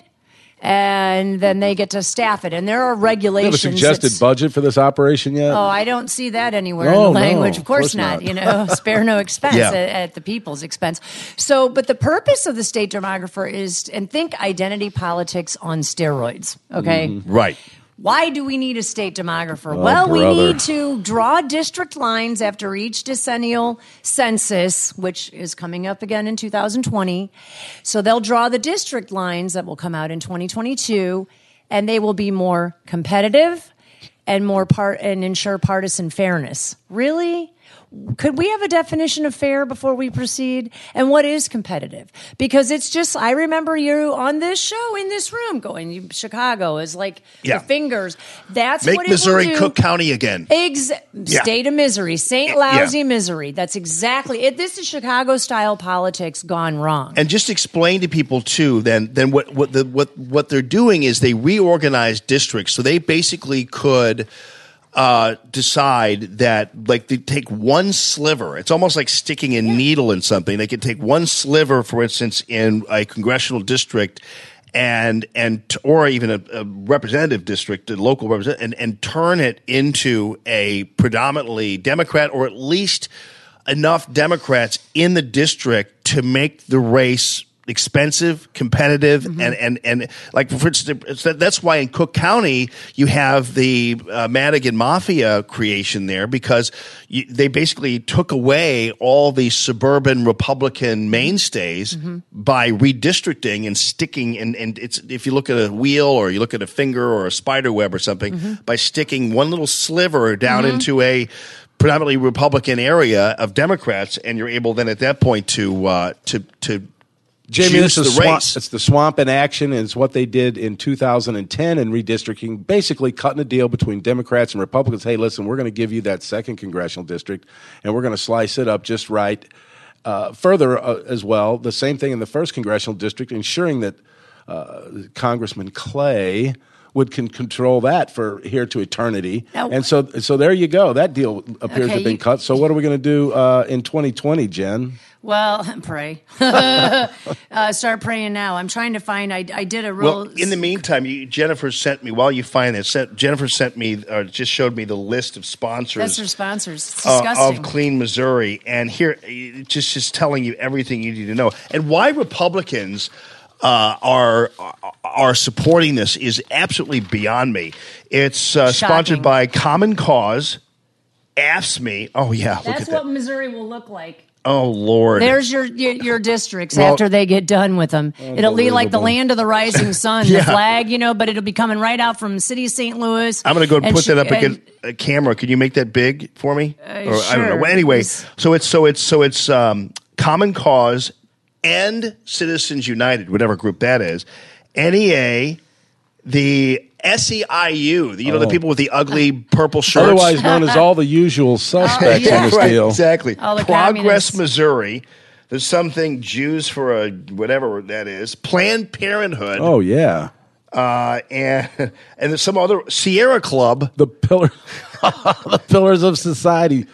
and then they get to staff it. And there are you have regulations. a suggested that's- budget for this operation yet? Oh, I don't see that anywhere No, in the language. of of course, course not. You know, spare no expense Yeah. at, at the people's expense. So, but the purpose of the state demographer is, and think identity politics on steroids. Okay, mm-hmm. Right. Why do we need a state demographer? Oh, well, we need to draw district lines after each decennial census, which is coming up again in 2020. So they'll draw the district lines that will come out in 2022, and they will be more competitive and more part and ensure partisan fairness. Really? Could we have a definition of fair before we proceed? And what is competitive? Because it's just, I remember you on this show in this room going, Chicago is like Yeah. the fingers. That's Make what it Missouri. Cook County again. Ex- Yeah. State of misery, St. Yeah. Lousy misery. That's exactly it. This is Chicago style politics gone wrong. And just explain to people too. Then, then what what the what what they're doing is they reorganize districts, so they basically could uh, decide that like they take one sliver. It's almost like sticking a needle in something. They could take one sliver, for instance, in a congressional district. And and or even a, a representative district, a local representative, and, and turn it into a predominantly Democrat, or at least enough Democrats in the district to make the race expensive, competitive, and, and, and like for instance, that's why in Cook County you have the uh, Madigan Mafia creation there because you, they basically took away all the suburban Republican mainstays by redistricting and sticking and, and it's if you look at a wheel or you look at a finger or a spider web or something by sticking one little sliver down into a predominantly Republican area of Democrats, and you're able then at that point to uh, to to Jamie, juice this is the swamp, race. it's the swamp in action. and It's what they did in 2010 in redistricting, basically cutting a deal between Democrats and Republicans. Hey, listen, we're going to give you that second congressional district, and we're going to slice it up just right. Uh, further, uh, as well, the same thing in the first congressional district, ensuring that uh, Congressman Clay would can control that for here to eternity. Now- and so, so there you go. That deal appears to Okay, have been you- cut. So, what are we going to do uh, in 2020, Jen? Well, pray. uh, start praying now. I'm trying to find. I, I did a real. Well, in the meantime, you, Jennifer sent me while you find it. Sent, Jennifer sent me or just showed me the list of sponsors. that's their sponsors. It's uh, of Clean Missouri, and here just just telling you everything you need to know, and why Republicans uh, are are supporting this is absolutely beyond me. It's uh, sponsored by Common Cause, AFSCME. Oh yeah, look That's at that. what Missouri will look like. Oh Lord, There's your your, your districts Well- after they get done with them. It'll be like the land of the rising sun, Yeah. the flag, you know, but it'll be coming right out from the city of St. Louis. I'm going to go and, put sh- that up and- against a camera. Can you make that big for me? or I don't know. sure. Well, anyway, so it's so it's so it's um, Common Cause and Citizens United, whatever group that is. NEA, the SEIU, you know, the Oh. people with the ugly purple shirts. Otherwise known as all the usual suspects in this right, deal. exactly. Progress communists. Missouri. There's something Jews for a whatever that is. Planned Parenthood. Oh yeah, Uh, and and there's some other Sierra Club. the pillar, the pillars of society.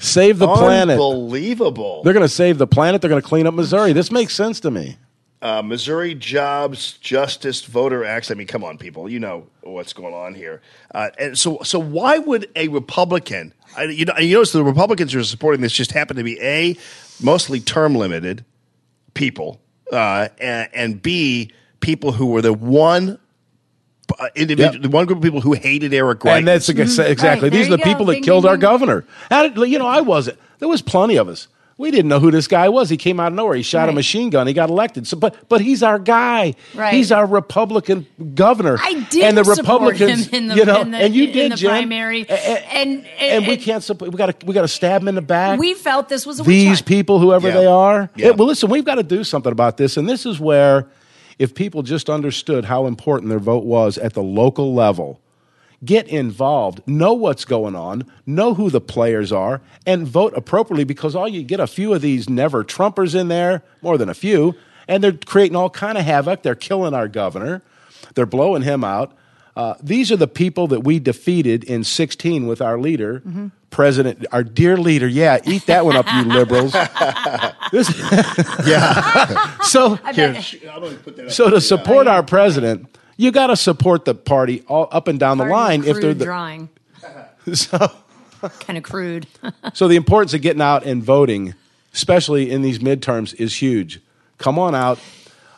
Save the planet. Unbelievable. They're going to save the planet. They're going to clean up Missouri. This makes sense to me. Uh, Missouri Jobs Justice Voter Acts. I mean, come on, people, you know what's going on here. Uh, and so, so why would a Republican? I, you know, you notice the Republicans who are supporting this just happen to be a mostly term limited people, uh, and, and b people who were the one. Uh, individual, Yep. the one group of people who hated Eric Greitens. And that's exactly Right, these are you the go. people that Bing, killed bing, our bing. governor. How did, you know, I wasn't. There was plenty of us. We didn't know who this guy was. He came out of nowhere. He shot a machine gun. He got elected. So, but but he's our guy. Right. He's our Republican governor. I did and the support Republicans, him in the, you know, in the, and you in did the Jen. primary, A- a- and, and we can't support. We got to we got to stab him in the back. We felt this was a these hunt. people, whoever Yeah. they are. Yeah. It- well, listen, we've got to do something about this, and this is where, if people just understood how important their vote was at the local level, get involved, know what's going on, know who the players are, and vote appropriately. Because all you get a few of these never Trumpers in there, more than a few, and they're creating all kind of havoc. They're killing our governor. They're blowing him out. Uh, these are the people that we defeated in 16 with our leader, Mm-hmm. President, our dear leader. Yeah, eat that one up, you liberals. Yeah. so, Here, sh- I'm gonna put that up. so to support our president, you got to support the party all up and down the line. If they're the, drawing, so, kind of crude. so the importance of getting out and voting, especially in these midterms, is huge. Come on out.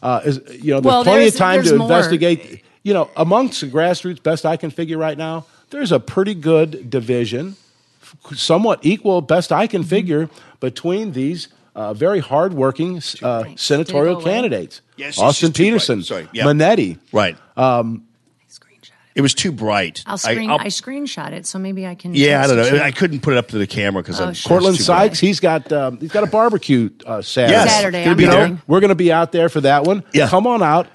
Uh, is, you know, there's Well, plenty there's- of time to more. investigate. you know, amongst the grassroots, best I can figure right now, there's a pretty good division, somewhat equal, best I Mm-hmm. can figure, between these uh, very hardworking uh, senatorial Did it go away? candidates. Yes, Austin just too bright. Petersen, Sorry, yeah. Monetti. Right. Um, It was too bright. I'll screen. I'll- I, screenshot it, so maybe I can. yeah, I don't know. it I couldn't put it up to the camera because Oh, I'm sure. Courtland it's too bright. Sykes, he's got um, he's got a barbecue uh, Saturday. Yes. Saturday, Gonna be there. We're going to be out there for that one. Yeah. Come on out,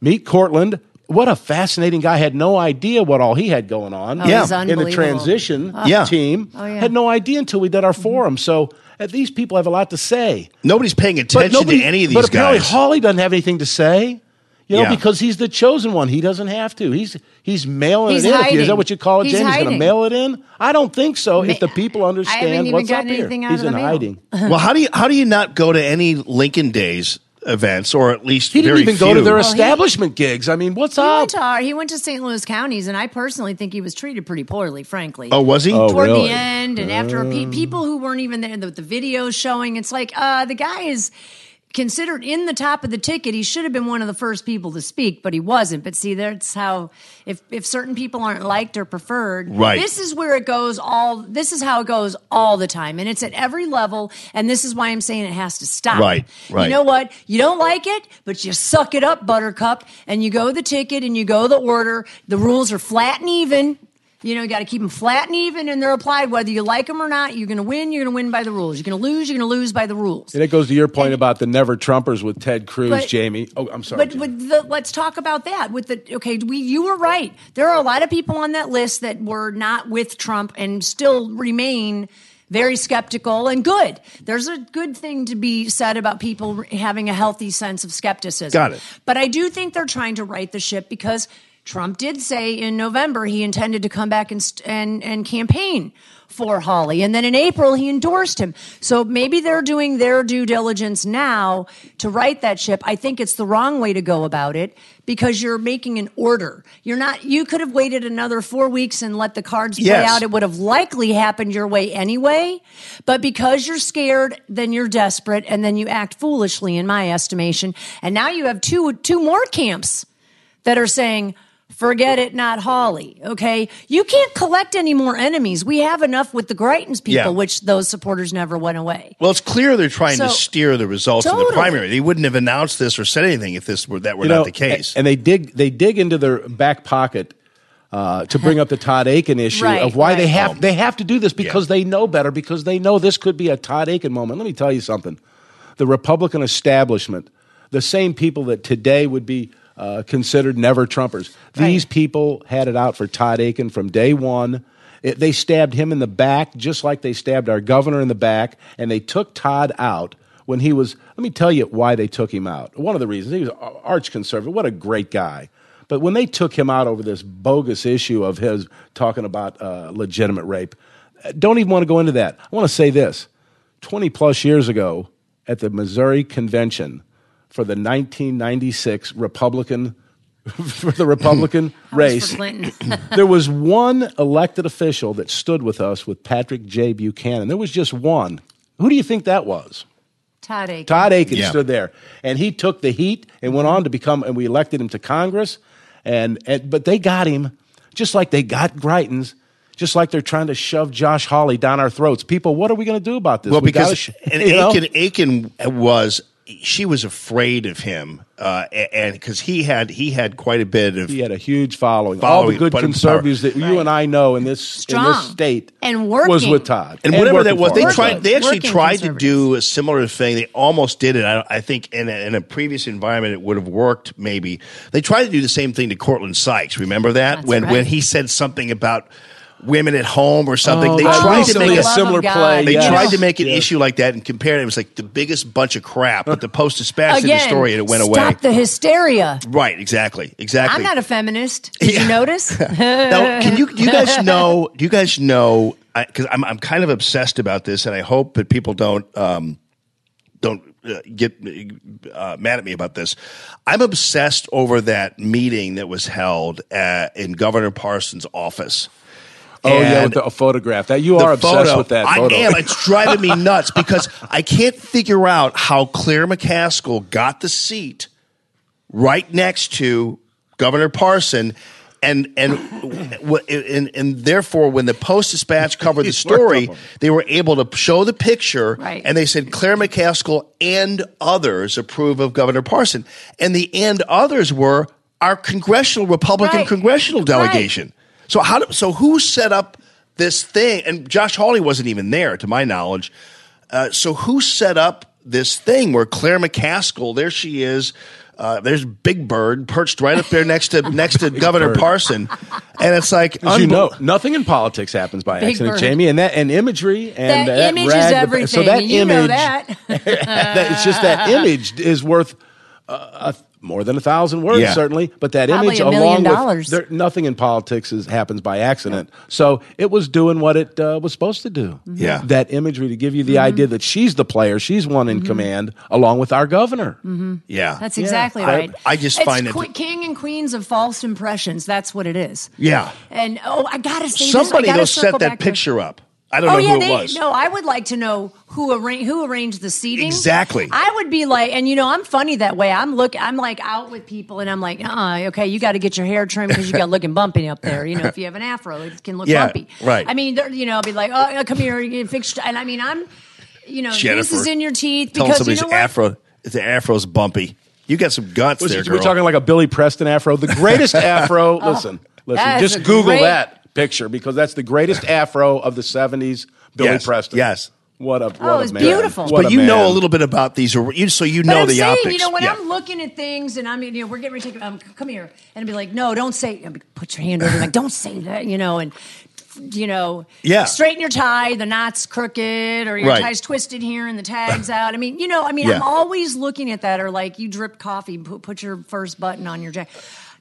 meet Courtland. What a fascinating guy! Had no idea what all he had going on. Oh, he's in the transition Yeah. team. Oh, yeah. Had no idea until we did our forum. So these people have a lot to say. Nobody's paying attention nobody- to any of these guys. but these apparently guys. Hawley doesn't have anything to say. You know, Yeah. because he's the chosen one. He doesn't have to. He's he's mailing He's it in. Is that what you call it, He's James? He's going to mail it in? I don't think so. if the people I understand haven't even what's up gotten here, out he's of the in mail. hiding. well, how do you how do you not go to any Lincoln Days events or at least He didn't very even go to their Well, he- establishment gigs. I mean, what's He up? went, to our, he went to St. Louis counties, and I personally think he was treated pretty poorly, frankly. Oh, was he? Oh, Toward really? the end, and after pe- people who weren't even there, the, the videos showing, it's like uh, the guy is considered in the top of the ticket. He should have been one of the first people to speak, but he wasn't. But see, that's how if if certain people aren't liked or preferred, Right. This is where it goes. All this is how it goes all the time, and it's at every level. And this is why I'm saying it has to stop. Right, right. You know what? You don't like it, but you suck it up, Buttercup, and you go the ticket and you go the order. The rules are flat and even. You know, you got to keep them flat and even, and they're applied whether you like them or not. You're going to win. You're going to win by the rules. You're going to lose. You're going to lose by the rules. And it goes to your point about the never Trumpers with Ted Cruz, But- Jamie. Oh, I'm sorry. But, but the, let's talk about that. With the okay, we you were right. There are a lot of people on that list that were not with Trump and still remain very skeptical and good. There's a good thing to be said about people having a healthy sense of skepticism. Got it. But I do think they're trying to right the ship because Trump did say in November he intended to come back and and and campaign for Hawley. and then in April he endorsed him. So maybe they're doing their due diligence now to right that ship. I think it's the wrong way to go about it because you're making an order. You're not. You could have waited another four weeks and let the cards play Yes. out. It would have likely happened your way anyway. But because you're scared, then you're desperate, and then you act foolishly, in my estimation. And now you have two two more camps that are saying, forget it, not Hawley. Okay. You can't collect any more enemies. We have enough with the Greitens people, Yeah. which those supporters never went away. Well, it's clear they're trying to steer the results of the primary. They wouldn't have announced this or said anything if this were that were You not know, the case. And they dig they dig into their back pocket uh, to bring up the Todd Akin issue Right, of why they right. have they have to do this because they know better because they know this could be a Todd Akin moment. Let me tell you something: the Republican establishment, the same people that today would be uh, considered never Trumpers, these people had it out for Todd Akin from day one. It, they stabbed him in the back just like they stabbed our governor in the back, and they took Todd out when he was. Let me tell you why they took him out. One of the reasons he was arch conservative. What a great guy. But when they took him out over this bogus issue of his talking about uh, legitimate rape, don't even want to go into that. I want to say this 20 plus years ago at the Missouri convention for the 1996 Republican. for the Republican race, For Clinton. there was one elected official that stood with us with Patrick J. Buchanan. There was just one. Who do you think that was? Todd Akin. Todd Akin Yeah. stood there, and he took the heat and went on to become, and we elected him to Congress. And, and but they got him, just like they got Greitens, just like they're trying to shove Josh Hawley down our throats. People, what are we going to do about this? well, We because sh- and? Akin, Akin was she was afraid of him, uh, and because he had he had quite a bit of he had a huge following. All the good conservatives that you and I know in this in this Strong. state And working. was with Todd. and whatever that was, they him. tried. They actually Working tried to do a similar thing. They almost did it. I, I think in a, in a previous environment, it would have worked. Maybe they tried to do the same thing to Courtland Sykes. Remember that That's when right. when he said something about women at home or something. Oh, they right. tried to make a a similar of play. They yes. tried to make an Yes. issue like that and compare it. It was like the biggest bunch of crap. But the Post Dispatch did the story and it went away. Stop the hysteria. Right, exactly, exactly. I'm not a feminist. Did Yeah. you notice? now, can you do you guys know? Do you guys know? Because I'm I'm kind of obsessed about this, and I hope that people don't um, don't uh, get uh, mad at me about this. I'm obsessed over that meeting that was held at, in Governor Parsons' office. Oh yeah, with the, a photograph. That you are obsessed photo, with that photo. I am. It's driving me nuts because I can't figure out how Claire McCaskill got the seat right next to Governor Parson. And and, w- and and therefore, when the Post Dispatch covered the story, they were able to show the picture, Right. and they said Claire McCaskill and others approve of Governor Parson, and the and others were our congressional Republican Right. congressional delegation. So how? Do, so who set up this thing? And Josh Hawley wasn't even there, to my knowledge. Uh, so who set up this thing where Claire McCaskill? There she is. Uh, there's Big Bird perched right up there next to next to Governor Bird. Parson, and it's like As you know, nothing in politics happens by Big accident, Bird. Jamie, and that and imagery and that that image is everything. So that you image, know that. that it's just that image is worth uh, a, more than a thousand words, Yeah. certainly. But that Probably image, a along dollars. with there, nothing in politics is, happens by accident. So it was doing what it uh, was supposed to do. Mm-hmm. Yeah. that imagery to give you the idea that she's the player, she's one in command, along with our governor. yeah, That's exactly I- right. I just It's find it- que- king and queens of false impressions. That's what it is. yeah. And oh, I gotta say Somebody this. I gotta though set that back to- picture up. I don't Oh know yeah, who it was. no. I would like to know who arranged who arranged the seating. Exactly. I would be like, and you know, I'm funny that way. I'm look, I'm like out with people, and I'm like, uh, okay, you got to get your hair trimmed because you got looking bumpy up there. You know, if you have an afro, it can look Yeah, bumpy. right. I mean, you know, I'll be like, oh, come here, you fix. And I mean, I'm, you know, Jennifer, grease is in your teeth Telling because somebody's you know what? afro, the afro's bumpy. You got some guts Was there, girl. we're talking like a Billy Preston afro, the greatest afro. Listen, listen, just Google great- that picture because that's the greatest afro of the '70s. Billy Yes, Preston. yes. What a what Oh, a it's man. beautiful. What but a you know a little bit about these, you, so you But know I'm the saying, optics. you know, when Yeah. I'm looking at things and I'm, you know, we're getting ready to take, um, come here, and I'd be like, no, don't say, I'd be, put your hand over, like, don't say that, you know, and, you know, Yeah. straighten your tie, the knot's crooked, or your Right. tie's twisted here and the tag's out. I mean, you know, I mean, Yeah. I'm always looking at that, or like you drip coffee, put, put your first button on your jacket,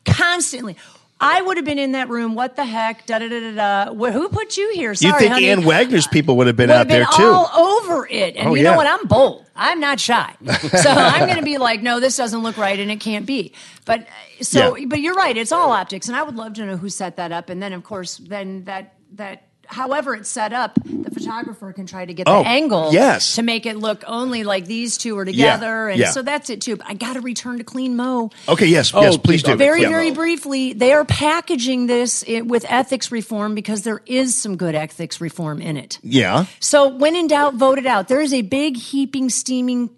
constantly. I would have been in that room. What the heck? Da da da da da. Who put you here? Sorry, you think honey. Ann Wagner's people would have been would out have been there too? all over it. And Oh, you yeah. know what? I'm bold. I'm not shy. So I'm going to be like, no, this doesn't look right, and it can't be. But uh, so, Yeah. but you're right. It's all optics, and I would love to know who set that up. And then, of course, then that that. However, it's set up, the photographer can try to get the Oh, angle yes. to make it look only like these two are Yeah, together. And yeah. so that's it, too. But I got to return to Clean Mo. okay, yes, Oh, yes, please do. Very, Yeah. very briefly, they are packaging this with ethics reform because there is some good ethics reform in it. Yeah. So, when in doubt, vote it out. There is a big, heaping, steaming, s-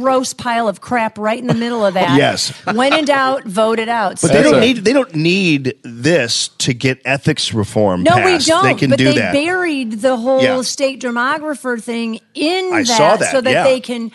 gross pile of crap right in the middle of that. Yes. When in doubt, vote it out. But they don't need they don't need this to get ethics reform no, we don't. They can but do they that. buried the whole Yeah. state demographer thing in I that, that, so that yeah. they can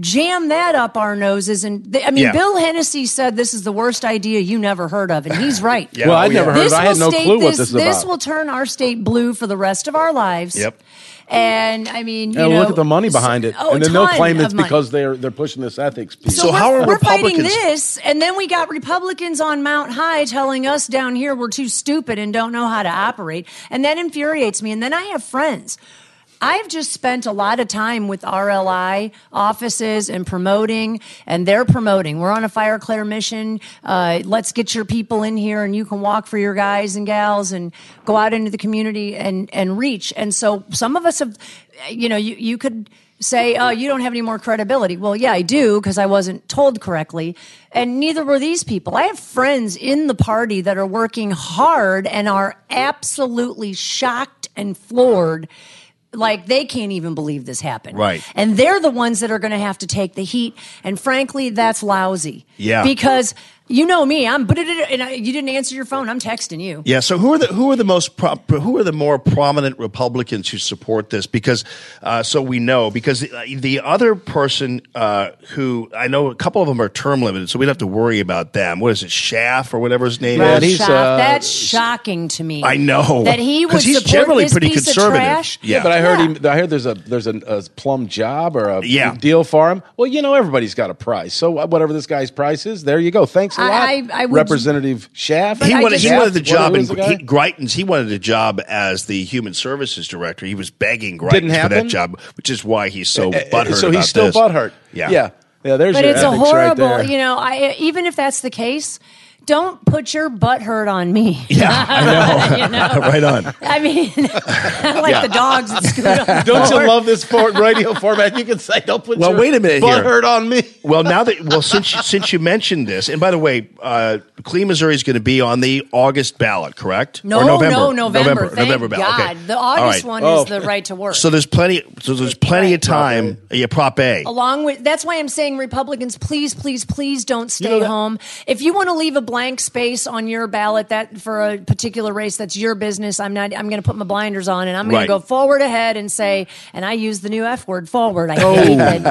jam that up our noses. And they, I mean, Yeah. Bill Hennessy said this is the worst idea you never heard of, and he's right. Yeah, Well, I'd never yeah. heard. This of it. I had no clue what this, this is about. will turn our state blue for the rest of our lives. Yep. And I mean, you And know, look at the money behind it, oh, and then they'll claim it's because they're they're pushing this ethics piece. So we're, how are we're fighting this, and then we got Republicans on Mount High telling us down here we're too stupid and don't know how to operate, and that infuriates me. And then I have friends. I've just spent a lot of time with RLI offices and promoting, and they're promoting. We're on a Fire Clear mission. Uh, let's get your people in here, and you can walk for your guys and gals and go out into the community and and reach. And so some of us have, you know, you you could say, oh, you don't have any more credibility. Well, yeah, I do because I wasn't told correctly. And neither were these people. I have friends in the party that are working hard and are absolutely shocked and floored. Like they can't even believe this happened. Right. And they're the ones that are going to have to take the heat. And frankly, that's lousy. Yeah. Because you know me, I'm, but and I, you didn't answer your phone. I'm texting you. Yeah. So who are the who are the most pro, who are the more prominent Republicans who support this? Because uh, so we know because the, the other person uh, who I know a couple of them are term limited, so we don't have to worry about them. What is it, Schaaf or whatever his name Rob is? Schaaf, uh, that's shocking to me. I know. that he would 'Cause he's generally this pretty piece conservative. Of trash. Yeah. but I heard Yeah. him. I heard there's a there's a, a plum job or a Yeah. deal for him. Well, you know everybody's got a price, so whatever this guy's price is, there you go. Thanks a I- lot, I- I would- Representative Schaaf. he wanted just- he wanted the job in the he, Greitens. He wanted a job as the human services director. He was begging Greitens for that happen? job, which is why he's so Uh, butthurt. So about he's still this. butthurt. Yeah. yeah, yeah. There's but your it's a ethics right horrible you know I, even if that's the case don't put your butt hurt on me. Yeah, I know. You know? right on. I mean, I like Yeah. the dogs that scoot Don't you love this for radio format? You can say, "Don't put Well, your wait a minute butt here. hurt on me." Well, now that well, since you, since you mentioned this, and by the way, uh, Clean Missouri is going to be on the August ballot, correct? No, Or November, no, November. Thank November ballot. God. Okay. The August right. one Oh. is the right to work. So there's plenty. So there's plenty of time. Yeah, Prop A. Along with that's why I'm saying Republicans, please, please, please don't stay know home. If you want to leave a blank space on your ballot that for a particular race, that's your business. I'm not. I'm going to put my blinders on and I'm going Right. to go forward ahead and say. And I use the new F word, forward. I Oh. hate it.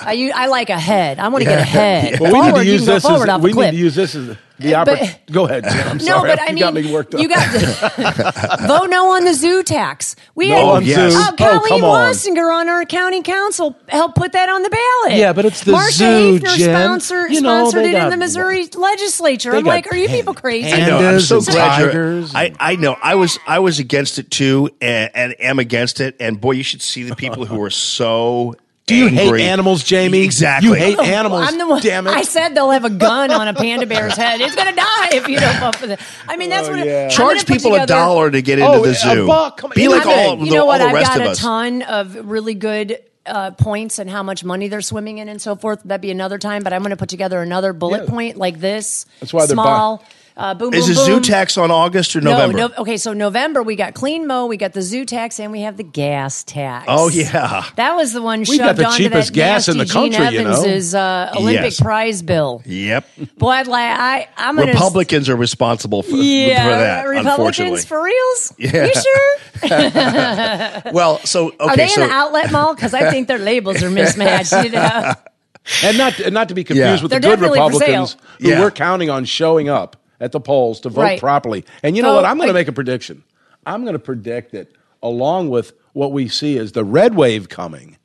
I I like ahead. I want to get ahead. Well, we need to use this as we need to use this as the But- Go ahead. Jim. I'm no, sorry. but I you mean, got me worked up. you got vote no on the zoo tax. We No had on yes. uh, Oh, Colleen come on. Wasinger on our county council helped put that on the ballot. Yeah, but it's the Marsha zoo, Haefner Jen. sponsor, You know, sponsored they it in the Missouri legislature. I'm got like, are you people crazy? I know. I'm so glad you're. I, I know. I was I was against it too, and, and am against it. And boy, you should see the people who are so. Do you angry. hate animals, Jamie? Exactly. You hate animals. I'm the one. Damn it. I said they'll have a gun on a panda bear's head. It's gonna die if you don't vote for it. I mean, that's Oh, what. yeah. I'm Charge gonna put people a dollar to get into Oh, the a zoo. buck, come- Be like anything. all, you the, know what? all the I've got a ton of really good uh, points and how much money they're swimming in and so forth. That'd be another time, but I'm going to put together another bullet Yeah. point like this. That's why they're small. Uh, boom, Is boom, the zoo boom. tax on August or No, November? no, okay, so November we got clean mo, we got the zoo tax, and we have the gas tax. Oh yeah. that was the one We shoved got the onto cheapest that gas in the country, Gene you know. Evans's uh, Olympic Yes. prize bill. Yep. Boy, I'd like I, I'm gonna Republicans are responsible for, yeah, for that. Republicans for reals. Yeah. You sure? well, so okay, Are they so in the outlet mall? Because I think their labels are mismatched. You know? and not and not to be confused Yeah. with They're the good definitely for Republicans who Yeah. we're counting on showing up at the polls to vote Right. properly. And you know Vote what? I'm going to make a prediction. I'm going to predict that along with what we see as the red wave coming,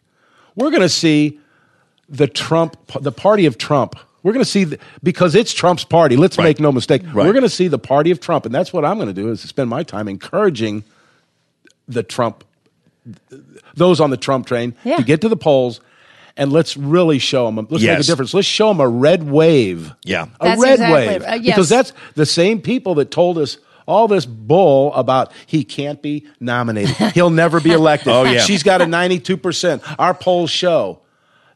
we're going to see the Trump, the party of Trump. We're going to see the, because it's Trump's party. Let's Right. make no mistake. Right. We're going to see the party of Trump, and that's what I'm going to do is spend my time encouraging the Trump, those on the Trump train Yeah. to get to the polls, and let's really show them. Let's make a difference. Let's show them a red wave. Yeah. a That's red exactly- wave. uh, yes. Because that's the same people that told us all this bull about he can't be nominated. He'll never be elected. Oh, yeah. She's got a 92%. Our polls show.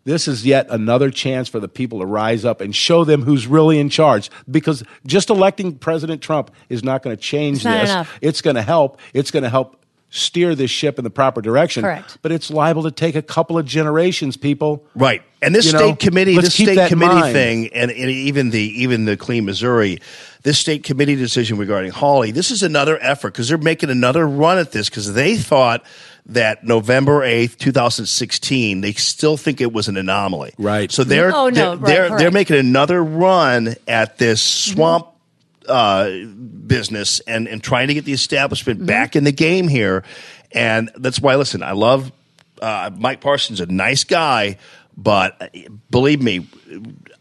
This is yet another chance for the people to rise up and show them who's really in charge. Because just electing President Trump is not going to change It's not this. enough. It's going to help. It's going to help steer this ship in the proper direction. Correct. But it's liable to take a couple of generations, people. Right, and this You state know, committee, this state committee mind. thing, and, and even the even the Clean Missouri, this state committee decision regarding Hawley, this is another effort because they're making another run at this because they thought that November eighth, two thousand sixteen, they still think it was an anomaly. Right. So they're Oh, no, they're right, they're, they're making another run at this mm-hmm. swamp. Uh, business and and trying to get the establishment back in the game here, and that's why. Listen, I love uh, Mike Parsons, a nice guy, but uh, believe me,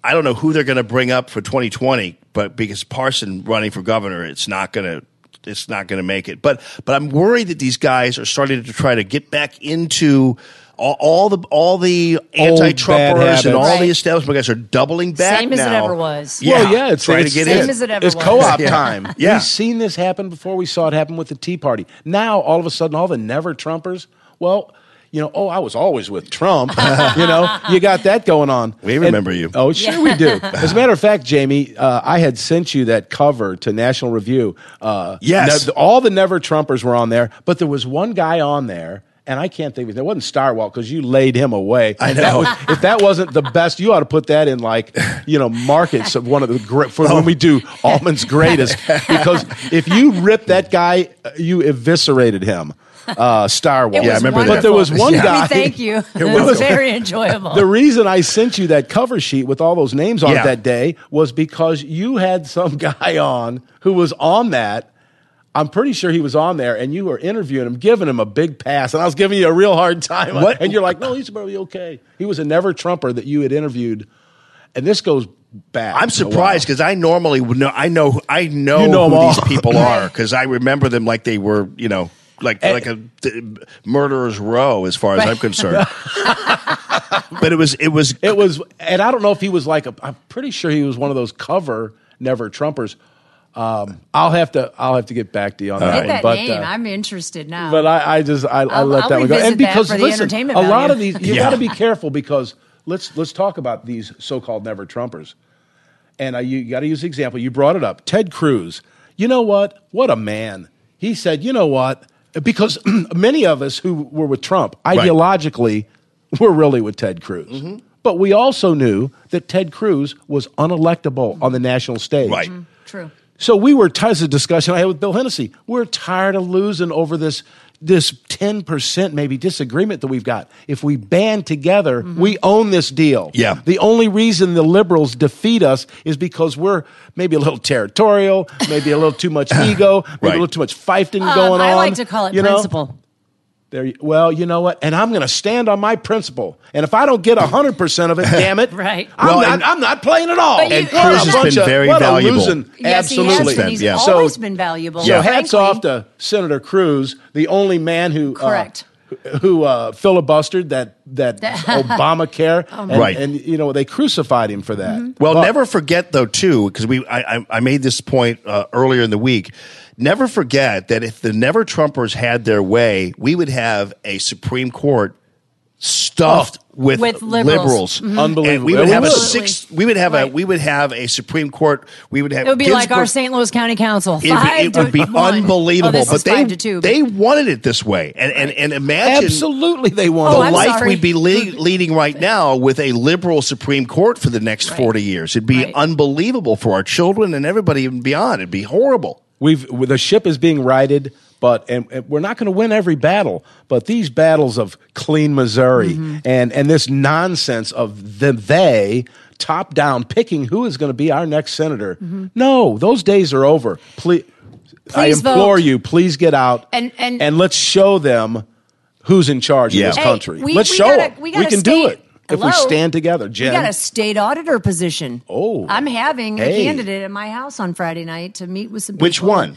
I don't know who they're going to bring up for 2020. But because Parson running for governor, it's not going to. It's not going to make it, but but I'm worried that these guys are starting to try to get back into all, all the all the anti-Trumpers and all the establishment guys are doubling back Same as it ever was. Yeah, well, yeah, it's trying it's, to get Same in. as it ever It's was. co-op Yeah. time. Yeah. We've seen this happen before. We saw it happen with the Tea Party. Now, all of a sudden, all the never Trumpers. Well, you know, oh, I was always with Trump. you know, you got that going on. We And- remember you. Oh, sure we do. As a matter of fact, Jamie, uh, I had sent you that cover to National Review. Uh, Yes. ne- all the never Trumpers were on there, but there was one guy on there. And I can't think of his name. It wasn't Stirewalt because you laid him away. I That know. was- if that wasn't the best, you ought to put that in like, you know, markets of one of the great for Oh. when we do Allman's greatest. Because if you rip that guy, uh, you eviscerated him. Uh, Stirewalt. It was Yeah, I remember that. But there was one Yeah. guy. We thank you. It welcome. was very enjoyable. The reason I sent you that cover sheet with all those names on Yeah. it that day was because you had some guy on who was on that. I'm pretty sure he was on there, and you were interviewing him, giving him a big pass, and I was giving you a real hard time. What? And you're like, "No, he's probably okay." He was a never Trumper that you had interviewed, and this goes back. I'm surprised because I normally would know. I know. I know, You know who these people are because I remember them like they were. You know, like And- like a th- murderer's row as far as I'm concerned. but it was it was It was, and I don't know if he was like, a, I'm pretty sure he was one of those cover never Trumpers. Um, I'll have to I'll have to get back to you on that Get one. that but, name. uh, I'm interested now. but I, I just I, I let I'll that one go. revisit And that because for the listen, entertainment a lot of these you Yeah. got to be careful because let's let's talk about these so-called never Trumpers. And uh, you got to use the example. You brought it up. Ted Cruz. You know what? What a man. He said, you know what? Because many of us who were with Trump ideologically were really with Ted Cruz. Mm-hmm. But we also knew that Ted Cruz was unelectable on the national stage. Right. True. So we were tired a discussion I had with Bill Hennessy. We're tired of losing over this this ten percent maybe disagreement that we've got. If we band together, we own this deal. Yeah. The only reason the liberals defeat us is because we're maybe a little territorial, maybe a little too much ego, maybe Right. a little too much fighting Um, going on. I like to call it principle. know? Principle. There, well, you know what? And I'm going to stand on my principle. And if I don't get 100% of it, damn it, Right. I'm, Well, not, and- I'm not playing at all. And Cruz a has been of- very valuable. losing- Yes, he has absolutely. He's Yeah. always So- been valuable. So hats frankly. off to Senator Cruz, the only man who uh, Correct. Who uh, filibustered that that Obamacare, and, Right. And you know they crucified him for that. Mm-hmm. Well, But- never forget though too, because we I, I- I made this point uh, earlier in the week. Never forget that if the Never Trumpers had their way, we would have a Supreme Court stuffed with, With liberals. Mhm. Unbelievable. And we would have we a six. We would have Right. a we would have a Supreme Court. We would have. It would be like our St. Louis County Council. It'd be- Five it would be one. unbelievable. Oh, but they five to two. they wanted it this way, and and and imagine absolutely they the won. Oh, I'm life sorry. we'd be le- leading right now with a liberal Supreme Court for the next Right. 40 years. It'd be Right. unbelievable for our children and everybody even beyond. It'd be horrible. We've the ship is being righted, but and, and we're not going to win every battle. But these battles of clean Missouri Mm-hmm. and and this nonsense of the they top down picking who is going to be our next senator. No, those days are over. Please, I Mm-hmm. Implore vote. you, please get out And- and- and let's show them who's in charge Yeah. of this Hey, country. we- let's we show gotta- them we we, can do stay- it if we stand together. We got a state auditor position. Oh. I'm having a candidate at my house on Friday night to meet with some people. Which one?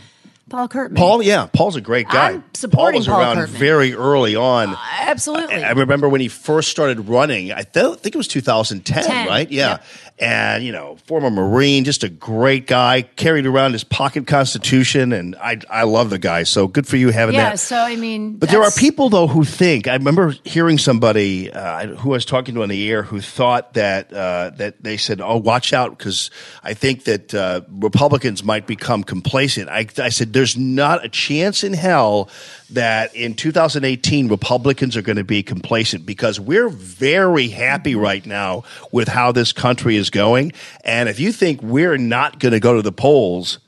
Paul Curtman. Paul, yeah, Paul's a great guy. I'm supporting Paul was Paul around Curtman. very early on. Uh, absolutely. I I remember when he first started running. I th- think it was 2010, 10, right? Yeah. yep. And you know, former Marine, just a great guy. Carried around his pocket Constitution, and I I love the guy. So good for you having yeah, that. so I mean, But there are people though who think. I remember hearing somebody uh, who I was talking to on the air who thought that uh, that they said, "Oh, watch out," because I think that uh, Republicans might become complacent. I, I said, "There's not a chance in hell that in 2018 Republicans are going to be complacent because we're very happy right now with how this country is going. And if you think we're not going to go to the polls."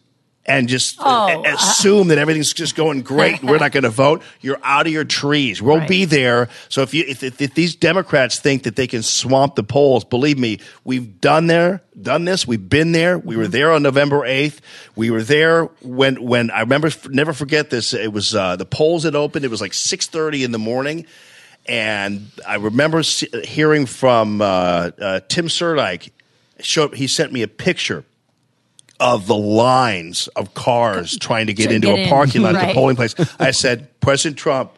and just uh, Oh, a- assume that everything's just going great and we're not going to vote, you're out of your trees. We'll Right. be there. So if you if, if, if these Democrats think that they can swamp the polls, believe me, we've done there, done this. We've been there. We were there on November eighth. We were there when when I remember never forget this. It was uh, the polls had opened. It was like six thirty in the morning. And I remember hearing from uh, uh, Tim Surdike. Show, he sent me a picture of the lines of cars trying to get To into get a in, parking lot at right. the polling place. I said, President Trump,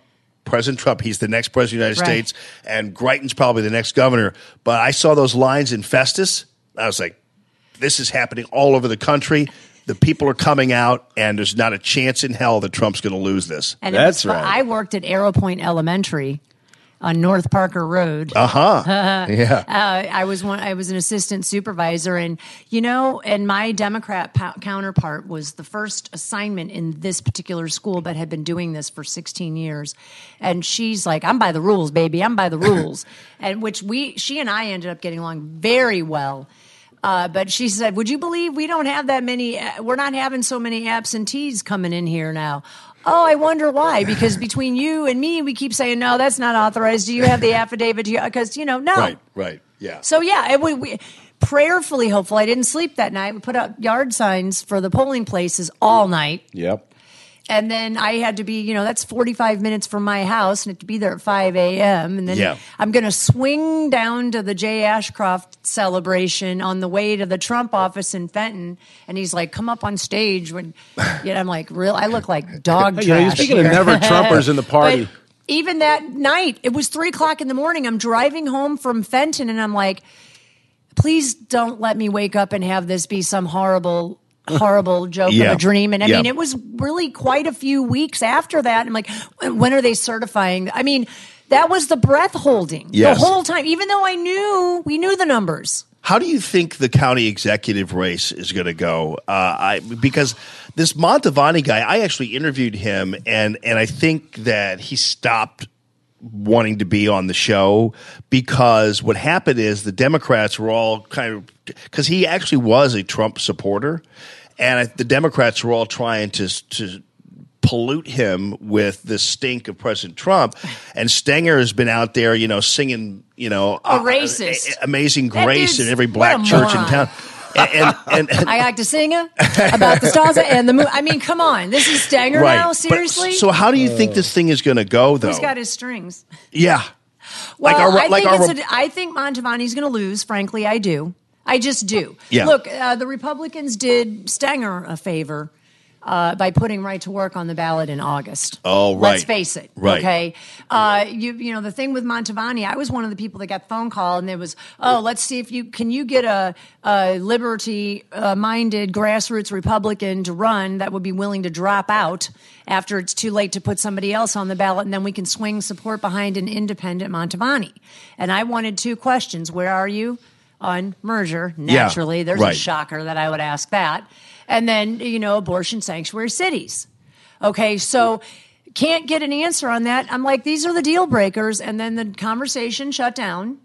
President Trump, he's the next president of the United Right. States, and Greiten's probably the next governor. But I saw those lines in Festus. I was like, this is happening all over the country. The people are coming out, and there's not a chance in hell that Trump's going to lose this. And That's it was, right. I worked at Arrow Point Elementary on North Parker Road. Uh huh. yeah. Uh, I was one. I was an assistant supervisor, and you know, and my Democrat pa- counterpart was the first assignment in this particular school, but had been doing this for 16 years. And she's like, "I'm by the rules, baby. I'm by the rules," and which we, she and I ended up getting along very well. Uh, but she said, "Would you believe we don't have that many? Uh, we're not having so many absentees coming in here now." Oh, I wonder why. Because between you and me, we keep saying, "No, that's not authorized." Do you have the affidavit? Because you know, no. Right, right. Yeah. So yeah, it, we, we prayerfully hopeful. I didn't sleep that night. We put up yard signs for the polling places all night, Yep. And then I had to be, you know, that's forty five minutes from my house, and had to be there at five a.m. And then Yeah. I'm going to swing down to the Jay Ashcroft celebration on the way to the Trump office in Fenton, and he's like, "Come up on stage." When, you know, I'm like, "Real? I look like dog You know, you're trash." speaking of here." never Trumpers in the party. But even that night, it was three o'clock in the morning. I'm driving home from Fenton, and I'm like, please don't let me wake up and have this be some horrible horrible joke Yeah. of a dream and i Yeah. mean it was really quite a few weeks after that i'm like when are they certifying i mean that was the breath holding Yes. the whole time even though i knew we knew the numbers How do you think the county executive race is going to go? Uh, I because this Mantovani guy, I actually interviewed him, and and I think that he stopped wanting to be on the show because what happened is the Democrats were all kind of because he actually was a Trump supporter, and I, the Democrats were all trying to to pollute him with the stink of President Trump. And Stenger has been out there, you know, singing, you know, A uh, racist. a- Amazing Grace in every black church in town. And, and, and, i like to sing about the stars and the moon i mean come on this is Stenger right. now But seriously so how do you think this thing is going to go, though? He's got his strings yeah. Well, Like our- I like think our- it's a, I think Mantovani's going to lose. Frankly, I do. I just do. Yeah. Look, uh, the Republicans did Stenger a favor uh, by putting right to work on the ballot in August. Oh, right. Let's face it. Right. Okay. Uh, you you know the thing with Mantovani, I was one of the people that got the phone call, and there was, oh, let's see if you can you get a, a liberty uh, minded grassroots Republican to run that would be willing to drop out after it's too late to put somebody else on the ballot, and then we can swing support behind an independent Mantovani. And I wanted two questions: Where are you? On merger, Yeah, naturally, there's a shocker that I would ask that. And then, you know, abortion sanctuary cities. Okay, so can't get an answer on that. I'm like, these are the deal breakers. And then the conversation shut down.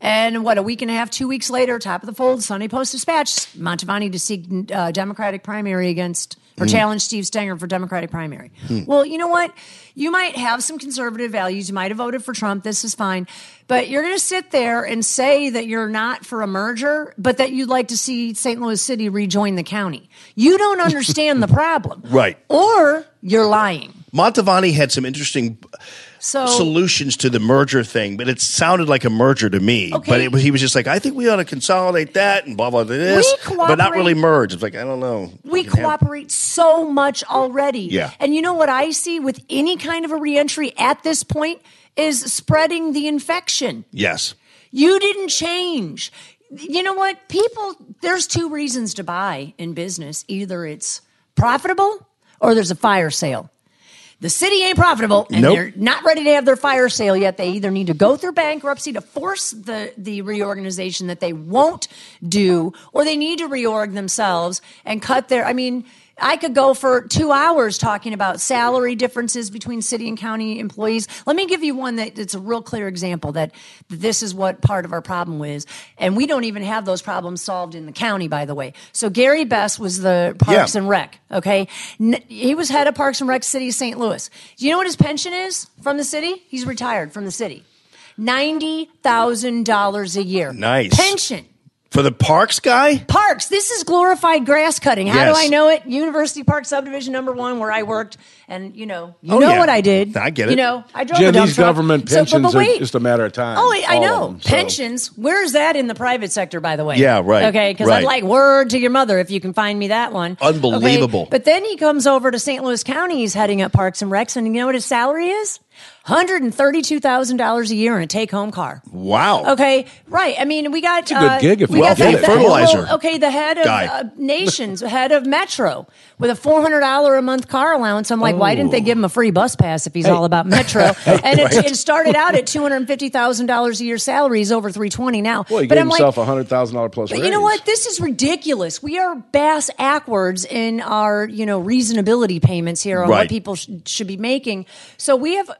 And what, a week and a half, two weeks later, top of the fold, Sunday Post Dispatch, Mantovani to seek uh, Democratic primary against, or Mm. challenge Steve Stenger for Democratic primary. Hmm. Well, you know what? You might have some conservative values. You might have voted for Trump. This is fine. But you're going to sit there and say that you're not for a merger, but that you'd like to see St. Louis City rejoin the county. You don't understand the problem. Right. Or you're lying. Mantovani had some interesting So solutions to the merger thing, but it sounded like a merger to me. Okay. But was, he was just like, I think we ought to consolidate that and blah blah blah this, but not really merge. It's like I don't know. we can have- cooperate so much already. Yeah. And you know what I see with any kind of a reentry at this point is spreading the infection. Yes. You didn't change. You know what? People, there's two reasons to buy in business. Either it's profitable or there's a fire sale. The city ain't profitable and Nope. they're not ready to have their fire sale yet. They either need to go through bankruptcy to force the, the reorganization that they won't do, or they need to reorg themselves and cut their. I mean, I could go for two hours talking about salary differences between city and county employees. Let me give you one that it's a real clear example that this is what part of our problem is. And we don't even have those problems solved in the county, by the way. So Gary Bess was the Parks Yeah. and Rec, okay? He was head of Parks and Rec City of St. Louis. Do you know what his pension is from the city? He's retired from the city. $90,000 a year. Nice. Pension. For the parks guy? Parks. This is glorified grass cutting. How Yes. do I know it? University Park Subdivision Number One, where I worked, and you know, you Oh, know yeah. what I did. I get it. You know, I drove Jen, a dump these truck. government So, but- pensions but wait. are just a matter of time. Oh, I all know. them, so- Pensions. Where's that in the private sector, by the way? Yeah, right, Okay, because right. I'd like word to your mother if you can find me that one. Unbelievable. Okay, But then he comes over to St. Louis County. He's heading up Parks and Recs, and you know what his salary is? $132,000 a year in a take home car. Wow. Okay, right. I mean, we got a good gig if we we got the, Fertilizer well, okay, the head of uh, Nations, head of Metro, with a four hundred dollar a month car allowance. I'm like, why didn't they give him a free bus pass if he's all about Metro? and it, it started out at two hundred fifty thousand dollars a year salary. He's over three twenty now. Well, he but gave I'm like, himself a hundred thousand dollar plus. but you know what? This is ridiculous. We are bass backwards in our, you know, reasonability payments here on Right. what people sh- should be making. So we have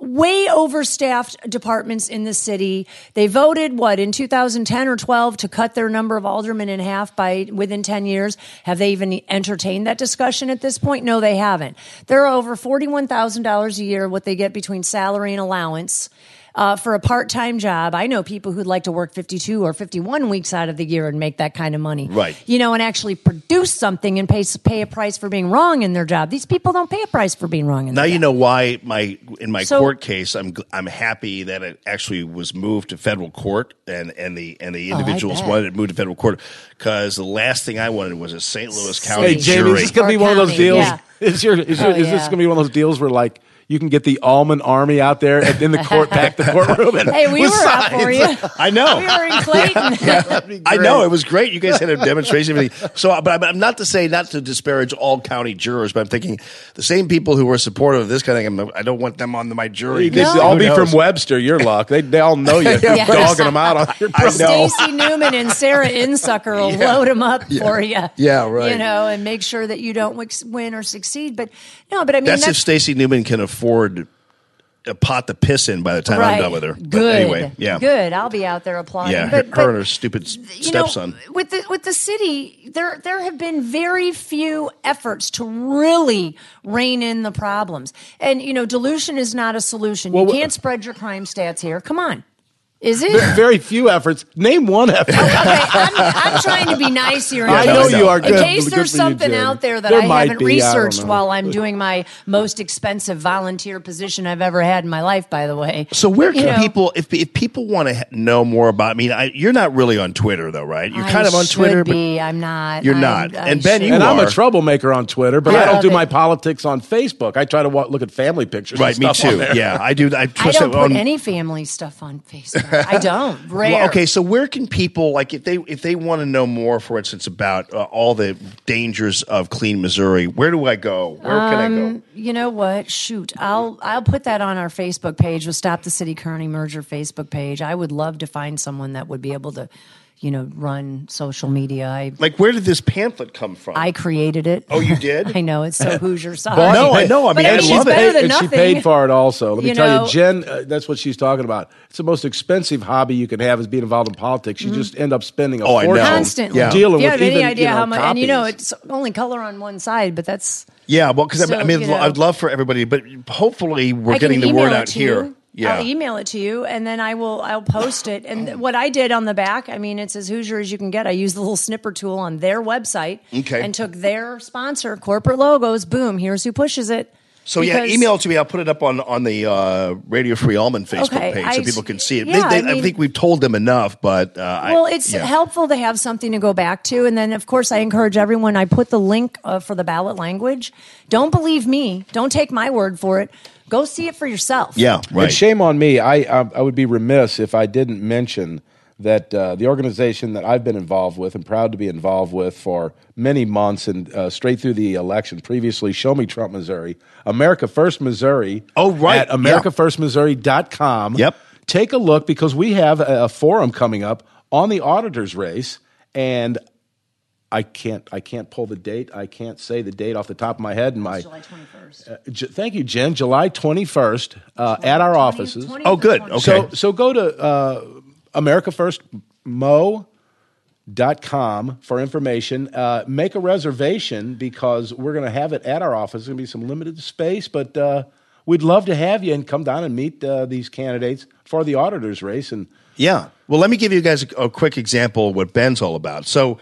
way overstaffed departments in the city. They voted what in 2010 or 12 to cut their number of aldermen in half by within 10 years. Have they even entertained that discussion at this point? No, they haven't. There are over $41,000 a year what they get between salary and allowance uh, for a part-time job. I know people who'd like to work 52 or 51 weeks out of the year and make that kind of money. Right. You know, and actually produce something and pay pay a price for being wrong in their job. These people don't pay a price for being wrong in their job. Now you job. know why my in my So- court case I'm I'm happy that it actually was moved to federal court and and the and the Oh, individuals bet. wanted it moved to federal court because the last thing I wanted was a St. Louis County Hey, Jamie, jury. is this going to be Or one of those deals? yeah. Is your is, your, Oh, is this going to be one of those deals where like you can get the Allman army out there and in the court, back the courtroom. And Hey, we with were out for you. I know. We were in Clayton. I know it was great. You guys had a demonstration. So, but I'm- I'm not to say not to disparage all county jurors, but I'm thinking the same people who were supportive of this kind of thing. I'm- don't want them on my jury. They No. all Who be knows? from Webster. Your luck. They, they all know you. You're Yes. dogging them out on your I. Stacey Newman and Sarah Unsicker will Yeah. load them up for you. Yeah, right. You know, and make sure that you don't win or succeed. But no, but I mean, That's, that's, if Stacey Newman can afford a pot to piss in by the time right. I'm done with her. But Good. anyway, yeah. Good. I'll be out there applauding. Yeah, but, her, but, and her stupid s- you know, stepson. with the with the city, there there have been very few efforts to really rein in the problems. And you know, dilution is not a solution. Well, you can't spread your crime stats here. Come on, is it? Ve- Very few efforts. Name one effort. okay, I'm, I'm trying to be nice here. I in know case- you are. In case good there's for you, something out there that There I haven't be, researched know. while I'm doing my most expensive volunteer position I've ever had in my life, by the way. So where You can know, people, if if people want to know more about? I mean, I, you're not really on Twitter though, right? You're I kind of on Twitter, Be. I'm not. You're I'm- not. I And Ben, should. you and I'm a troublemaker on Twitter, but I I, don't do it. my politics on Facebook. I try to wa- look at family pictures. right? and Me stuff on too. there. Yeah, I do. I, I twist don't put any family stuff on Facebook. I don't. Rare. Well, okay, so where can people like if they if they want to know more, for instance, about uh, all the dangers of clean Missouri? Where do I go? Where can I go? You know what? Shoot, I'll I'll put that on our Facebook page. We'll stop the city Kearney merger Facebook page. I would love to find someone that would be able to, you know, run social media. I Like, where did this pamphlet come from? I created it. Oh, you did? I know it's so Hoosier side. Boss, No, I know. I But mean, I I mean, love it. than and she paid for it also. Let me You tell know- you, Jen, uh, that's what she's talking about. It's the most expensive hobby you can have is being involved in politics. You just end up spending a Oh, I know. fortune Mm-hmm. Constantly. Yeah. dealing Do you with have any idea you know, how much? And you know, it's only color on one side, but that's Yeah, well, because So, I mean, you know- I'd love for everybody, but hopefully we're I getting the word out here. You. Yeah, I'll email it to you, and then I will. I'll post it. And what I did on the back, I mean, it's as Hoosier as you can get. I used the little snipper tool on their website, Okay. and took their sponsor, corporate logos. Boom! Here's who pushes it. So yeah, email it to me. I'll put it up on on the uh, Radio Free Allman Facebook Okay, page I- so people can see it. yeah, They- they- I I, think we've told them enough, but uh, I- Well, it's yeah. helpful to have something to go back to. And then, of course, I encourage everyone. I put the link uh, for the ballot language. Don't believe me. Don't take my word for it. Go see it for yourself. Yeah, right. And shame on me. I, I I would be remiss if I didn't mention that uh, the organization that I've been involved with and proud to be involved with for many months and uh, straight through the election previously, Show Me Trump Missouri, America First Missouri. Oh, right. At AmericaFirstMissouri.com. Yep. Take a look because we have a, a forum coming up on the auditor's race. And I can't I can't pull the date. I can't say the date off the top of my head. And my July 21st. uh, J- thank you, Jen. July twenty first uh, at our 20th, offices. 20th Oh, good. Okay. So so go to uh, America First Mo dot com for information. Uh, make a reservation because we're going to have it at our office. There's going to be some limited space, but uh, we'd love to have you and come down and meet uh, these candidates for the auditor's race. And Yeah. Well, let me give you guys a, a quick example of what Ben's all about. So,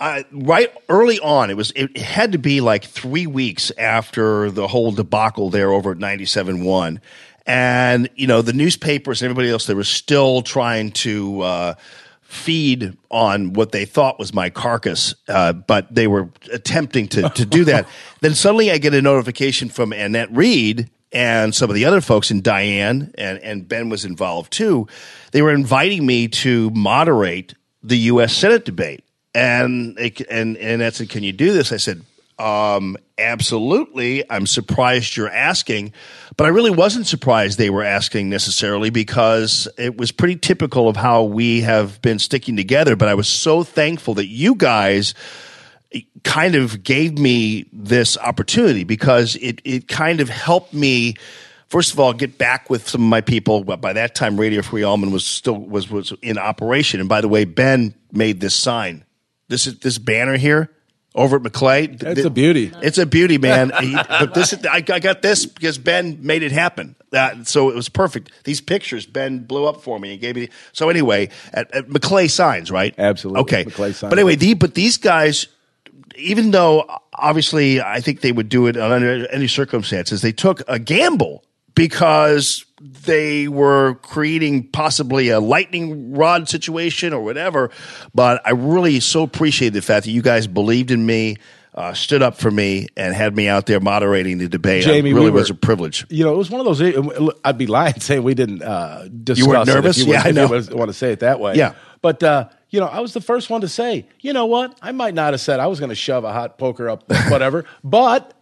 uh, right early on, it was it had to be like three weeks after the whole debacle there over at ninety seven one, And, you know, the newspapers and everybody else, they were still trying to uh, feed on what they thought was my carcass, uh, but they were attempting to, to do that. then suddenly I get a notification from Annette Reed and some of the other folks and Diane and, and Ben was involved too. They were inviting me to moderate the U.S. Senate debate. And, and, and Annette said, Can you do this? I said, um, absolutely. I'm surprised you're asking, but I really wasn't surprised they were asking necessarily because it was pretty typical of how we have been sticking together. But I was so thankful that you guys kind of gave me this opportunity because it, it kind of helped me first of all get back with some of my people but by that time radio free Allman was still was was in operation and by the way ben made this sign this is this banner here over at McClay. It's a beauty. It's a beauty, man. But this, I, I got this because Ben made it happen. Uh, so it was perfect. These pictures Ben blew up for me and gave me. So anyway, at, at McClay signs, right? Absolutely. Okay. McClay signs. But anyway, the, but these guys, even though obviously I think they would do it under any circumstances, they took a gamble because they were creating possibly a lightning rod situation or whatever. But I really so appreciate the fact that you guys believed in me. uh, stood up for me and had me out there moderating the debate. Jamie, it really we were- was a privilege. You know, it was one of those. I'd be lying saying we didn't uh, discuss. it if nervous? you Yeah, I know. You want to say it that way? Yeah. But uh, you know, I was the first one to say, you know what? I might not have said I was going to shove a hot poker up, whatever. but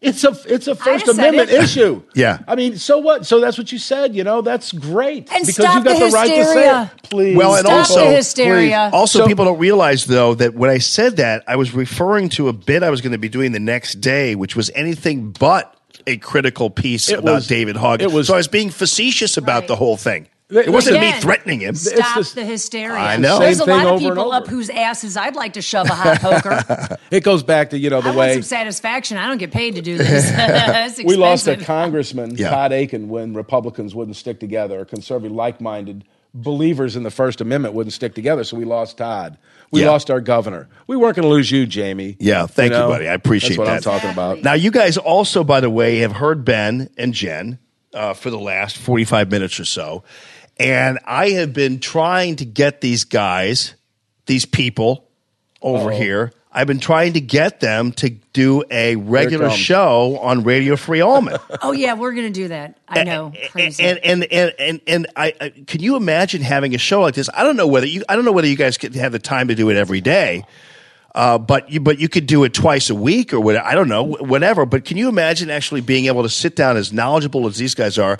it's a it's a First Amendment it. issue. Yeah. I mean, so what? So that's what you said. You know, that's great And because stop you've got the the, right to say hysteria. it. Please. Well, and Stop also, the hysteria. Also, So- people don't realize though that when I said that, I was referring to a bit I was going to be doing the next day, which was anything but a critical piece It about was- David Hogg. it was- so I was being facetious about Right. the whole thing. Th- It wasn't me threatening him. Stop It's the- the hysteria. I know. There's a Same thing lot of people up whose asses I'd like to shove a hot poker. it goes back to you know the I want way some satisfaction. I don't get paid to do this. we lost a congressman, Yeah. Todd Akin, when Republicans wouldn't stick together, conservative, like-minded believers in the First Amendment wouldn't stick together. So we lost Todd. We Yeah. lost our governor. We weren't going to lose you, Jamie. Yeah, thank you, know? buddy. I appreciate That's what that. I'm talking about. Now, you guys also, by the way, have heard Ben and Jen uh, for the last 45 minutes or so. And I have been trying to get these guys, these people over here, I've been trying to get them to do a regular show on Radio Free Allman. Oh yeah, we're gonna do that. I know. Crazy. and and and and and I, I can you imagine having a show like this? I don't know whether you I don't know whether you guys could have the time to do it every day. Uh, but you but you could do it twice a week or whatever. I don't know, whatever. But can you imagine actually being able to sit down as knowledgeable as these guys are?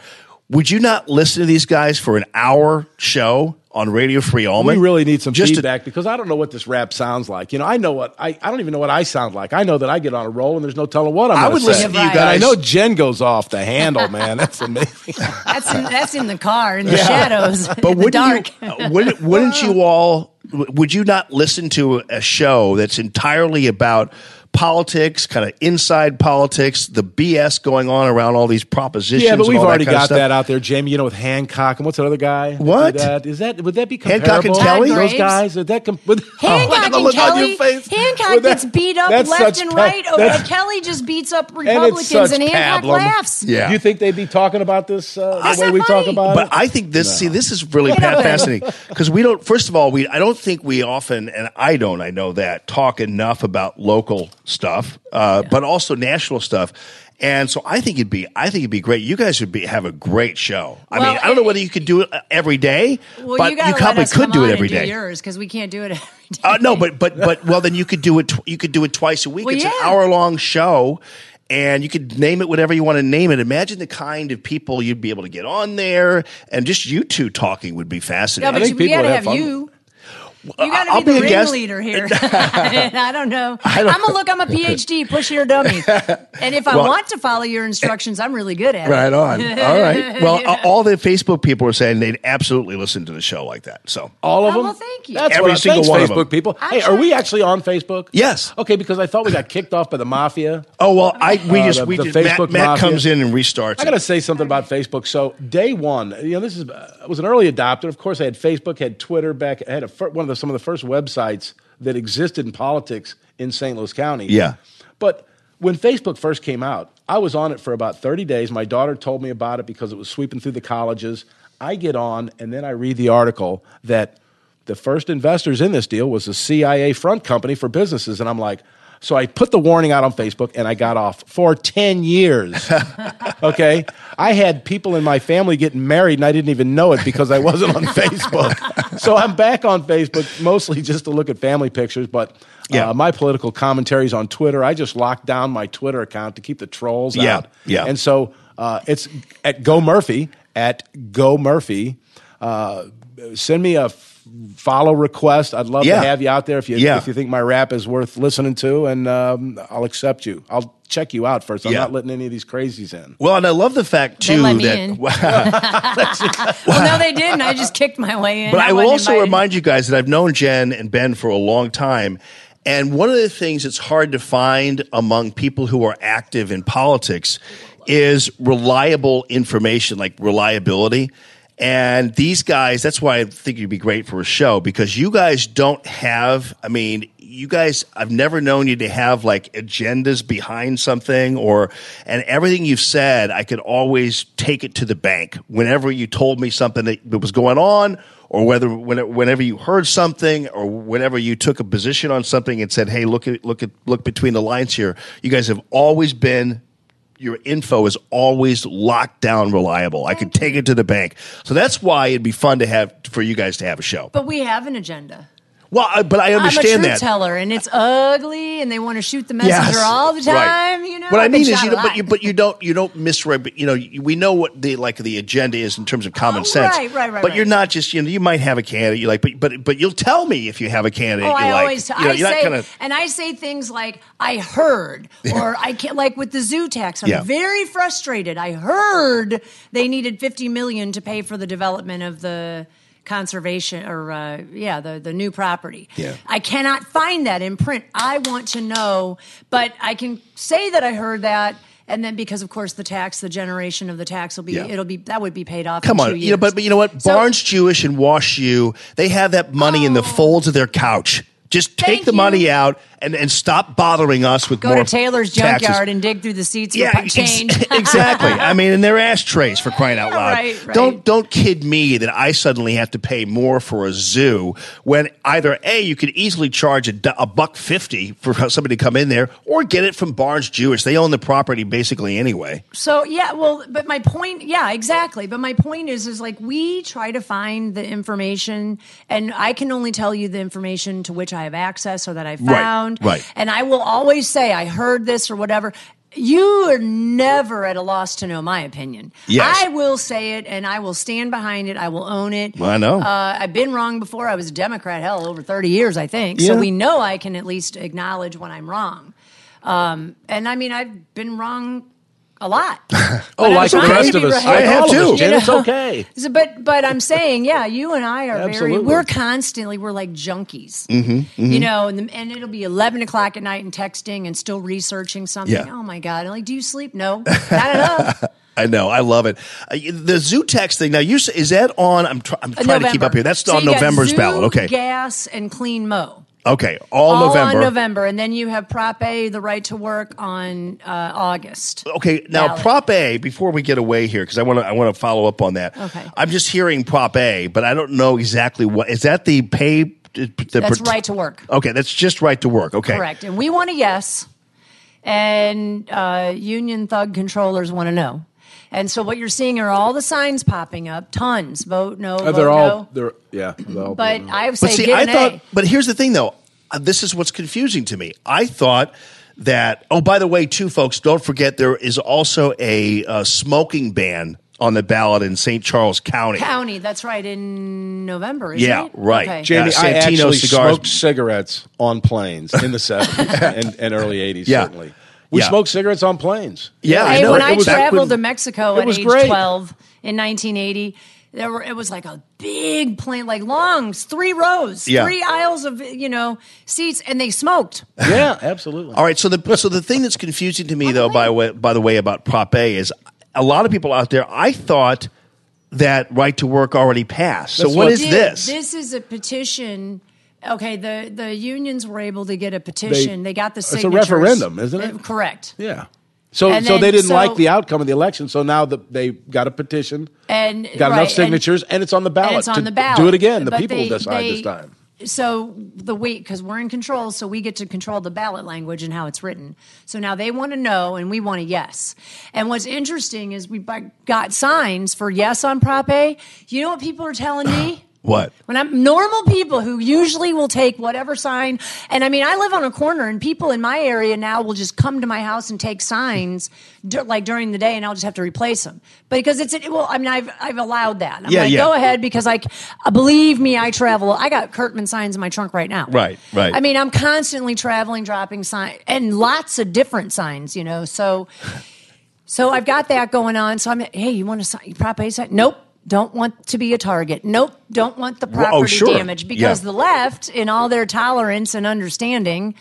Would you not listen to these guys for an hour show on Radio Free Allman? We really need some Just to- feedback because I don't know what this rap sounds like. You know, I know what I, I don't even know what I sound like. I know that I get on a roll and there's no telling what I'm I gonna would say. listen to you Right. And I know Jen goes off the handle, man. That's amazing. that's in, that's in the car in the shadows, but in wouldn't dark. you? uh, wouldn't, wouldn't you all? Would you not listen to a show that's entirely about politics, kind of inside politics, the BS going on around all these propositions? Yeah, but we've all that already kind got stuff? that out there, Jamie. You know, with Hancock and what's that other guy? that What? That? Is that would that be Hancock and? Kelly? Those guys? Would that com- would, Hancock Look at the and look on Kelly. your face. Hancock Would that- gets beat up left such and pe- right. Oh, that's- Kelly just beats up Republicans, such and, Hancock pablum. laughs. Yeah. Do you think they'd be talking about this uh, That's the way not we talk about But it? But I think this. See, this is really Get fascinating because we don't. First of all, we. I don't think we often, and I don't. I know that talk enough about local stuff, uh, but also national stuff. And so I think it'd be. I think it'd be great. You guys would be have a great show. I Well, mean, I don't know whether you could do it uh, every day, Well, but you, gotta probably let us could come do it every and do day. yours because we can't do it every day. Uh, no, but but but well, then you could do it. Tw- you could do it twice a week. Well, it's an hour long show, and you could name it whatever you want to name it. Imagine the kind of people you'd be able to get on there, and just you two talking would be No, fascinating. but think you, we people gotta would have, have fun. you. You got I'll to be the be a guest. ringleader here. I don't know. I am a look. I'm a PhD. Push your dummy. And if I Well- want to follow your instructions, I'm really good at Right it. Right on. All right. Well, uh, all the Facebook people are saying they'd absolutely listen to the show like that. So All of Oh, them. well, thank you. That's Every what single thanks, one of Facebook them. people. I'm hey, are we actually on Facebook? Yes. Okay, because I thought we got kicked off by the mafia. Oh well, I we Uh, just the- we the just Matt, Facebook Matt mafia. comes in and restarts. I got to say something about Facebook. So day one, you know, this is I was an early adopter. Of course, I had Facebook, had Twitter back. I had a, fir- one of the, some of the first websites that existed in politics in St. Louis County. Yeah. But when Facebook first came out, I was on it for about 30 days. My daughter told me about it because it was sweeping through the colleges. I get on, and then I read the article that the first investors in this deal was the CIA front company for businesses. And I'm like, so I put the warning out on Facebook and I got off for 10 years. okay. I had people in my family getting married and I didn't even know it because I wasn't on Facebook. So I'm back on Facebook mostly just to look at family pictures. But Yeah. uh, my political commentaries on Twitter, I just locked down my Twitter account to keep the trolls Yeah, out. yeah. And so uh, it's at Go Murphy, at Go Murphy. Uh, send me a follow request. I'd love Yeah. to have you out there if you Yeah. if you think my rap is worth listening to, and um, I'll accept you. I'll check you out first. I'm Yeah. not letting any of these crazies in. well, and I love the fact They too let me that. in. well, no, they didn't. I just kicked my way in. But I will also invited. remind you guys that I've known Jen and Ben for a long time. And one of the things that's hard to find among people who are active in politics is reliable information, like reliability. And these guys, that's why I think you'd be great for a show because you guys don't have, I mean, you guys, I've never known you to have like agendas behind something or, and everything you've said, I could always take it to the bank whenever you told me something that, was going on or whether whenever you heard something or whenever you took a position on something and said, "Hey, look at look at look between the lines here." You guys have always been your info is always locked down reliable. I could take it to the bank. So that's why it'd be fun to have for you guys to have a show. But we have an agenda. Well, I, but I understand I'm a truth that. teller, and it's ugly, and they want to shoot the messenger all the time. Right. You know, what I I've been mean is, shot you a know, but lot. you but you don't you don't misread. But you know, you- we know what the like the agenda is in terms of common Oh, sense. right, right, right, But you're not just you know you might have a candidate you like, but but but you'll tell me if you have a candidate Oh, you I like. always, you know, I you're say, not gonna. and I say things like, I heard, or I can't, like with the zoo tax, I'm Yeah. very frustrated. I heard they needed 50 million to pay for the development of the conservation, or, uh, yeah, the, the new property. Yeah. I cannot find that in print. I want to know, but I can say that I heard that. And then, because of course the tax, the generation of the tax will be, Yeah. it'll be that would be paid off. Come on, you know, but, but you know what? So- Barnes Jewish and Wash U, they have that money in the folds of their couch. Just take Thank the you. money out and, and stop bothering us with Go more to Taylor's taxes. junkyard and dig through the seats Yeah, for ex- change. exactly. I mean, and they're ashtrays for crying out loud. Right, right. Don't don't kid me that I suddenly have to pay more for a zoo when either a you could easily charge a, a buck fifty for somebody to come in there, or get it from Barnes Jewish. They own the property basically anyway. So yeah, well, but my point, yeah, exactly. But my point is, is like we try to find the information, and I can only tell you the information to which I have access or that I found. right. And I will always say I heard this or whatever. You are never at a loss to know my opinion. Yes. I will say it, and I will stand behind it. I will own it. I know. Uh, I've been wrong before. I was a Democrat, hell, over thirty years, I think. Yeah. So we know I can at least acknowledge when I'm wrong. Um, and I mean, I've been wrong a lot. Oh, But like the trying to rest of us. right. I have all of us, too. Jen, You It's know? okay. So, but but I'm saying, yeah, you and I are Absolutely. very. We're constantly we're like junkies, Mm-hmm, you know, and, the, and it'll be 11 o'clock at night and texting and still researching something. Yeah. Oh my god! I'm like, do you sleep? No, not enough. I know. I love it. Uh, the zoo tax thing. Now, you s- is that on? I'm, tr- I'm Uh, trying to keep up here. That's So on you got November's zoo, ballot. Okay. gas and clean mo. Okay. All, All November. on November, and then you have Prop A, the right to work on uh, August. Okay, now ballot. Prop A. Before we get away here, because I want to, I want to follow up on that. Okay. I'm just hearing Prop A, but I don't know exactly what is that. The pay. The That's right to work. Okay, that's just right to work. Okay, Correct. And we want a yes, and uh, union thug controllers want to know. And so what you're seeing are all the signs popping up, tons. Vote no, Uh, vote they're all. no. They're yeah. they're all- But I would But see, get I thought. A. But here's the thing, though. Uh, This is what's confusing to me. I thought that. Oh, by the way, too, folks, don't forget there is also a uh, smoking ban on the ballot in St. Charles County. County. That's right in November. Isn't Yeah, it? right. Okay. Jamie, Yeah, I actually cigars. smoked cigarettes on planes in the 70s and, and early 80s, Yeah. certainly. We Yeah. smoked cigarettes on planes. Yeah, I know. when It I was traveled when- to Mexico It at was age great. 12 in 1980, there were it was like a big plane, like long, three rows, Yeah. three aisles of you know seats, and they smoked. Yeah, absolutely. All right. So the so the thing that's confusing to me though, by way by the way, about Prop A is a lot of people out there. I thought that right to work already passed. So what what- is did. this? This is a petition. Okay, the the unions were able to get a petition. They, got the signatures. it's a referendum, isn't it? Uh, Correct. Yeah. So, And so then- they didn't so- like the outcome of the election. So now the, they got a petition, And got right, enough signatures, and, it's on the ballot. And it's on to the ballot. Do it again. The But people they- decide they- this time. So the week, because we're in control, so we get to control the ballot language and how it's written. So now they want to know, and we want a yes. And what's interesting is we got signs for yes on Prop A. You know what people are telling me? What? When I'm normal people who usually will take whatever sign, and I mean, I live on a corner, and people in my area now will just come to my house and take signs like during the day, and I'll just have to replace them But because it's well. I mean, I've I've allowed that. I'm Yeah, like, yeah. go ahead because like, believe me, I travel. I got Curtman signs in my trunk right now. Right, right. I mean, I'm constantly traveling, dropping signs, and lots of different signs. You know, so. So I've got that going on. So I'm, hey, you want to sign Prop A sign? Nope. Don't want to be a target. Nope. Don't want the oh, property sure. damage because Yeah. the left, in all their tolerance and understanding,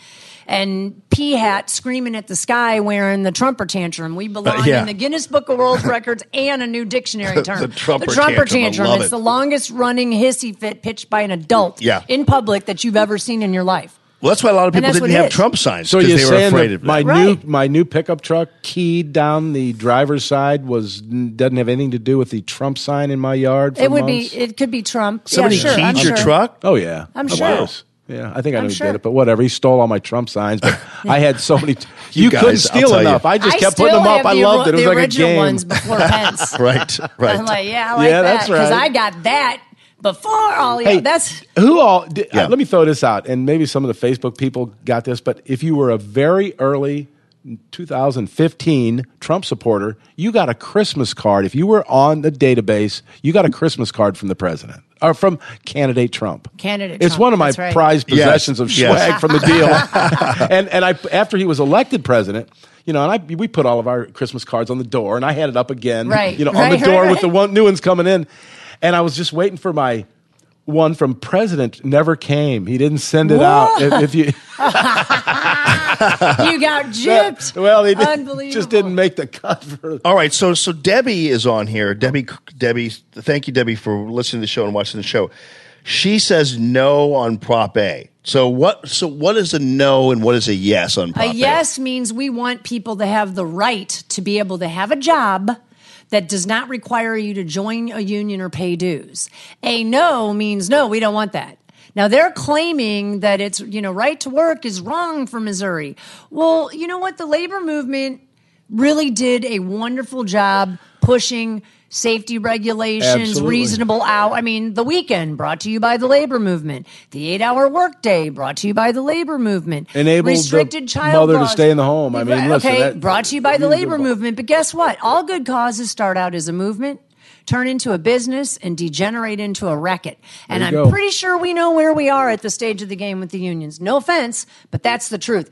and P hat screaming at the sky wearing the Trumper tantrum. We belong Uh, yeah. in the Guinness Book of World Records and a new dictionary term. The Trumper tantrum, I love It's it. the longest running hissy fit pitched by an adult Yeah. in public that you've ever seen in your life. Well, that's why a lot of people didn't have is. Trump signs So because you're they were saying afraid that of my it. new my new pickup truck keyed down the driver's side was doesn't have anything to do with the Trump sign in my yard. For It would months? be. It could be Trump. Somebody yeah, sure, keyed I'm your sure. truck? Oh yeah, I'm Of sure. course. Yeah, I think I I'm know who sure. did it, but whatever. He stole all my Trump signs, but I had so many. you You guys, couldn't steal tell you. enough. I just I kept putting them up. have I loved it. It was the like a original game. ones before Pence. Right, right. I'm like, yeah, I like Yeah, that that's because right. I got that before all. Yeah, Hey, that's who all? Did, Yeah. uh, let me throw this out, and maybe some of the Facebook people got this, but if you were a very early 2015 Trump supporter, you got a Christmas card. If you were on the database, you got a Christmas card from the president or from candidate Trump. Candidate It's Trump, one of my right. prized Yes, possessions of yes. swag from the deal. and and I after he was elected president. You know, and I we put all of our Christmas cards on the door, and I had it up again. Right, You know, on right, the door right, with the one new ones coming in, and I was just waiting for my one from president never came. He didn't send it out. If, if you, you got gypped. well, he did, Unbelievable. just didn't make the cut for. All right, so so Debbie is on here. Debbie, Debbie, thank you, Debbie, for listening to the show and watching the show. She says no on Prop A. So what? So what is a no and what is a yes on Prop A? A yes means we want people to have the right to be able to have a job that does not require you to join a union or pay dues. A no means no, we don't want that. Now they're claiming that it's, you know, right to work is wrong for Missouri. Well, you know what? The labor movement really did a wonderful job pushing safety regulations, Absolutely. reasonable hour. I mean, the weekend brought to you by the labor movement. The eight-hour workday brought to you by the labor movement. Enabled restricted child mother to stay in the home. I mean, listen, okay, that- brought to you by the labor movement. But guess what? All good causes start out as a movement. Turn into a business and degenerate into a racket. And I'm go. pretty sure we know where we are at the stage of the game with the unions. No offense, but that's the truth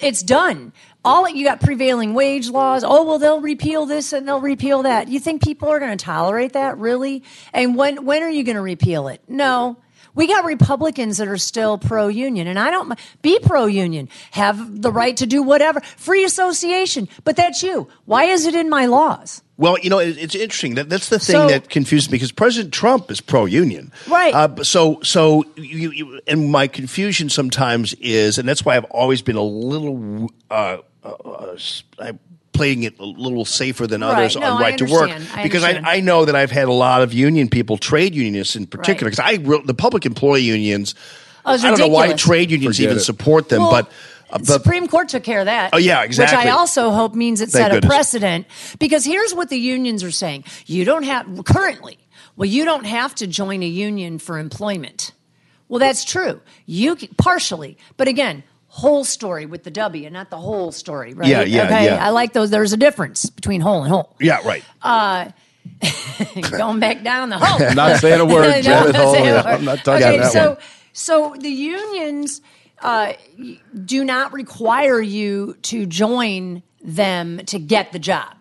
it's done. All you got prevailing wage laws. Oh well, they'll repeal this and they'll repeal that. You think people are going to tolerate that really? And when when are you going to repeal it? No. We got Republicans that are still pro union, and I don't be pro union. Have the right to do whatever, free association. But that's you. Why is it in my laws? Well, you know, it's interesting. That, that's the thing So- that confuses me because President Trump is pro-union, Right. Uh, so, so you, you, and my confusion sometimes is, and that's why I've always been a little, uh, uh, uh, s- I playing it a little safer than others Right. No, on I right to work. I because I. I know that I've had a lot of union people, trade unionists in particular, Right. because I re- the public employee unions. Oh, I don't know why trade unions Forget even it. support them, Well, but. uh, the but Supreme Court took care of that. Oh, yeah, exactly. Which I also hope means it Thank set goodness. a precedent. Because here's what the unions are saying: you don't have currently. Well, you don't have to join a union for employment. Well, that's true. You partially, but again, whole story with the W, not the whole story, right? Yeah, yeah, okay. yeah. I like those. There's a difference between whole and whole. yeah, right. Uh, Going back down the hole. Not saying a word, No, Janet not Hole. saying a Yeah, word. I'm not talking okay, that so, one. So the unions uh, do not require you to join them to get the job.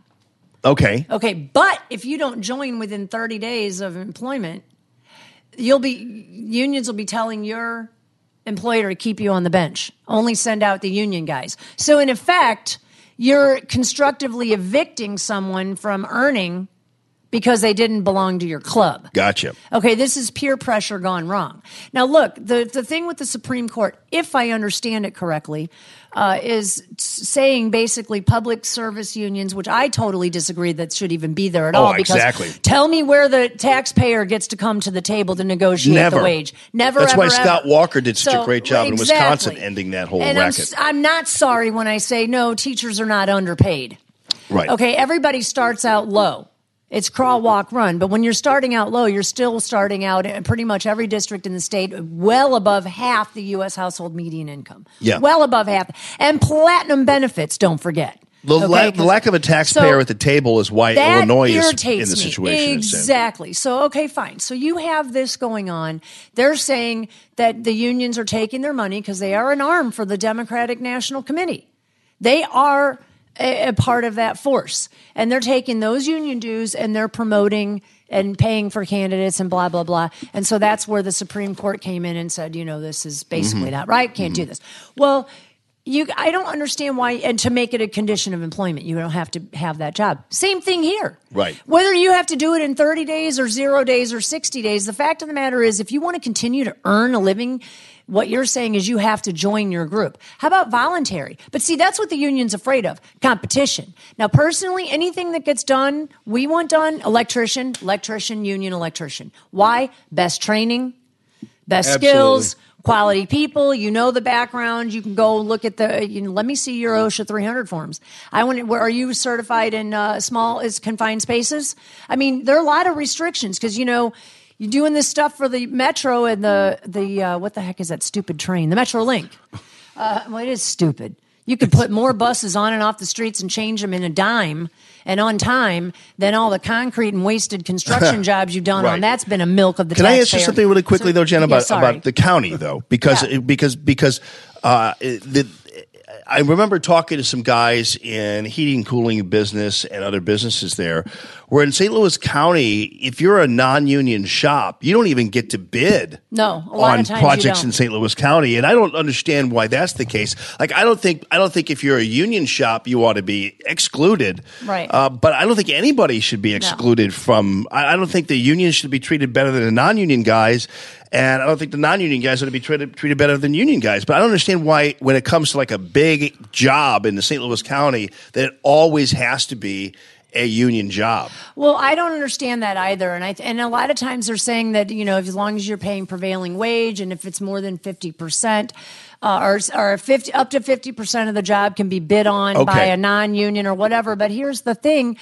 Okay. Okay, but if you don't join within 30 days of employment, you'll be unions will be telling your employer to keep you on the bench. Only send out the union guys. So in effect, you're constructively evicting someone from earning because they didn't belong to your club. Gotcha. Okay, this is peer pressure gone wrong. Now, look, the, the thing with the Supreme Court, if I understand it correctly, uh, is saying basically public service unions, which I totally disagree that should even be there at Oh, all. Because exactly. tell me where the taxpayer gets to come to the table to negotiate Never. the wage. Never. That's why ever, Scott ever. Walker did such a great job in. Wisconsin ending that whole and I'm, racket. s- I'm not sorry when I say no, teachers are not underpaid. right. Okay, everybody starts out low. It's crawl, mm-hmm. walk, run. But when you're starting out low, you're still starting out in pretty much every district in the state well above half the U.S. household median income. Yeah. Well above half. And platinum benefits, don't forget. The, Okay, la- the lack of a taxpayer So- at the table is why Illinois is in the situation. Exactly. So okay, fine. So you have this going on. They're saying that the unions are taking their money because they are an arm for the Democratic National Committee. They are a, a part of that force, and they're taking those union dues and they're promoting and paying for candidates and blah blah blah. And so that's where the Supreme Court came in and said, you know, this is basically Mm-hmm. not right. Can't do this. Well You, I don't understand why, and to make it a condition of employment, you don't have to have that job. Same thing here. Right. Whether you have to do it in 30 days or zero days or 60 days, the fact of the matter is, if you want to continue to earn a living, what you're saying is you have to join your group. How about voluntary? But see, that's what the union's afraid of competition. Now, personally, anything that gets done, we want done electrician, electrician, union, electrician. Why? Best training, best Absolutely. skills, quality people. You know the background. You can go look at the. You know, let me see your OSHA 300 forms. I want. Where are you certified in uh, small is confined spaces? I mean, there are a lot of restrictions because you know. You're doing this stuff for the metro and the the uh, what the heck is that stupid train? The Metro Link. Uh, well, it is stupid. You could put more buses on and off the streets and change them in a dime and on time than all the concrete and wasted construction jobs you've done Right. on. That's been a milk of the Can I ask you something really quickly So- though, Jen, about sorry. about the county though, because Yeah. because because uh, the. I remember talking to some guys in heating and cooling business and other businesses there, where in St. Louis County, if you're a non-union shop, you don't even get to bid No, on of times you projects in St. Louis County, and I don't understand why that's the case. Like, I don't think I don't think if you're a union shop, you ought to be excluded. Right. Uh, but I don't think anybody should be excluded from. I, I don't think the union should be treated better than the non-union guys, and I don't think the non-union guys ought to be treated treated better than union guys. But I don't understand why, when it comes to like a big job in the St. Louis County, that it always has to be a union job. Well, I don't understand that either, and I and a lot of times they're saying that you know as long as you're paying prevailing wage and if it's more than fifty percent. Uh, or, or 50, up to 50% of the job can be bid on by a non-union or whatever. But here's the thing,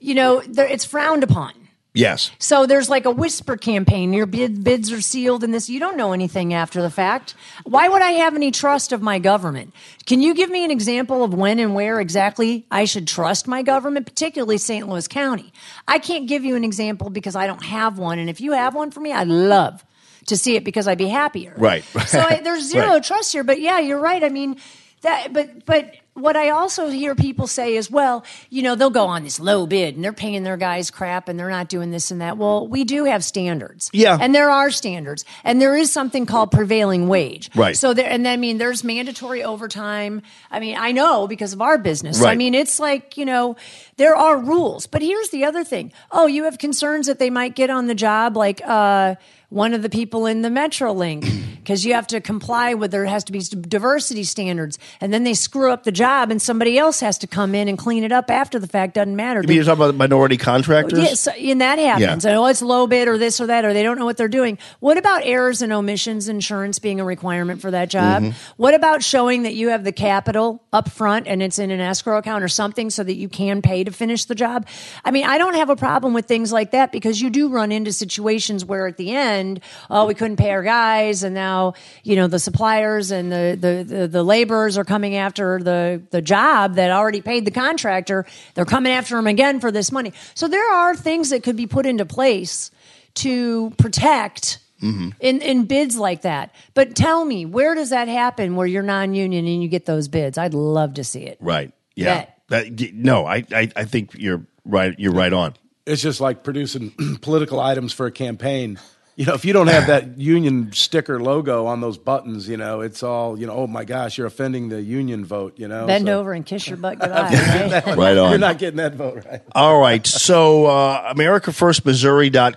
you know, there, it's frowned upon. Yes. So there's like a whisper campaign. Your bid, bids are sealed and this. You don't know anything after the fact. Why would I have any trust of my government? Can you give me an example of when and where exactly I should trust my government, particularly St. Louis County? I can't give you an example because I don't have one. And if you have one for me, I'd love to see it because I'd be happier. Right. So I, there's zero Right. trust here. But yeah, you're right. I mean, that. But but what I also hear people say is, well, you know, they'll go on this low bid and they're paying their guys crap and they're not doing this and that. Well, we do have standards. Yeah. And there are standards, and there is something called prevailing wage. Right. So there, and I mean, there's mandatory overtime. I mean, I know because of our business. I mean, it's like you know, there are rules. But here's the other thing. Oh, you have concerns that they might get on the job, like. uh one of the people in the Metrolink because you have to comply with there has to be diversity standards and then they screw up the job and somebody else has to come in and clean it up after the fact doesn't matter You mean you're talking about minority contractors? Yes, and that happens. Yeah. And oh, it's low bid or this or that, or they don't know what they're doing. What about errors and omissions insurance being a requirement for that job? Mm-hmm. What about showing that you have the capital up front and it's in an escrow account or something so that you can pay to finish the job? I mean, I don't have a problem with things like that because you do run into situations where at the end, oh, we couldn't pay our guys, and now you know the suppliers and the the the, the laborers are coming after the the job that already paid the contractor. They're coming after them again for this money. So there are things that could be put into place to protect. Mm-hmm. In, in bids like that. But tell me, where does that happen where you're non union and you get those bids? I'd love to see it. Right. Yeah. That- That, no, I, I, I think you're right. You're right on. It's just like producing political items for a campaign. You know, if you don't have that union sticker logo on those buttons, you know, it's all, you know, oh my gosh, you're offending the union vote, you know. Bend so- over and kiss your butt goodbye. right? Right on. You're not getting that vote right. All right. So, uh, AmericaFirstMissouri.com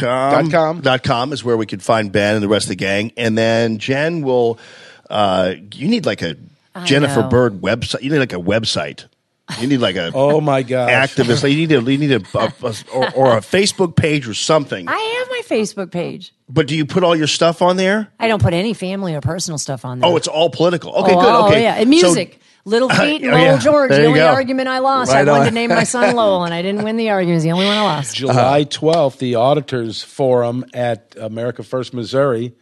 Dot com. dot com is where we could find Ben and the rest of the gang. And then Jen will, uh, you need like a I Jennifer know. Bird website. You need like a website. You need like a Oh my god activist. Like you need a, you need a, a- a- or, or a Facebook page or something. I have my Facebook page. But do you put all your stuff on there? I don't put any family or personal stuff on there. Oh, it's all political. Okay, oh, good. Oh, Okay. yeah. And So- music. Little oh, Feat and Oh, Lowell yeah. George. There the only go. argument I lost. Right I wanted on. to name my son Lowell, and I didn't win the argument. It's the only one I lost. July 12th, the Auditors Forum at America First Missouri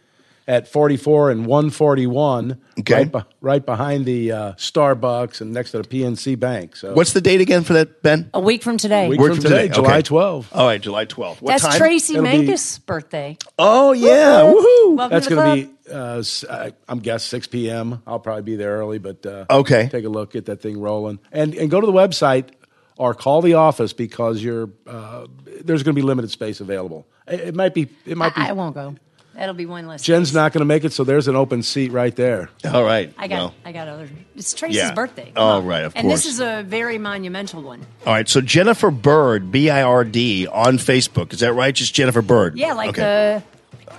at 44 and 141, Okay. right, be- right behind the uh, Starbucks and next to the PNC Bank. So What's the date again for that, Ben? A week from today. week Word from from today, today. July Okay. 12th. All right, July 12th. What That's time? Tracy It'll be- birthday. Oh, yeah. Woohoo. Welcome That's to going to be, uh, s- I- I'm guess 6 p.m. I'll probably be there early, but uh, Okay. take a look, get that thing rolling, and and go to the website or call the office because you're uh, there's going to be limited space available. It, it might be it might be I, I won't go. That'll be one less. Jen's not going to make it, so there's an open seat right there. All right. I got. Well, I got other. It's Tracy's Yeah. birthday. Oh, right, of and course. this is a very monumental one. all right. So Jennifer Bird, B I R D, on Facebook. Is that right? Just Jennifer Bird. Yeah, like Okay.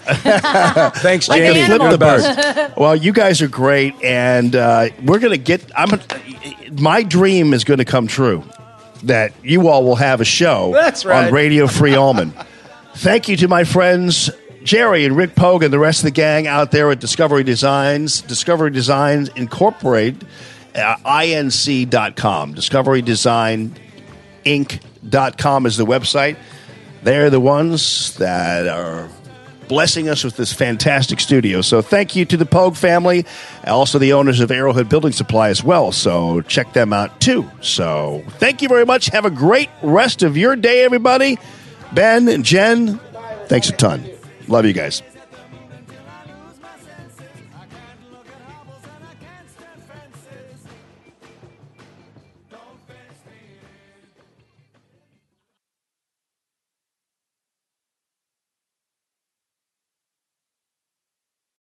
Thanks, Like Jamie. Flip the bird. well, you guys are great, and uh, we're gonna get. I'm. My dream is going to come true. That you all will have a show. That's right. on Radio Free Allman. Thank you to my friends Jerry and Rick Pogue and the rest of the gang out there at Discovery Designs. Discovery Designs Incorporate. Uh, inc.com. Discovery Design Inc.com is the website. They're the ones that are blessing us with this fantastic studio. So thank you to the Pogue family, also the owners of Arrowhead Building Supply as well. So check them out too. So thank you very much. Have a great rest of your day, everybody. Ben and Jen, thanks a ton. Love you guys.